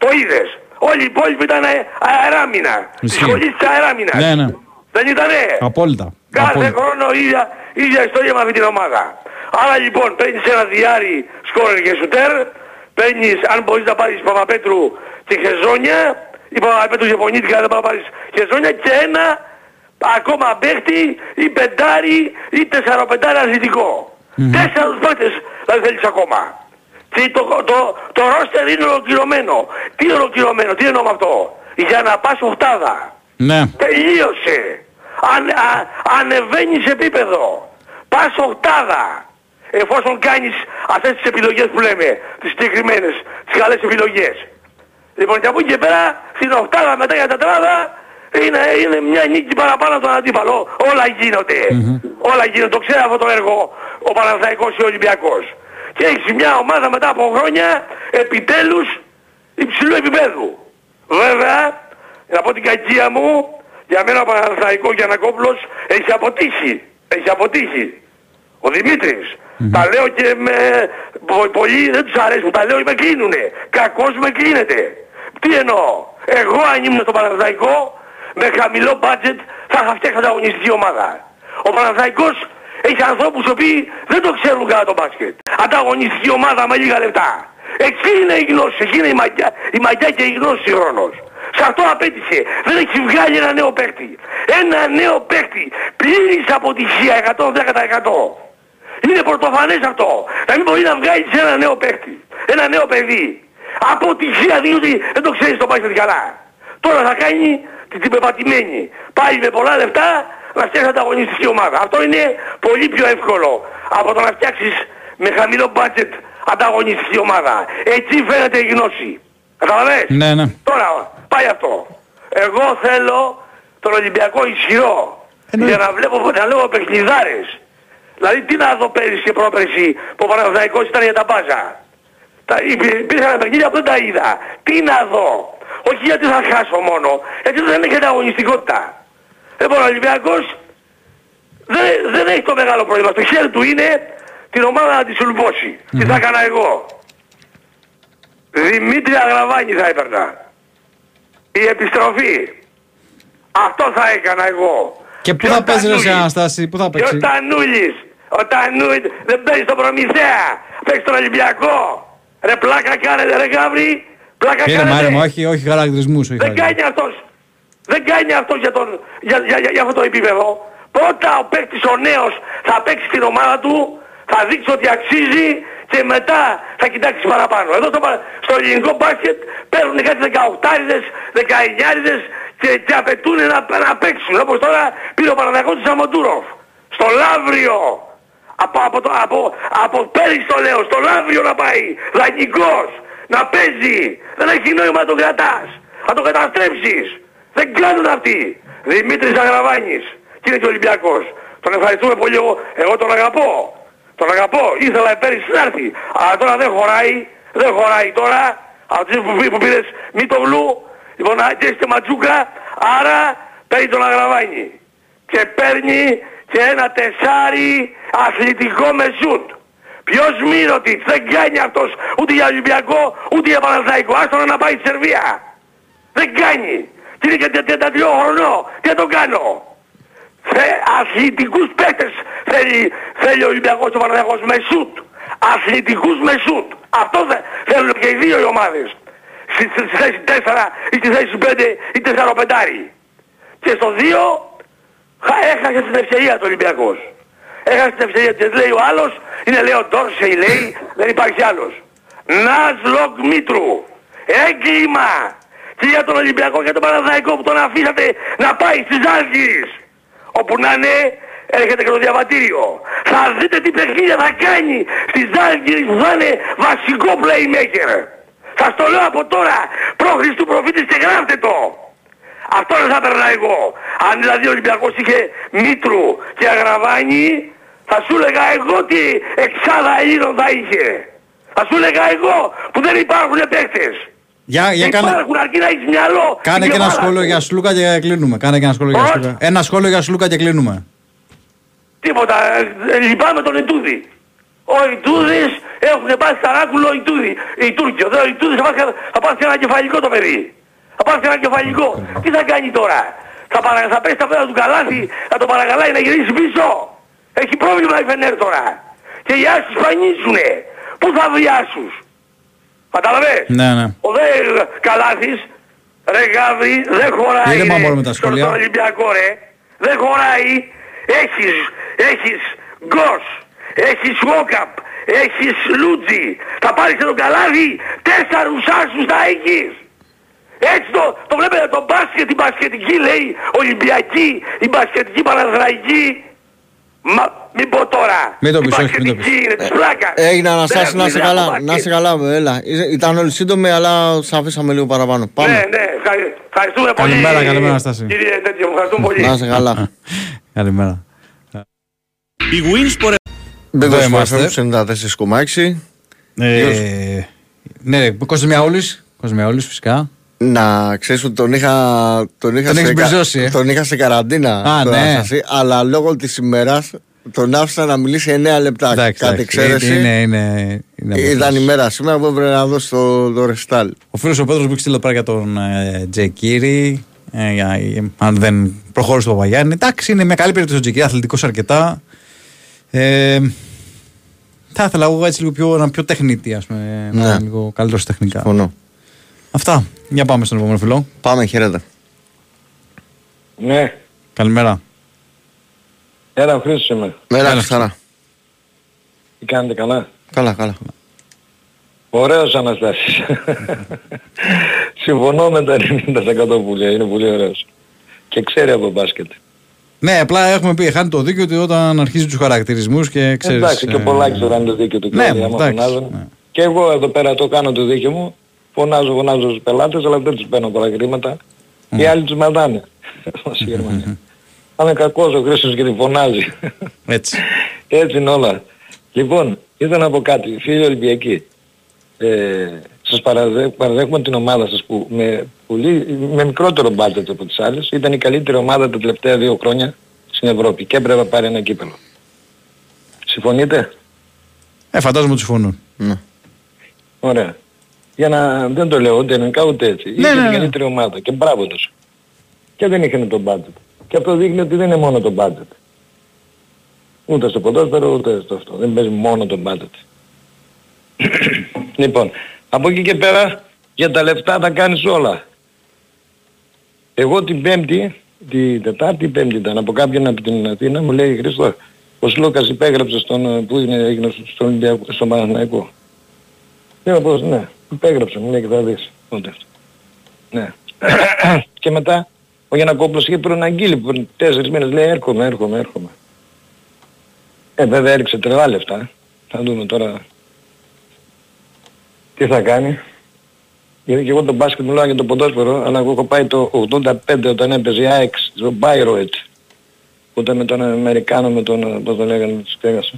Το είδες. Όλοι οι υπόλοιποι ήταν αεράμυνα. Τη Ισχύει. σχολή της αεράμυνας. Ναι, ναι. Δεν ήτανε; Απόλυτα. Κάθε Απόλυτα. χρόνο ίδια, ίδια ιστορία με αυτή την ομάδα. Άρα λοιπόν παίρνεις ένα διάρρη σκόρερ και σουτέρ, παίρνεις αν μπορείς να πάρεις Παπαπέτρου και Χεζόνια, ή Παπαπέτρου και Πονίτικα δεν μπορεί να πάρεις Χεζόνια και ένα ακόμα παίχτη ή πεντάρι ή τεσσαροπεντάρι αθλητικό. Τέσσερους παίχτες δηλαδή θέλεις ακόμα. Και το, το, το ρόστερ είναι ολοκληρωμένο. Τι ολοκληρωμένο, τι εννοώ με αυτό. Για να πας οχτάδα. Ναι. Τελείωσε. Αν, α, ανεβαίνεις επίπεδο. Πας οχτάδα. Εφόσον κάνεις αυτές τις επιλογές που λέμε, τις συγκεκριμένες, τις καλές επιλογές. Λοιπόν και από εκεί και πέρα, στην οχτάδα μετά για τα τετράδα, είναι, είναι μια νίκη παραπάνω από τον αντίπαλο. Όλα γίνονται. Όλα γίνονται. Το ξέρει αυτό το έργο ο Παναθαϊκός και ο Ολυμπιακός. Και έχεις μια ομάδα μετά από χρόνια, επιτέλους, υψηλού επίπεδου. Βέβαια, να πω την κακία μου, για μένα ο Παναθαϊκός Γιανακόπουλος έχει αποτύχει. Έχει αποτύχει. Ο Δημήτρης. Τα λέω και με... πο- Πολλοί δεν τους αρέσει που τα λέω με κλείνουνε. Κακός με κλείνεται. Τι εννοώ; Εγώ αν ήμουν στο Παναθαϊκό με χαμηλό budget θα είχα φτιάξει ανταγωνιστική ομάδα. Ο Παναθαϊκός έχει ανθρώπους οι οποίοι δεν το ξέρουν καλά το μπάσκετ. Ανταγωνιστική ομάδα με λίγα λεπτά. Εκεί είναι η γνώση, εκεί είναι η μαγιά, η μαγιά και η γνώση χρόνος. Σε αυτό απέτυχε. Δεν έχει βγάλει ένα νέο παίκτη. Ένα νέο παίκτη. Πλήρης αποτυχία 110%. Είναι πρωτοφανές αυτό. Να μην μπορεί να βγάλεις ένα νέο παίκτη. Ένα νέο παιδί. Αποτυχία διότι δεν το ξέρεις το μπάσκετ καλά. Τώρα θα κάνει την, την πεπατημένη. Πάλι με πολλά λεφτά να φτιάξει ανταγωνιστική ομάδα. Αυτό είναι πολύ πιο εύκολο από το να φτιάξεις με χαμηλό budget ανταγωνιστική ομάδα. Εκεί φαίνεται η γνώση. Καταλαβες; Ναι, ναι. Τώρα πάει αυτό. Εγώ θέλω τον Ολυμπιακό ισχυρό. Για να βλέπω, να λέω παιχνιδάρες. Δηλαδή τι να δω πέρυσι και πρόπερσι που ο Παναθηναϊκός ήταν για τα μπάζα. Τα, υπή- υπήρχαν παιχνίδια που δεν τα είδα. Τι να δω. Όχι γιατί θα χάσω μόνο. Γιατί δεν έχει ανταγωνιστικότητα. Λοιπόν ο Ολυμπιακός δεν, δεν έχει το μεγάλο πρόβλημα. Το χέρι του είναι την ομάδα να τη σουλπώσει. Τι θα έκανα εγώ. Δημήτρη Αγραβάνη θα έπαιρνα. Η επιστροφή. Αυτό θα έκανα εγώ. Και πού ο θα παίζεις ρε Τανούλης. σε Αναστάση, πού θα Και παίξεις; ο Τανούλης. Ο Τανούλης δεν παίζει στον Προμηθέα. Παίζει στον Ολυμπιακό. Ρε πλάκα κάνετε ρε Γαβρί. Πλάκα Κύριε κάνετε. Μάρε μου, όχι, όχι χαρακτηρισμούς. όχι Δεν χαρακτηρισμούς. κάνει αυτός. Δεν κάνει αυτός για, τον, για, για, για, για αυτό το επίπεδο. Πρώτα ο παίκτης ο νέος θα παίξει στην ομάδα του, θα δείξει ότι αξίζει και μετά θα κοιτάξει παραπάνω. Εδώ στο, πα- στο ελληνικό μπάσκετ παίρνουν κάτι 18άριδες, 19άριδες και, και απαιτούν να, να παίξουν. Όπως τώρα πήρε ο Παναδιακός του Σαμοντούροφ. Στο Λαύριο. Από, από, το, από, από πέρυσι το λέω, στο Λαύριο να πάει. Δανεικός. Να παίζει. Δεν έχει νόημα να τον κρατάς. Θα τον καταστρέψεις. Δεν κάνουν αυτοί. Δημήτρης Αγραβάνης. Και είναι και Ολυμπιακός. Τον ευχαριστούμε πολύ. Εγώ, εγώ τον αγαπώ. Τον αγαπώ. Ήθελα πέρυσι να έρθει. Αλλά τώρα δεν χωράει. Δεν χωράει τώρα. Από τις που, που πήρες Μητοβλού. Λοιπόν, και είστε Ματζούκα. Άρα παίρνει τον Αγραβάνη. Και παίρνει και ένα τεσάρι αθλητικό με σουτ. Ποιος Μύρωτιτς δεν κάνει αυτός ούτε για Ολυμπιακό ούτε για Παναθαϊκό. Άστον να πάει στη Σερβία. Δεν κάνει. Και είναι και 33 χρονών. Τι θα το κάνω. Θε, αθλητικούς παίκτες θέλει, θέλει ο Ολυμπιακός και ο Παναθαϊκός με σουτ. Αθλητικούς με σουτ. Αυτό θε, θέλουν και οι δύο οι ομάδες. Στη, στη, στη θέση 4 ή στη θέση 5 ή 4 πεντάρι. Και στο 2 χα- έχασε την ευκαιρία του Ολυμπιακός. Έχασε την ευκαιρία της λέει ο άλλος, είναι λέει ο Ντόρσεϊ λέει, δεν υπάρχει άλλος. Νας Λοκ Μήτρου. Έγκλημα. και για τον Ολυμπιακό και τον Παναθηναϊκό που τον αφήσατε να πάει στις Άλγηρες. Όπου να είναι, έρχεται και το διαβατήριο. Θα δείτε τι παιχνίδια θα κάνει στις Άλγηρες που θα είναι βασικό playmaker. Σας το λέω από τώρα, προ Χριστού προφήτης και γράφτε το. Αυτό δεν θα περνά εγώ. Αν δηλαδή ο Ολυμπιακός είχε Μήτρου και Αγραβάνη, θα σου έλεγα εγώ τι εξάδα Ελλήνων θα είχε. Θα σου έλεγα εγώ που δεν υπάρχουν παίκτες. Για, για Δεν κάνε, υπάρχουν αρκεί να έχεις μυαλό. κάνε και και ένα ομάδα σχόλιο σου. για Σλούκα και κλείνουμε. Κάνε και ένα σχόλιο για Πώς; Σλούκα. Ένα σχόλιο για Σλούκα και κλείνουμε. Τίποτα. ε, Λυπάμαι τον Ιτούδη. Ο Ιτούδης έχουν πάσει ταράκουλο Ιτούδη. Οι Τούρκοι. Ο Ιτούδης θα πάθει, θα πάθει ένα κεφαλικό το παιδί. Θα πάθει ένα κεφαλικό. Τι θα κάνει τώρα; Θα, παρα, θα πέσει τα πέρα του καλάθι, θα τον παρακαλάει να γυρίσει πίσω. Έχει πρόβλημα η Φενέρ τώρα. Και οι Άσους πανίζουνε. Πού θα βρει Άσους. Καταλαβες; Ναι, ναι. Ο δε Καλάθης, ρε Γάβρι, δεν χωράει Ήρεμα ρε, μόνο με τα στον- σχόλια. στον Ολυμπιακό ρε. Δεν χωράει. Έχεις, έχεις Γκος, έχεις Βόκαπ, έχεις Λούτζι. Θα πάρεις και τον Καλάθη, τέσσερους άσους θα έχεις. Έτσι το, το βλέπετε το μπάσκετ, η μπασκετική λέει, Ολυμπιακή, η μπασκετική Παναθηναϊκή. Μα μην πω τώρα. Μην το η πεις, όχι, μην το μπασκετική πεις. είναι της πλάκας. Έγινε Δεν Αναστάση, έχουν να είσαι ιδέα καλά. από Να μπάσκετ. είσαι καλά, έλα. Είσαι- Ήταν όλοι σύντομοι, αλλά σε αφήσαμε λίγο παραπάνω. Ναι, Πάμε. ναι, ευχαρι- ευχαριστούμε πολύ. Καλημέρα, καλημέρα, Αναστάση. Κύριε τέτοιο, ευχαριστούμε πολύ. Να είσαι καλά. [LAUGHS] Καλημέρα. Η Winsport Μπήκε Εδώ στο είμαστε. FM 94,6. Ε, ναι, Κώστας Μιαούλης. Κώστας Μιαούλης φυσικά. Να ξέρεις ότι τον είχα, τον είχα, Τον σε, έχεις κα- μπριζώσει, ε; τον είχα σε καραντίνα. Α, τον ναι. Αναστάση, αλλά λόγω της ημέρας τον άφησα να μιλήσει 9 λεπτά. Εντάξει, Κάτι εντάξει, εξαίρεση. Είναι, είναι, είναι Ήταν αποφάσεις. η μέρα σήμερα που έπρεπε να δώσει το, το ρεστάλ. Ο φίλος ο Πέτρος που έχει στείλει εδώ πέρα για τον ε, Τζεκίρι. Ε, για- ε, αν δεν προχώρησε το Παπαγιάννη. Εντάξει, είναι μια καλή περίπτωση ο Τζεκίρι, αθλητικός αρκετά. Ε, θα ήθελα εγώ έτσι λίγο πιο, ένα πιο τεχνίτη, ας πούμε. να Ναι. είναι λίγο καλύτερος τεχνικά. Συμφωνώ. Αυτά. Για πάμε στον επόμενο φιλό. Πάμε, χαίρετε. Ναι, Καλημέρα. έλα ο Χρήστος είμαι. Μέρα, Έλα. χαρά. Τι κάνετε καλά; Καλά, καλά. Ωραίος Αναστάσης. Συμφωνώ με τα 90% που λέει, είναι πολύ ωραίος. Και ξέρει από μπάσκετ. Ναι, απλά έχουμε πει, χάνει το δίκιο ότι όταν αρχίζει τους χαρακτηρισμούς και ξέρεις... εντάξει, και ο ε, Πολάκης τώρα είναι το δίκιο του Ναι, Κλάδη, άμα εντάξει, φωνάζουν. ναι. Και εγώ εδώ πέρα το κάνω το δίκιο μου. Φωνάζω, φωνάζω στους πελάτες, αλλά δεν τους παίρνω πολλά χρήματα. Οι άλλοι τους μαντάνε. Ως η Γερμανία. Θα είναι κακός ο Χρήστος γιατί φωνάζει. Έτσι. Έτσι είναι όλα. Λοιπόν, ήθελα να πω κάτι. Φίλοι Ολυμπιακοί, ε, σας παραδέ, παραδέχουμε την ομάδα σας που με, πολύ, με μικρότερο μπάτζετ από τις άλλες ήταν η καλύτερη ομάδα τα τελευταία δύο χρόνια στην Ευρώπη και έπρεπε να πάρει ένα κύπελο. Συμφωνείτε; Ε, φαντάζομαι ότι συμφωνούν. Ναι. Ωραία. Για να δεν το λέω ούτε ελληνικά ούτε έτσι. Ναι, είχε ναι, την ναι. καλύτερη ομάδα και μπράβο τους. Και δεν είχαν το μπάτζετ. Και αυτό δείχνει ότι δεν είναι μόνο το μπάτζετ. Ούτε στο ποδόσφαιρο ούτε στο αυτό. Δεν παίζει μόνο το μπάτζετ. [COUGHS] λοιπόν, από εκεί και πέρα για τα λεφτά τα κάνεις όλα. Εγώ την Πέμπτη, την Τετάρτη ή Πέμπτη ήταν από κάποιον από την Αθήνα μου λέει Χριστό, ο Σλούκας υπέγραψε στον, που είναι, έγινε στον Ολυμπιακό, στον Παναθηναϊκό. Λέω πως ναι, υπέγραψε, μου λέει και θα δεις. Ούτε αυτό; Ναι. [COUGHS] και μετά ο Γιανακόπουλος είχε προαναγγείλει πριν τέσσερις μήνες, λέει έρχομαι, έρχομαι, έρχομαι. Ε, βέβαια έριξε τρελά λεφτά. ε. Θα δούμε τώρα τι θα κάνει. Γιατί και εγώ το μπάσκετ μιλάω για το ποδόσφαιρο, αλλά εγώ έχω πάει το 85 όταν έπαιζε η ΑΕΚ στο Bayreuth. Που ήταν με τον Αμερικάνο, με τον, πώς το λέγανε, τους ξέχασα.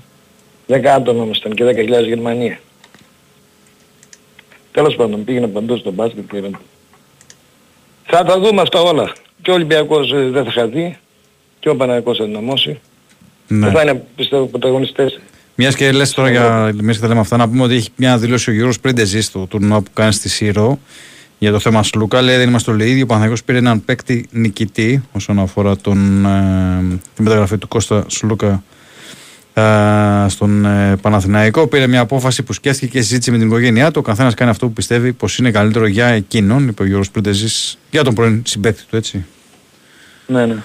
10 άτομα ήμασταν και 10.000 Γερμανία. Τέλος πάντων, πήγαινε παντού στο μπάσκετ και είδαμε. Θα τα δούμε αυτά όλα. Και ο Ολυμπιακός ε, δεν θα χαθεί. Και ο Παναγικός θα δυναμώσει. Ναι. Και θα είναι πιστεύω πρωταγωνιστές. Μιας και λες τώρα για μια και τα λέμε αυτά, να πούμε ότι έχει μια δήλωση ο Γιώργος Πρίντεζη στο τουρνουά που κάνει στη Σύρο για το θέμα Σλούκα. Λέει δεν είμαστε όλοι ίδιοι. Ο Παναγιώτο πήρε έναν παίκτη νικητή όσον αφορά τον, ε, τη μεταγραφή του Κώστα Σλούκα ε, στον ε, Παναθηναϊκό. Πήρε μια απόφαση που σκέφτηκε και συζήτησε με την οικογένειά του. Ο καθένας κάνει αυτό που πιστεύει πως είναι καλύτερο για εκείνον, είπε ο Γιώργος Πρίντεζη, για τον πρώην συμπέκτη του, έτσι. Ναι, ναι.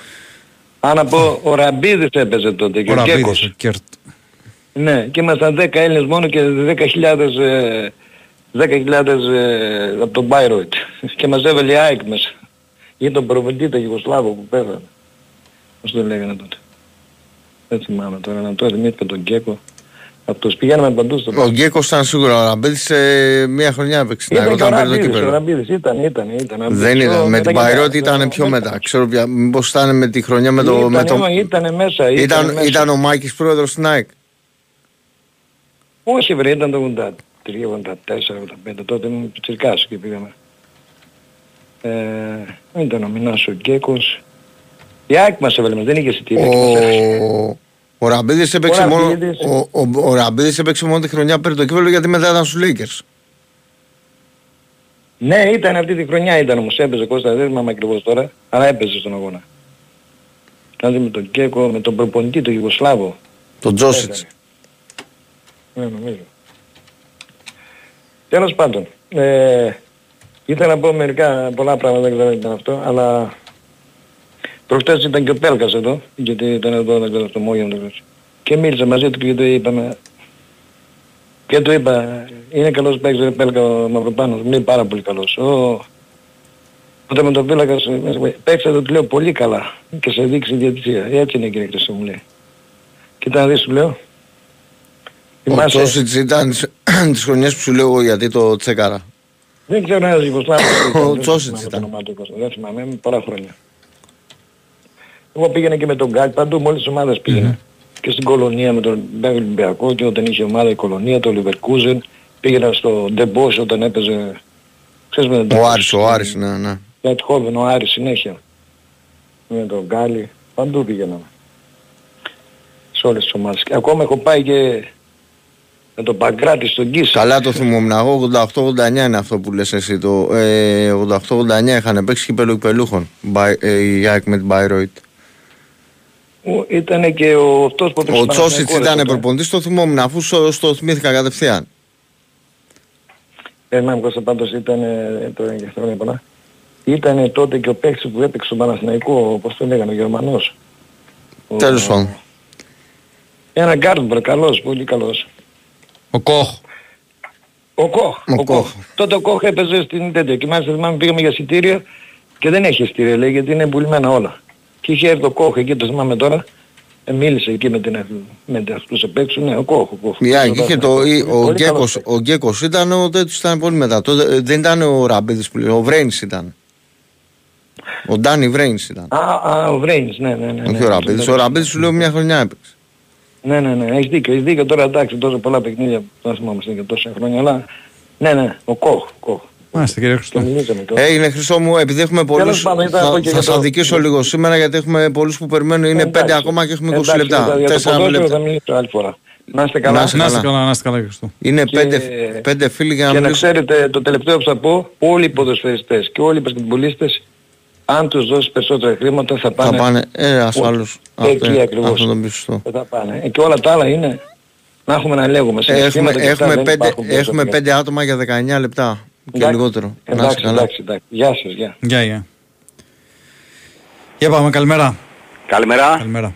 Αν να πω, ο Ραμπίδης έπαιζε τότε και Ο ο, Ραβίδης, Γκέκος. ο Κέρτ. Ναι, και ήμασταν 10 Έλληνες μόνο και 10.000 ε, 10.000 ε, από τον Μπάιροιτ και μας έβαλε η ΑΕΚ μέσα. Ή τον προβεντή τον Γιουγκοσλάβο που πέθανε. Πώς το λέγανε τότε. Δεν θυμάμαι τώρα να το θυμήθηκα τον Γκέκο. Από τους πηγαίναμε παντού στο Ο Γκέκος ήταν σίγουρα ο Ραμπίδης σε μία χρονιά έπαιξε. Ήταν και ο όταν πήρε το Ραμπίδης, ο κύπελο. Ραμπίδης ήταν, ήταν, ήταν. Δεν Πιο ήταν. Με την μετά- Παϊρότ ήταν πιο μετά. Ξέρω πια. Μήπως ήταν με τη χρονιά με το... Ήταν, με το... ήταν, ήτανε μέσα, ήταν, Ήταν, μέσα. ήταν ο Μάκης πρόεδρος στην ΑΕΚ. Όχι βρε, ήταν το 83, 84, 85, τότε ήμουν πιτσιρικάς και πήγαμε. Ε, ήταν ο Μινάς ο Γκέκος. Η ΑΕΚ μας έβαλε, μας, δεν είχε εισιτήρια. και μας έφτασε. Ο, ο Ραμπίδης έπαιξε Ο μόνο, Ραμπίδης. ο, ο, ο Ραμπίδης έπαιξε μόνο τη χρονιά που πήρε το κύπελο γιατί μετά ήταν στους Lakers. Ναι, ήταν αυτή τη χρονιά ήταν όμως, έπαιζε Κώστα, δεν θυμάμαι ακριβώς τώρα, αλλά έπαιζε στον αγώνα. Κάτι με τον Γκέκο, με τον προπονητή, τον Ιουγκοσλάβο. Τον Τζόσιτς. Ναι, νομίζω. Τέλος πάντων, ε, ήθελα να πω μερικά πολλά πράγματα, δεν ξέρω αν ήταν αυτό, αλλά προχτές ήταν και ο Πέλκας εδώ, γιατί ήταν εδώ, δεν ξέρω, στο Μόγιο, δεν ξέρω. Και μίλησα μαζί του και του είπαμε, και του είπα, είναι καλός παίκτης ο Πέλκα ο Μαυροπάνος, είναι πάρα πολύ καλός. Ο, όταν με τον Πέλκας παίξα το του λέω πολύ καλά και σε δείξει η διατησία. Έτσι είναι κύριε Χρυσό μου λέει. Κοίτα να δεις του λέω. Ο Θυμάσαι- Τζόσιτς ήταν τις- [CLEARS THROAT] τις χρονιές που σου λέω εγώ γιατί το τσέκαρα. Δεν ξέρω ένας Ιουγκοσλάβος. Ο Τσόσιτς ήταν. Δεν θυμάμαι, με πολλά χρόνια. Εγώ πήγαινα και με τον Γκάκ, παντού με όλες τις ομάδες πήγαινα. Και στην Κολονία με τον Μπέγγελ Ολυμπιακό και όταν είχε ομάδα η Κολονία, το Λιβερκούζεν. Πήγαινα στο Ντεμπός όταν έπαιζε... Ξέρεις με τον Ο Άρης, ο Άρης, ναι, ναι. Λετχόβεν, ο Άρης συνέχεια. Με τον Γκάλι, παντού πήγαινα. Σε όλες τις ομάδες. Και ακόμα έχω πάει και με τον Παγκράτη στον Κίσα. Καλά το θυμόμουν. Εγώ 88-89 είναι αυτό που λες εσύ. Το ε, 88-89 είχαν παίξει κύπελο υπελούχων. Μπα- ε, Η ΑΕΚ με την Μπάιροιτ. Ήταν και ο αυτός που έπαιξε Ο στον Τσόσιτς Παναθηναϊκός, ήταν ρε, τότε. προπονητής, το θυμόμουν αφού στο, στο θυμήθηκα κατευθείαν. Ε, να Κώστα πάντως ήταν, ε, τώρα είναι και χρόνια πολλά. Ήταν τότε και ο παίκτης που έπαιξε στον Παναθηναϊκό, πώς το λέγανε, ο Γερμανός. Ο- Τέλος πάντων. Ένα Γκάρντμπερ, καλός, πολύ καλός. Ο Κόχ. Ο Κόχ. Ο Ο Κόχ. Τότε ο Κόχ έπαιζε στην τέτοια και μάλιστα θυμάμαι πήγαμε για εισιτήρια και δεν έχει εισιτήρια λέει γιατί είναι πουλημένα όλα. Και είχε έρθει ο Κόχ εκεί, το θυμάμαι τώρα, ε, μίλησε εκεί με, την, με αυτούς απ' έξω, ναι, ο Κόχ. Ο, Κόχ. Η ΑΕΚ είχε το, η- ο, Πολύ Γκέκος, καλός ο Γκέκος ήταν, ο τέτοιος ήταν πολύ μετά. Τότε, ε, δεν ήταν ο Ραμπίδης που λέει, ο Βρέινς ήταν. Ο Ντάνι Βρέινς ήταν. Α, α, ο Βρέινς, ναι, ναι, ναι. Όχι ναι, ο Ραμπίδης. Ο Ραμπίδης σου λέω μια χρονιά έπαιξε. Ναι, ναι, ναι, έχεις δίκιο, έχεις δίκιο τώρα εντάξει τόσο πολλά παιχνίδια που δεν θυμάμαστε και τόσα χρόνια, αλλά ναι, ναι, ο Κόχ, Κόχ. Μάλιστα κύριε Το Χριστό. μιλήσαμε και Έγινε Χρυσό μου, επειδή έχουμε πολλούς, πάντων, ήταν θα, από και θα για σε το- αδικήσω λίγο σήμερα γιατί έχουμε πολλούς που περιμένουν, είναι Εντάξει. πέντε ακόμα και έχουμε 20 Εντάξει, λεπτά. για το Τέσσερα ποδόσφαιρο λεπτά. θα μιλήσω άλλη φορά. Να είστε καλά. Να είστε Να είστε καλά. καλά, να είστε καλά κύριε Χριστό. Είναι Και- πέντε, πέντε φίλοι για να Και να μιλήσουμε. ξέρετε το τελευταίο που θα πω, όλοι οι ποδοσφαιριστές και όλοι οι πασκετμπολίστες, αν τους δώσεις περισσότερα χρήματα θα Θα πάνε, πάνε, ε, ασφαλώς. Αυτό, εκεί ακριβώς. αυτό τον πεις σωστό. θα πάνε. Ε, Και όλα τα άλλα είναι να έχουμε να λέγουμε. Ε, Έχουμε, Συναισθήματα και αυτά έχουμε, δεν πέντε, υπάρχουν έχουμε περισσότερα. πέντε άτομα για 19 λεπτά και Εντάξει. λιγότερο. Να είστε Εντάξει, καλά. εντάξει, εντάξει. Γεια σας, γεια. Γεια, γεια. Για πάμε, καλημέρα. Καλημέρα. Καλημέρα.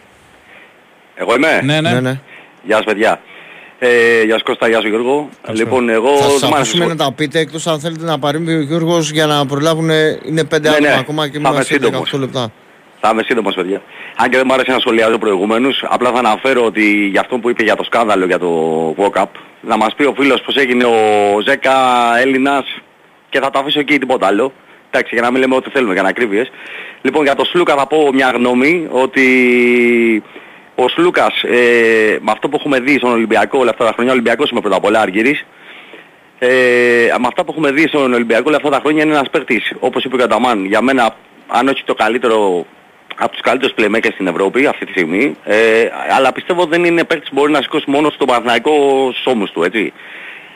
Εγώ είμαι; Ναι, ναι. Ναι, ναι. Γεια σας παιδιά. Ε, γεια σας Κώστα, γεια σου Γιώργο. Λοιπόν, εγώ Θα σας δεν μ' άρεσε αφήσουμε να τα πείτε εκτός αν θέλετε να παρέμβει ο Γιώργος για να προλάβουν. Είναι πέντε Ναι, άτομα ναι. ακόμα και Θα είμαι είμαστε σύντομος. 18 λεπτά. Θα είμαι σύντομος παιδιά. Αν και δεν μου άρεσε να σχολιάζω προηγουμένως, απλά θα αναφέρω ότι για αυτό που είπε για το σκάνδαλο για το walk-up, να μας πει ο φίλος πως έγινε ο Ζέκα Έλληνας και θα το αφήσω εκεί τίποτα άλλο. Εντάξει, για να μην λέμε ό,τι θέλουμε, για να ακρίβειες. Λοιπόν, για το Σλούκα θα πω μια γνώμη ότι ο Σλούκας, ε, με αυτό που έχουμε δει στον Ολυμπιακό όλα αυτά τα χρόνια, ο Ολυμπιακός είμαι πρώτα απ' όλα Αργύρης, ε, με αυτά που έχουμε δει στον Ολυμπιακό όλα αυτά τα χρόνια είναι ένας παίκτης, όπως είπε ο Καταμάν, για μένα, αν όχι το καλύτερο, από τους καλύτερους playmakers στην Ευρώπη αυτή τη στιγμή, ε, αλλά πιστεύω δεν είναι παίκτης που μπορεί να σηκώσει μόνο στον Παναθηναϊκό στους ώμους του, έτσι.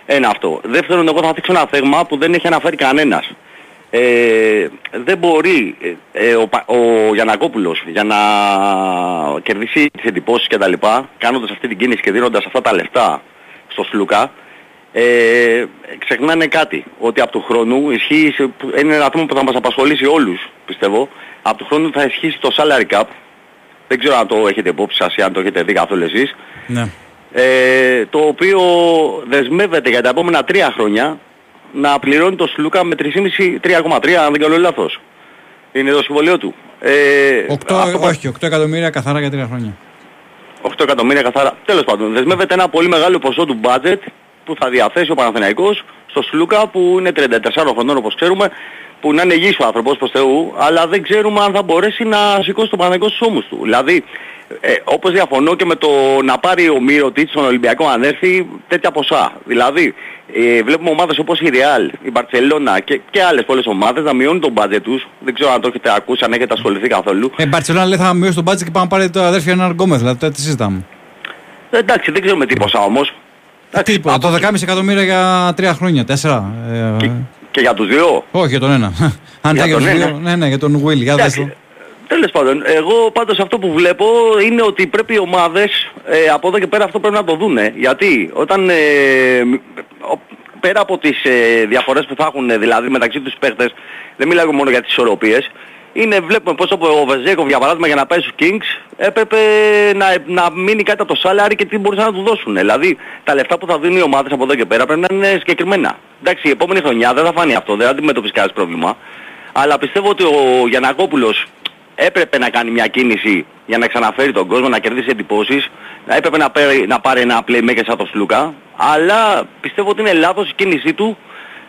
Ένα αυτό. Δεύτερον, εγώ θα δείξω ένα θέμα που δεν έχει αναφέρει κανένας. Ε, δεν μπορεί ε, ε, ο, Πα- ο Γιανακόπουλος για να κερδίσει τις εντυπώσεις και τα λοιπά, κάνοντας αυτή την κίνηση και δίνοντας αυτά τα λεφτά στο Σλούκα, ε, ξεχνάνε κάτι. Ότι από του χρόνου ισχύει, σε- που- είναι ένα θέμα που θα μας απασχολήσει όλους, πιστεύω. Από του χρόνου θα ισχύσει το salary cap. Δεν ξέρω αν το έχετε υπόψη σας ή αν το έχετε δει καθόλου εσείς. Ναι. Ε, το οποίο δεσμεύεται για τα επόμενα τρία χρόνια να πληρώνει το Σλούκα με 3,5-3,3 αν δεν κάνω λάθος. Είναι το συμβολίο του. Ε, 8, αυτό που- όχι, 8 εκατομμύρια καθαρά για τρία χρόνια. 8 εκατομμύρια καθαρά. Τέλος πάντων, δεσμεύεται ένα πολύ μεγάλο ποσό του budget που θα διαθέσει ο Παναθηναϊκός στο Σλούκα που είναι 34 χρονών όπως ξέρουμε που να είναι υγιής ο άνθρωπος προς Θεού αλλά δεν ξέρουμε αν θα μπορέσει να σηκώσει τον Παναθηναϊκό στους ώμους του. Δηλαδή ε, όπως διαφωνώ και με το να πάρει ο Μύρωτιτς στον Ολυμπιακό αν έρθει τέτοια ποσά. Δηλαδή ε, βλέπουμε ομάδες όπως η Real, η Barcelona και, και άλλες πολλές ομάδες να μειώνουν τον budget τους. Δεν ξέρω αν το έχετε ακούσει, αν έχετε ασχοληθεί καθόλου. Ε, Μπαρτσελόνα λέει θα μειώσει τον μπάτζι και πάμε να πάρει το αδέρφιο ένα Γκόμεθ, δηλαδή τώρα τι συζητάμε. Ε, εντάξει, δεν ξέρουμε τι ποσά όμως. Τι είπα, το 12,5 εκατομμύρια για τρία χρόνια, τέσσερα. Ε, Και για τους δύο; όχι για τον ένα. Αν Για ήταν για τον τους ένα. δύο, ναι, ναι, για τον Will, για δες Εντάξει, το. Τέλος πάντων, εγώ πάντως αυτό που βλέπω είναι ότι πρέπει οι ομάδες ε, από εδώ και πέρα αυτό πρέπει να το δούνε. Γιατί όταν ε, ο- πέρα από τις ε, διαφορές που θα έχουν ε, δηλαδή μεταξύ τους παίχτες, δεν μιλάω μόνο για τις ισορροπίες, είναι βλέπουμε πως ο Βεζέκοβ για παράδειγμα για να πάει στους Kings έπρεπε να, να μείνει κάτι από το σάλαρι και τι μπορούσαν να του δώσουν. Δηλαδή τα λεφτά που θα δίνουν οι ομάδες από εδώ και πέρα πρέπει να είναι συγκεκριμένα. Εντάξει, η επόμενη χρονιά δεν θα φανεί αυτό, δεν θα αντιμετωπίσει κανένας πρόβλημα. Αλλά πιστεύω ότι ο Γιανακόπουλος έπρεπε να κάνει μια κίνηση για να ξαναφέρει τον κόσμο, να κερδίσει εντυπώσεις. Έπρεπε να πάρει, να πάρει ένα playmaker σαν τον Σλούκα. Αλλά πιστεύω ότι είναι λάθος η κίνησή του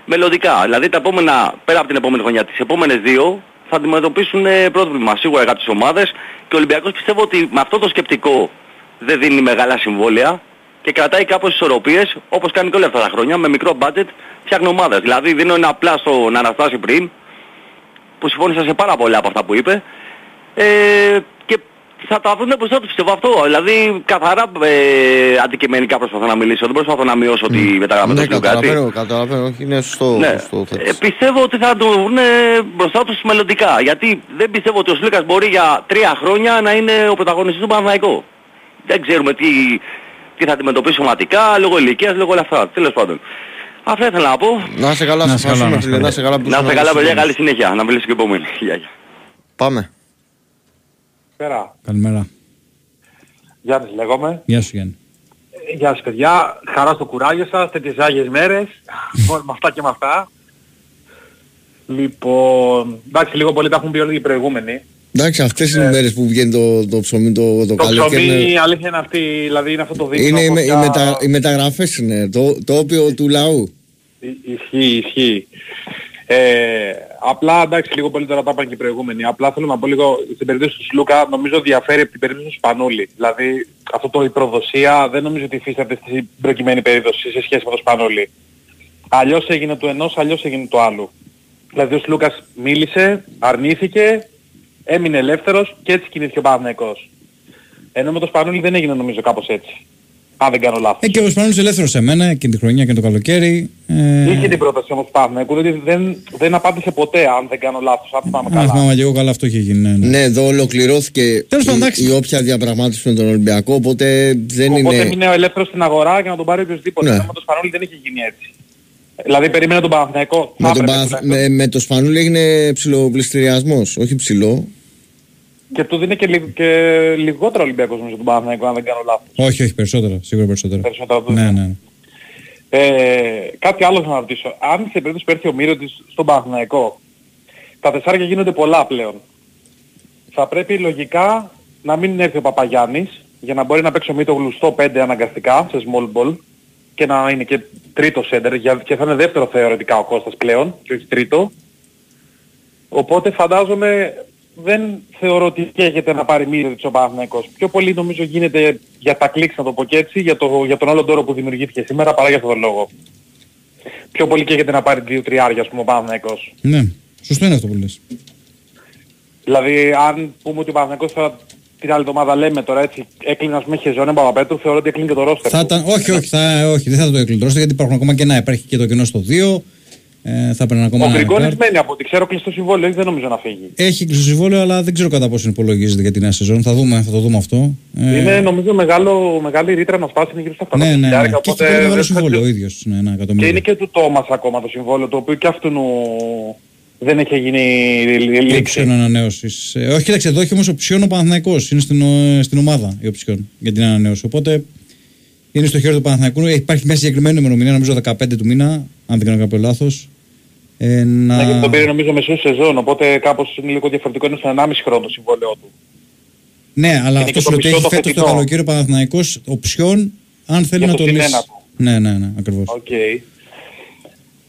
μελλοντικά. Δηλαδή τα επόμενα, πέρα από την επόμενη χρονιά, τις επόμενες δύο θα αντιμετωπίσουν ε, πρόβλημα σίγουρα για κάποιες ομάδες και ο Ολυμπιακός πιστεύω ότι με αυτό το σκεπτικό δεν δίνει μεγάλα συμβόλαια και κρατάει κάπως ισορροπίες όπως κάνει και όλα αυτά τα χρόνια με μικρό budget φτιάχνει ομάδες. Δηλαδή δίνω ένα απλά στον Αναστάση πριν που συμφώνησα σε πάρα πολλά από αυτά που είπε ε, και θα τα βρουν μπροστά τους πιστεύω αυτό. Δηλαδή καθαρά ε, αντικειμενικά προσπαθώ να μιλήσω, δεν προσπαθώ να μειώσω τη μεταγραφή Ναι, του Σλούκα, έτσι. καταλαβαίνω, καταλαβαίνω. Όχι, είναι σωστό, Ναι. σωστό Ε, θέτεις. πιστεύω ότι θα το βρουν μπροστά τους μελλοντικά. Γιατί δεν πιστεύω ότι ο Σλούκας μπορεί για τρία χρόνια να είναι ο πρωταγωνιστής του Παναθηναϊκού. Δεν ξέρουμε τι, τι θα αντιμετωπίσει σωματικά, λόγω ηλικίας, λόγω όλα αυτά. Τέλος πάντων. Αυτά ήθελα να πω. Να είσαι καλά, Να σε είσαι καλά, ευχαριστούμε να είσαι φίλε, να είσαι καλά. που Να ήσουν είστε καλά εδώ παιδιά, σήμερα. καλή συνέχεια. Να μιλήσω και επόμενη. Γεια, γεια. Πάμε. Πέρα. Καλημέρα. Γιάννης λέγομαι. Γεια σου Γιάννη. Ε, Γεια σας παιδιά. Χαρά στο κουράγιο σας. Τέτοιες άγιες μέρες. [LAUGHS] Μόνο με αυτά και με αυτά. Λοιπόν, εντάξει λίγο πολύ τα έχουν πει όλοι οι προηγούμενοι. Εντάξει, αυτές είναι οι μέρες που βγαίνει το, το ψωμί το, το, Το καλοκαίρι. ψωμί, είναι- η αλήθεια είναι αυτή, δηλαδή είναι αυτό το δείγμα. Είναι οι, με- οι, πια- μετα, οι μεταγραφές είναι, το, το όπιο του λαού. Ι- Ισχύει, ισχύει. Ε, απλά εντάξει λίγο πολύ τώρα τα είπαν και οι προηγούμενοι. Απλά θέλω να πω λίγο στην περίπτωση του Σλούκα νομίζω διαφέρει από την περίπτωση του Σπανούλη. Δηλαδή αυτό το η προδοσία δεν νομίζω ότι υφίσταται στην προκειμένη περίπτωση σε σχέση με το Σπανούλη. Αλλιώς έγινε του ενός, αλλιώς έγινε του άλλου. Δηλαδή ο Σλούκας μίλησε, αρνήθηκε, έμεινε ελεύθερος και έτσι κινήθηκε ο Παναθηναϊκός. Ενώ με το Σπανούλη δεν έγινε νομίζω κάπως έτσι. Αν δεν κάνω λάθος. Ε, και ο Σπανούλης ελεύθερος σε μένα εκείνη τη χρονιά και το καλοκαίρι. Ε, Είχε την πρόταση όμως του Παναθηναϊκού, δεν, δεν, δεν απάντησε ποτέ αν δεν κάνω λάθος, αν θυμάμαι αν καλά. θυμάμαι και εγώ καλά αυτό είχε γίνει. Ναι, ναι. Ναι, εδώ ολοκληρώθηκε Τέλος πάντων, η, εντάξει. η όποια διαπραγμάτευση με τον Ολυμπιακό, οπότε δεν Οπότε είναι... έμεινε ο ελεύθερος στην αγορά και να τον πάρει οποιοδήποτε. Ναι. Ενώ Με το Σπανούλη δεν είχε γίνει έτσι. Δηλαδή περίμενε τον Παναθηναϊκό. Με, Θα τον, έπρεπε Παναθ- τουλάχιστον. με, με το Σπανούλη έγινε ψηλοπληστηριασμός, όχι ψηλό. Και του δίνει και, λι- και λιγότερο Ολυμπιακός νομίζω τον Παναθηναϊκό αν δεν κάνω λάθος. Όχι, όχι, περισσότερα. Σίγουρα περισσότερα. Περισσότερα του Ναι, δίνει. ναι. Ε, κάτι άλλο θα να ρωτήσω. Αν σε περίπτωση που έρθει ο Μύρωτης στον Παναθηναϊκό, τα τεσσάρια γίνονται πολλά πλέον. Θα πρέπει λογικά να μην έρθει ο Παπαγιάννης για να μπορεί να παίξει ο Μήτογλου στο 5 αναγκαστικά σε small ball και να είναι και τρίτο center για- και θα είναι δεύτερο θεωρητικά ο Κώστας πλέον και όχι τρίτο. Οπότε φαντάζομαι δεν θεωρώ ότι καίγεται να πάρει Μύρωτης ο Παναθηναϊκός. Πιο πολύ νομίζω γίνεται για τα κλικς να το πω και έτσι, για, το, για τον όλο τόρο που δημιουργήθηκε σήμερα παρά για αυτόν τον λόγο. Πιο πολύ καίγεται να πάρει δύο τριάρια ας πούμε ο Παναθηναϊκός. ναι. Σωστό είναι αυτό που λες. Δηλαδή αν πούμε ότι ο Παναθηναϊκός θα την άλλη εβδομάδα λέμε τώρα έτσι έκλεινε ας πούμε Χεζόνια Παπαπέτρου θεωρώ ότι έκλεινε και το ρόστερ. Θα του. ήταν, όχι, όχι, θα, όχι, δεν θα το εκλειτρώσετε γιατί υπάρχουν ακόμα κενά. Υπάρχει και το κενό στο 2. Ε, θα πρέπει ακόμα Ο ένα Γκριγκόνης κάρτ. μένει από ό,τι ξέρω κλειστό συμβόλαιο, δεν νομίζω να φύγει. Έχει κλείσει το συμβόλαιο, αλλά δεν ξέρω κατά πόσο υπολογίζεται για τη νέα σεζόν. Θα δούμε, θα το δούμε αυτό. Ε, Είναι νομίζω μεγάλο, μεγάλη ρήτρα να σπάσει είναι γύρω στα 800 ναι, ναι, ναι. χιλιάρικα, Και έχει οπότε πολύ μεγάλο δεν θα- συμβόλαιο ο ίδιος. Ναι, ένα Και εκατομμύριο. είναι και του Τόμας ακόμα το συμβόλαιο, το οποίο και αυτού δεν έχει γίνει Και λήξη. οψιόν ανανέωσης. Ε, όχι, κοιτάξτε, εδώ έχει όμως οψιόν ο Παναθηναϊκός. Είναι στην, ο- στην ομάδα η οψιόν για την ανανέωση. Οπότε Είναι στο χέρι του Παναθηναϊκού. Ε, Υπάρχει μια συγκεκριμένη ημερομηνία, νομίζω 15 του μήνα, αν δεν κάνω κάποιο λάθος. Ε, να... Ναι, γιατί τον πήρε νομίζω μεσούς σεζόν, οπότε κάπως είναι λίγο διαφορετικό, είναι στο 1,5 χρόνο το συμβόλαιό του. Ναι, αλλά Είναι αυτό και σου το λέει ότι μισό έχει το φέτος το φετινό. καλοκαίρι ο Παναθηναϊκός οψιόν, αν θέλει Για να το το συν λύσει. ένα του. Ναι, ναι, ναι, ακριβώς. Οκ.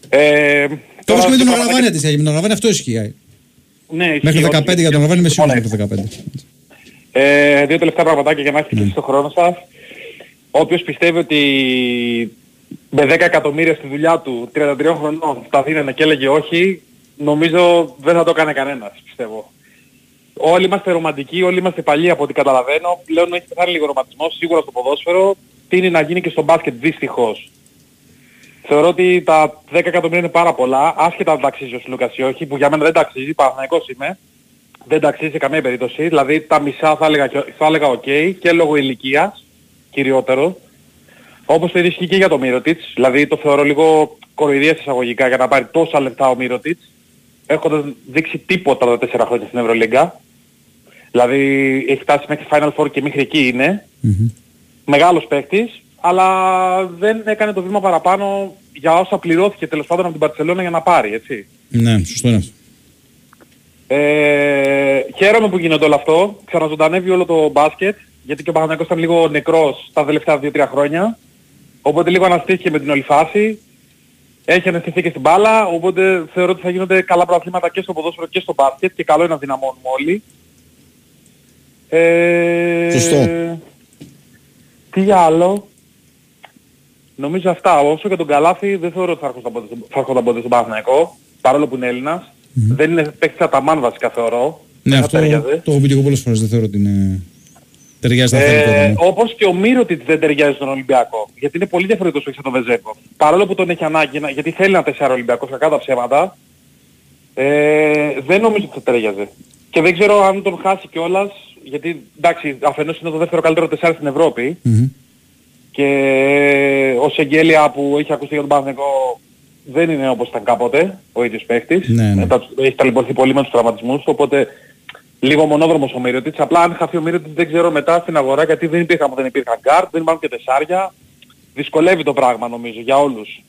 Ε, Το τώρα βρίσκω με στο τον Παναθηναϊκό- Ραβάνη αντίστοιχα. Με τον Ραβάνη αυτό ισχύει. Ναι, ισχύει, Μέχρι ότι 15 για τον Ραβάνη είμαι σίγουρος μέχρι 15. Ε, δύο τελευταία πραγματάκια για να έχετε Ναι. κλείσει το χρόνο σας. Όποιος πιστεύει ότι με 10 εκατομμύρια στη δουλειά του 33 χρονών τα δίνανε και έλεγε όχι, νομίζω δεν θα το έκανε κανένας, πιστεύω. Όλοι είμαστε ρομαντικοί, όλοι είμαστε παλιοί από ό,τι καταλαβαίνω. Πλέον έχει πεθάνει λίγο ρομαντισμός, σίγουρα στο ποδόσφαιρο. Τίνει να γίνει και στο μπάσκετ δυστυχώς. Θεωρώ ότι τα 10 εκατομμύρια είναι πάρα πολλά, άσχετα αν τα αξίζει ο Σλούκας ή όχι, που για μένα δεν τα αξίζει, Παναθηναϊκός είμαι. Δεν τα αξίζει σε καμία περίπτωση. Δηλαδή τα μισά θα έλεγα, και- θα έλεγα ok και λόγω ηλικίας, κυριότερο. Όπως το ίδιο ισχύει και για το Μύρωτιτς. Δηλαδή το θεωρώ λίγο κοροϊδία εισαγωγικά για να πάρει τόσα λεπτά ο Μύρωτιτς έχοντας δείξει τίποτα τα τέσσερα χρόνια στην Ευρωλίγκα. Δηλαδή έχει φτάσει μέχρι Final Four και μέχρι εκεί είναι. Μεγάλος παίκτης, αλλά δεν έκανε το βήμα παραπάνω για όσα πληρώθηκε τέλος πάντων από την Παρσελόνα για να πάρει, έτσι. Ναι, σωστό είναι αυτό. Ε, χαίρομαι που γίνεται όλο αυτό. Ξαναζωντανεύει όλο το μπάσκετ, γιατί και ο Παναθηναϊκός ήταν λίγο νεκρός τα τελευταία 2-3 χρόνια. Οπότε λίγο αναστήθηκε με την όλη φάση. Έχει αναστηθεί και στην μπάλα, οπότε θεωρώ ότι θα γίνονται καλά προαθλήματα και στο ποδόσφαιρο και στο μπάσκετ και καλό είναι να δυναμώνουμε όλοι. Ε, Σωστό. Τι άλλο; Νομίζω αυτά. Όσο για τον Καλάθι δεν θεωρώ ότι θα έρχονταν ποτέ στον- θα έρχονταν ποτέ στον Παναθηναϊκό, παρόλο που είναι Έλληνας. Δεν είναι παίκτης αταμάν βασικά θεωρώ. Ναι, Δεν θα αυτό ταιριάζει. το έχω πει και εγώ πολλές φορές. Δεν θεωρώ ότι είναι... ταιριάζει στα αθλητικό Ε, δρόμο. όπως και ο Μύρωτιτς δεν ταιριάζει στον Ολυμπιακό. Γιατί είναι πολύ διαφορετικός παίκτης από τον Βεζέκο. Παρόλο που τον έχει ανάγκη, να- γιατί θέλει να τεσσάρει ο Ολυμπιακός κακά τα ψέματα, ε, δεν νομίζω ότι θα ταιριάζει. Και δεν ξέρω αν τον χάσει κιόλας, γιατί εντάξει, αφενός είναι το δεύτερο καλύτερο τεσσάρι στην Ευρώπη και ο Σενγκέλια που έχει ακουστεί για τον Παναθηναϊκό δεν είναι όπως ήταν κάποτε ο ίδιος παίκτης. Ναι, ναι. Μετά τους- έχει ταλαιπωρηθεί πολύ με τους τραυματισμούς, οπότε λίγο μονόδρομος ο Μίροτιτς. Απλά αν χαθεί ο Μίροτιτς δεν ξέρω μετά στην αγορά γιατί δεν υπήρχαν, δεν υπήρχαν γκάρτ, δεν υπάρχουν και τεσσάρια. Δυσκολεύει το πράγμα νομίζω για όλους.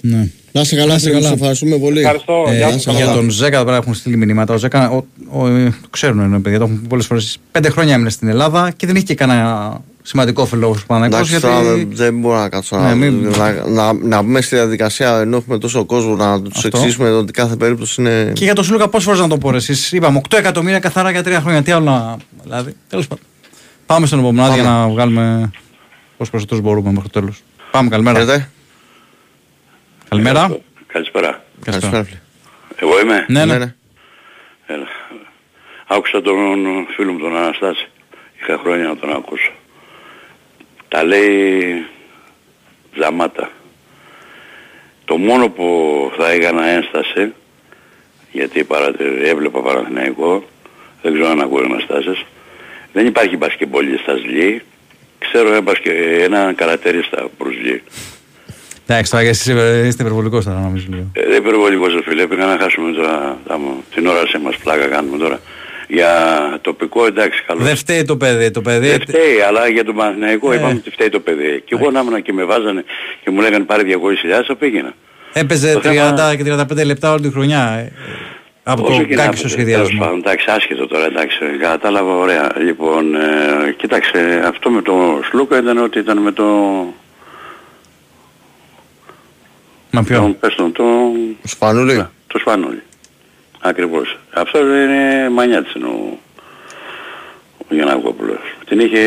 Ναι. Να είσαι καλά, σε καλά. ευχαριστούμε πολύ. Ευχαριστώ. Ε, Γεια σας. για τον Ζέκα εδώ πέρα έχουν στείλει μηνύματα. Ο Ζέκα, ο, ο, ε, το ξέρουν είναι παιδιά, το έχουν πει πολλές φορές. Πέντε χρόνια έμεινε στην Ελλάδα και δεν είχε και κανένα σημαντικό όφελο ο Παναγιώτης Εντάξει, γιατί... τώρα δεν- δεν μπορώ να κάτσω Ναι, να, μην- να, να, να μπούμε στη διαδικασία ενώ έχουμε τόσο κόσμο να τους Αυτό. εξηγήσουμε ότι κάθε περίπτωση είναι. Και για τον Σλούκα, πόσες φορές να το πω, ρε, εσείς είπαμε 8 εκατομμύρια καθαρά για τρία χρόνια. Τι άλλο να. Δηλαδή, τέλος πάντων. Πάμε στον επόμενο για να βγάλουμε όσο περισσότερους μπορούμε μέχρι το τέλος. Πάμε, καλημέρα. Χαίρετε. Καλημέρα. Καλησπέρα. Καλησπέρα. Εγώ είμαι; Ναι, ναι. Έλα. Άκουσα τον φίλο μου τον Αναστάση. Είχα χρόνια να τον ακούσω. Τα λέει ζαμάτα. Το μόνο που θα έκανα ένσταση, γιατί παρατε- έβλεπα Παναθηναϊκό, δεν ξέρω αν ακούω Αναστάσεις, δεν υπάρχει μπασκεμπολίστας Λί, ξέρω ένα, μπασκε- ένα καρατερίστα προς Λί. Εντάξει, τώρα εσείς είστε υπερβολικός τώρα, νομίζω λίγο. Ε, δεν υπερβολικός ο φίλε, πρέπει να χάσουμε τώρα τα μου- την ώρα σε μας πλάκα κάνουμε τώρα. Για τοπικό εντάξει καλό. Δεν φταίει το παιδί. Το παιδί Δεν φταίει, αλλά για τον Παναθηναϊκό Ε. είπαμε ότι φταίει το παιδί. Και εγώ να ήμουν και με βάζανε και μου λέγανε πάρε 200.000 θα πήγαινα. έπαιζε το 30 θέμα- και 35 λεπτά όλη τη χρονιά. ε, Από Όσο το και να κάκι στο πείτε, σχεδιασμό. τέλος πάντων, Εντάξει, άσχετο τώρα, εντάξει, κατάλαβα ωραία. Λοιπόν, ε, κοίταξε, αυτό με το Σλούκα ήταν ότι ήταν με το... Μα ποιο. Τον, πες τον, το... Σπανούλη. Το Σπανούλη. Ακριβώς. Αυτό είναι μανιά της είναι ο, ο Γιαννακόπουλος. Την είχε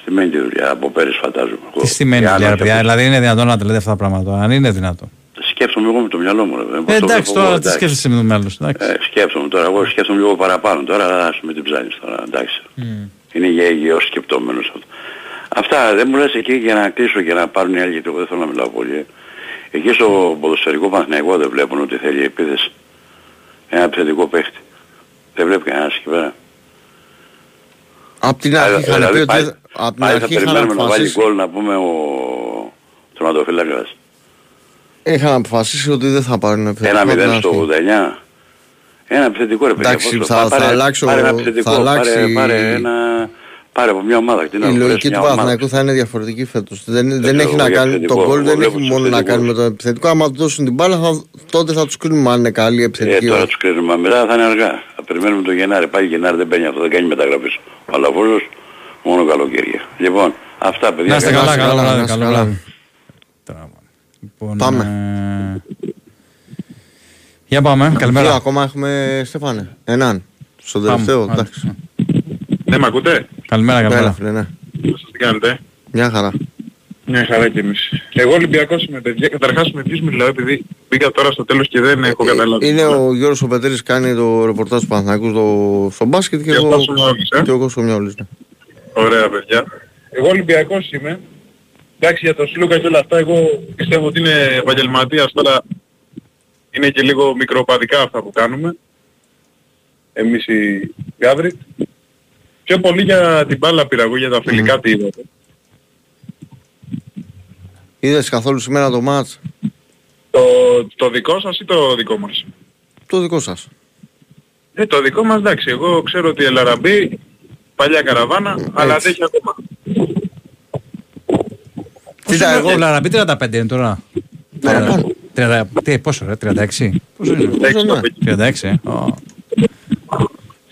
στημένη τη δουλειά από πέρυσι φαντάζομαι. Τι σημαίνει δουλειά, ρε παιδιά. Δηλαδή είναι δυνατόν να τα λέτε αυτά τα πράγματα. τώρα, Αν είναι δυνατόν. Σκέφτομαι εγώ με το μυαλό μου. Ρε. Πώς Ε, το εντάξει, βλέπω τώρα εγώ, τι εντάξει. σκέφτεσαι με το μέλλον σου. εντάξει. Ε, σκέφτομαι τώρα, εγώ σκέφτομαι λίγο παραπάνω τώρα, αλλά ας με την ψάνεις τώρα, εντάξει. Είναι για υγιώς σκεπτόμενος αυτό. Αυτά δεν μου λες εκεί για να κλείσω και να πάρουν οι άλλοι, γιατί εγώ δεν θέλω να μιλάω πολύ. ε. Εκεί στο ποδοσφαιρικό Παναθηναϊκό δεν βλέπουν ότι θέλει επίθεση. Ένα επιθετικό παίχτη. Δεν βλέπει κανένας εκεί πέρα. Απ' την αρχή είχαν πει Δηλαδή ότι. πάλι, δεν- Απ' την πάλι θα αρχή είχαν περιμένουμε να βάλει αποφασίσει, γκολ να πούμε ο τροματοφύλακας. είχαν αποφασίσει ότι δεν θα πάρουν επιθετικό. Ένα απ' την μηδέν στο αρχή. 89. Ένα επιθετικό ρε παιδιά. Εντάξει, πώς το- θα- θα πάρε- αλλάξω- Πάρε ένα επιθετικό. θα αλλάξει- Πάρε, πάρε ένα, Πάρε από μια ομάδα. Τι να Η βρεις λογική μια του ομάδα. Παναθηναϊκού θα είναι διαφορετική φέτος. Δεν, δεν ξέρω έχει εγώ να για κάνει. Το επιθετικό. γκολ Εγώ δεν βλέπω έχει τους μόνο να κάνει με επιθετικούς. το επιθετικό. Άμα του δώσουν την μπάλα, θα, τότε θα τους κρίνουμε αν είναι καλή Ε, επιθετική. τώρα όχι. τους κρίνουμε. Μετά θα είναι αργά. Θα περιμένουμε το Γενάρη. Πάει Γενάρη δεν παίρνει αυτό. Δεν κάνει μεταγραφές. Ο Αλαφούζος μόνο καλοκαίρια. Λοιπόν, αυτά παιδιά. Να είστε Καλή- καλά, καλό καλά, βράδυ. να είστε Καλό καλά. βράδυ. Τώρα, Λοιπόν, Πάμε. ε, Για πάμε, Δύο καλημέρα. ακόμα έχουμε Στεφάνε. Έναν. Στον Πάμε. τελευταίο. Άντε. Εντάξει. Ναι, μ' ακούτε; Καλημέρα, Έλα, καλημέρα. φίλε, ναι. Σας τι κάνετε; Μια χαρά. Μια χαρά κι εμείς. Εγώ Ολυμπιακός είμαι παιδιά. Καταρχάς με ποιους μιλάω επειδή μπήκα τώρα στο τέλος και δεν έχω καταλάβει. Ε, Είναι ο Γιώργος ο Πετέρης κάνει το ρεπορτάζ του Παναθηναϊκού στο, στο μπάσκετ και, Και ο εγώ, Τάσος Μιώλης, ε; και εγώ στο Μιώλης. Ναι. Ωραία παιδιά. Εγώ Ολυμπιακός είμαι. Εντάξει για τον Σλούκα και όλα αυτά εγώ πιστεύω ότι είναι επαγγελματίας τώρα είναι και λίγο μικροπαδικά αυτά που κάνουμε. Εμείς οι Γάβροι. Πιο πολύ για την μπάλα πήρα εγώ για τα φιλικά τι είδατε. Είδες καθόλου σήμερα το μάτς; Το, το δικό σας ή το δικό μας; Το δικό σας. Ε, το δικό μας εντάξει, εγώ ξέρω ότι η Ελαραμπή, παλιά καραβάνα, αλλά Έτσι. αντέχει ακόμα. Κοίτα, εγώ... Ο Λαραμπή 35 είναι τώρα. Παραπάνω. 30, τι, πόσο ρε, 36. Πόσο είναι; Εντάξει, ναι. το παιδί. 36, ε. Ω.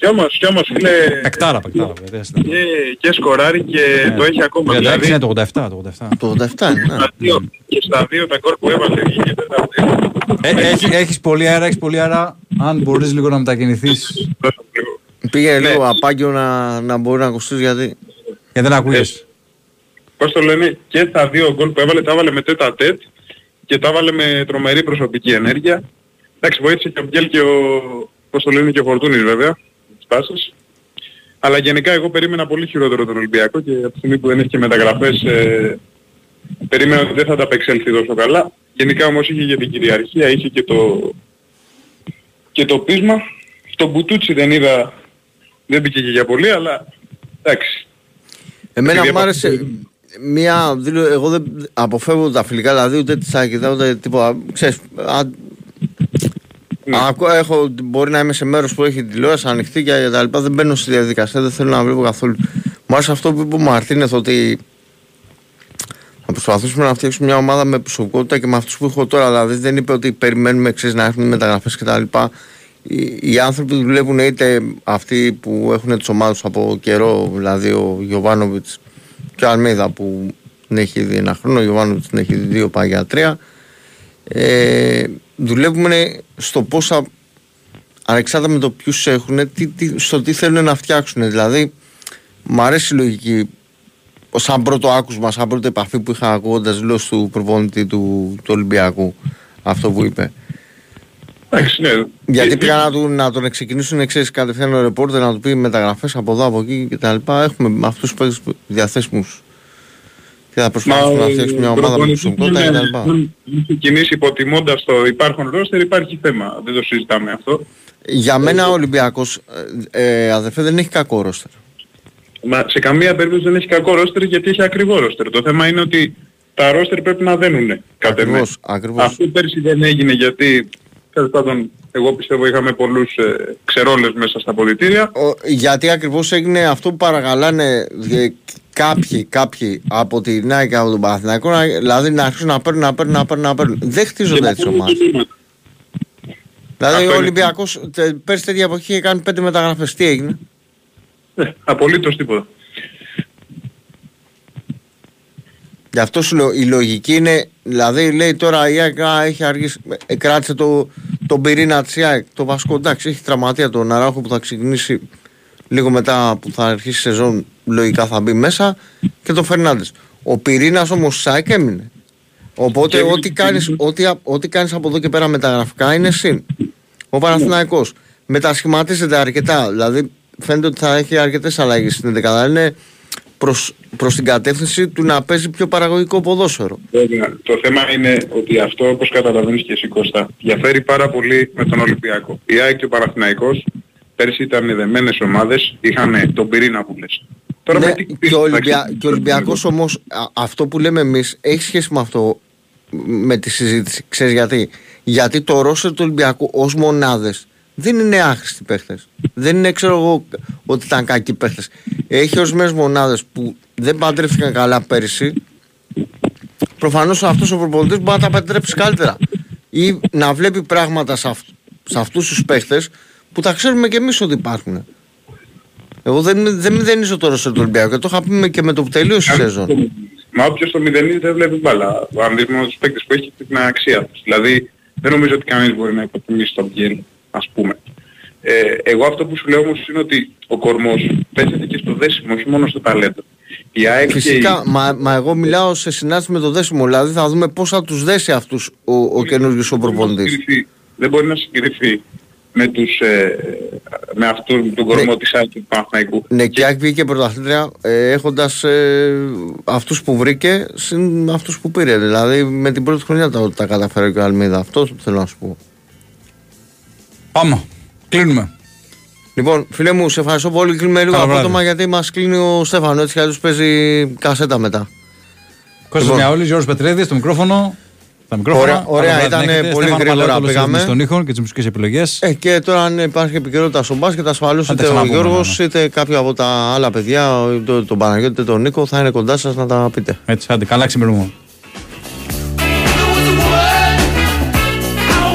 Κι όμως, κι όμως φίλε, Πεκτάρα, πεκτάρα. βέβαια, δεν και, και σκοράρει και το έχει ακόμα. 36 Δηλαδή, είναι το 87, το 87. Το 87 είναι. ναι. στα δύο, και στα δύο τα γκολ που έβαλε βγήκε τέταρτο. Ε, έχει- έχεις πολύ αέρα, έχεις πολύ αέρα. Αν μπορείς λίγο να μετακινηθείς. Πήγε Ναι. λίγο απάγιο να, να μπορεί να ακουστείς γιατί... Γιατί δεν ακούγες. Πώς το λένε, και τα δύο γκολ που έβαλε, τα έβαλε με τέτα τέτ και τα έβαλε με τρομερή προσωπική ενέργεια. Εντάξει, βοήθησε και ο Μπιέλ και ο, πώς το λένε, και ο Φορτούνης βέβαια, τις πάσεις. Αλλά γενικά εγώ περίμενα πολύ χειρότερο τον Ολυμπιακό και από τη στιγμή που δεν έχει και μεταγραφές ε, περίμενα ότι δεν θα τα απεξέλθει τόσο καλά. Γενικά όμως είχε και την κυριαρχία, είχε και το, και το πείσμα. Το Μπουτούτσι δεν είδα, δεν μπήκε και για πολύ, αλλά εντάξει. Εμένα Επειδή μου άρεσε μια δήλωση, εγώ δεν αποφεύγω τα φιλικά, δηλαδή ούτε τη Σάκηδα ούτε τίποτα. Ξέρεις, α, Ναι. Ακούω, έχω, μπορεί να είμαι σε μέρος που έχει τηλεόραση ανοιχτή και τα λοιπά, δεν μπαίνω στη διαδικασία, δεν θέλω να βλέπω καθόλου. Μου άρεσε αυτό που είπε ο Μαρτίνεθ ότι θα προσπαθήσουμε να φτιάξουμε μια ομάδα με προσωπικότητα και με αυτούς που έχω τώρα. Δηλαδή δεν είπε ότι περιμένουμε εξής να έχουν μεταγραφές κτλ. Οι, οι άνθρωποι που δουλεύουν είτε αυτοί που έχουν τις ομάδες από καιρό, δηλαδή ο Γιωβάνοβιτς και ο Αλμίδα που την έχει δει ένα χρόνο, ο Γιωβάνοβιτς την έχει δει δύο πάει για τρία. Ε, δουλεύουμε στο πόσα ανεξάρτητα με το ποιους έχουν, τι, τι, στο τι θέλουν να φτιάξουν. Δηλαδή, μου αρέσει η λογική σαν πρώτο άκουσμα, σαν πρώτη επαφή που είχα ακούγοντας δηλώσεις του προπονητή του, του Ολυμπιακού αυτό που είπε. Εντάξει, ναι. Γιατί Ε, πήγα να, του, να τον ξεκινήσουν εξής κατευθείαν ο ρεπόρτερ να του πει μεταγραφές από εδώ από εκεί κτλ. Έχουμε αυτούς τους παίκτες διαθέσιμους και θα προσπαθήσουμε να φτιάξουμε μια ομάδα με προσωπικότητα κτλ. Αν ξεκινήσει υποτιμώντας το υπάρχον ρόστερ υπάρχει θέμα. Δεν το συζητάμε αυτό. Για μένα ο Ολυμπιακός ε, ε, αδερφέ δεν έχει κακό ρόστερ. Μα σε καμία περίπτωση δεν έχει κακό ρόστερ γιατί έχει ακριβό ρόστερ. Το θέμα είναι ότι τα ρόστερ πρέπει να δένουνε. κατ' εμέ. Ακριβώς, ακριβώς. Αυτό πέρσι δεν έγινε γιατί τέλος πάντων εγώ πιστεύω είχαμε πολλούς ε, ξερόλες μέσα στα ποδητήρια. Ο- γιατί ακριβώς έγινε αυτό που παρακαλάνε ε, κάποιοι, κάποιοι από τη Νέα και από τον Παναθηναϊκό να- δηλαδή να αρχίσουν να παίρνουν, να παίρνουν, να παίρνουν, να παίρνουν. Δεν χτίζονται έτσι ομάδες. Δηλαδή Αυτό ο είναι. Ολυμπιακός τε- πέρσι τέτοια εποχή είχε κάνει πέντε μεταγραφές. Τι έγινε; Ε, απολύτως τίποτα. Γι' αυτό σου λέω η λογική είναι, δηλαδή λέει τώρα η ΑΕΚ α, έχει αργήσει, ε, κράτησε το, τον πυρήνα της ΑΕΚ, το βασικό εντάξει έχει τραυματία τον Αράχο που θα ξεκινήσει λίγο μετά που θα αρχίσει η σεζόν λογικά θα μπει μέσα και το Φερνάντες. Ο πυρήνας όμως της ΑΕΚ έμεινε. Οπότε Και- ό,τι κάνεις, ό,τι, α- ό,τι κάνεις από εδώ και πέρα μεταγραφικά είναι συν. Ο Παναθηναϊκός μετασχηματίζεται αρκετά, δηλαδή φαίνεται ότι θα έχει αρκετές αλλαγές στην 11 είναι προς, προς την κατεύθυνση του να παίζει πιο παραγωγικό ποδόσφαιρο. Βέβαια. Το θέμα είναι ότι αυτό όπως καταλαβαίνεις και εσύ Κώστα διαφέρει πάρα πολύ με τον Ολυμπιακό. Η ΑΕΚ και ο Παναθηναϊκός πέρσι ήταν δεμένες ομάδες, είχαν τον πυρήνα που λες. Τώρα Ναι, με τι και, ο Ολυμπια... και ο Ολυμπιακός όμως α- αυτό που λέμε εμείς έχει σχέση με αυτό με τη συζήτηση. Ξέρεις γιατί; Γιατί το ρόστερ του Ολυμπιακού ως μονάδες δεν είναι άχρηστοι παίχτες. Δεν είναι, ξέρω εγώ, ότι ήταν κακοί παίχτες. Έχει ορισμένες μονάδες που δεν παντρεύτηκαν καλά πέρυσι. Προφανώς αυτός ο προπονητής μπορεί να τα παντρέψει καλύτερα. Ή να βλέπει πράγματα σε, αυ- σε αυτούς τους παίχτες που τα ξέρουμε κι εμείς ότι υπάρχουν. Εγώ δεν, δεν μηδενίζω τώρα στο Ολυμπιακό και το είχα πει και με το που τελείωσε η σεζόν. Μα όποιος το μηδενίζει δεν βλέπει μπάλα. Αν δεις μόνο τους παίκτες που έχει την αξία τους. Δηλαδή δεν νομίζω ότι κανείς μπορεί να υποτιμήσει τον Μπιέλ, ας πούμε. Ε, εγώ αυτό που σου λέω όμως είναι ότι ο κορμός παίζεται και στο δέσιμο, όχι μόνο στο ταλέντο. Η ΑΕΚ και η- Φυσικά, μα, μα εγώ μιλάω σε συνάντηση με το δέσιμο. Δηλαδή θα δούμε πώς θα τους δέσει αυτούς ο, ο καινούριο ο προπονητής. συγκριθεί- δεν μπορεί να συγκριθεί με, τους, ε, με αυτόν τον κορμό της ΑΕΚ και του Παναθηναϊκού. Ναι, και η ΑΕΚ βγήκε πρωταθλήτρια ε, έχοντας ε, αυτούς που βρήκε συν αυτούς που πήρε. Δηλαδή με την πρώτη χρονιά τα, τα καταφέρει και ο Αλμίδα. Αυτό θέλω να σου πω. Πάμε. Κλείνουμε. Λοιπόν, φίλε μου, σε ευχαριστώ πολύ. Κλείνουμε λίγο Καλό βράδυ. απότομα γιατί μας κλείνει ο Στέφανο. Έτσι κι αλλιώς παίζει κασέτα μετά. Κώστας Λοιπόν. Μιαόλης, Γιώργος Πετρέδης, στο μικρόφωνο. Τα μικρόφωνα. Ωραία, ωραία, Καλό βράδυ ήταν να έχετε. πολύ Στέφανο γρήγορα Παλαιότολος πήγαμε. Στον ήχο και τις μουσικές επιλογές. Ε, και τώρα αν υπάρχει επικαιρότητα στο μπάσκετ, ασφαλώς Θα τα είτε ο ξαναπούμε, Γιώργος ναι, είτε κάποιο από τα άλλα παιδιά, είτε τον Παναγιώτη είτε τον Νίκο, θα είναι κοντά σας να τα πείτε. Έτσι, άντε, καλά ξημερούμε.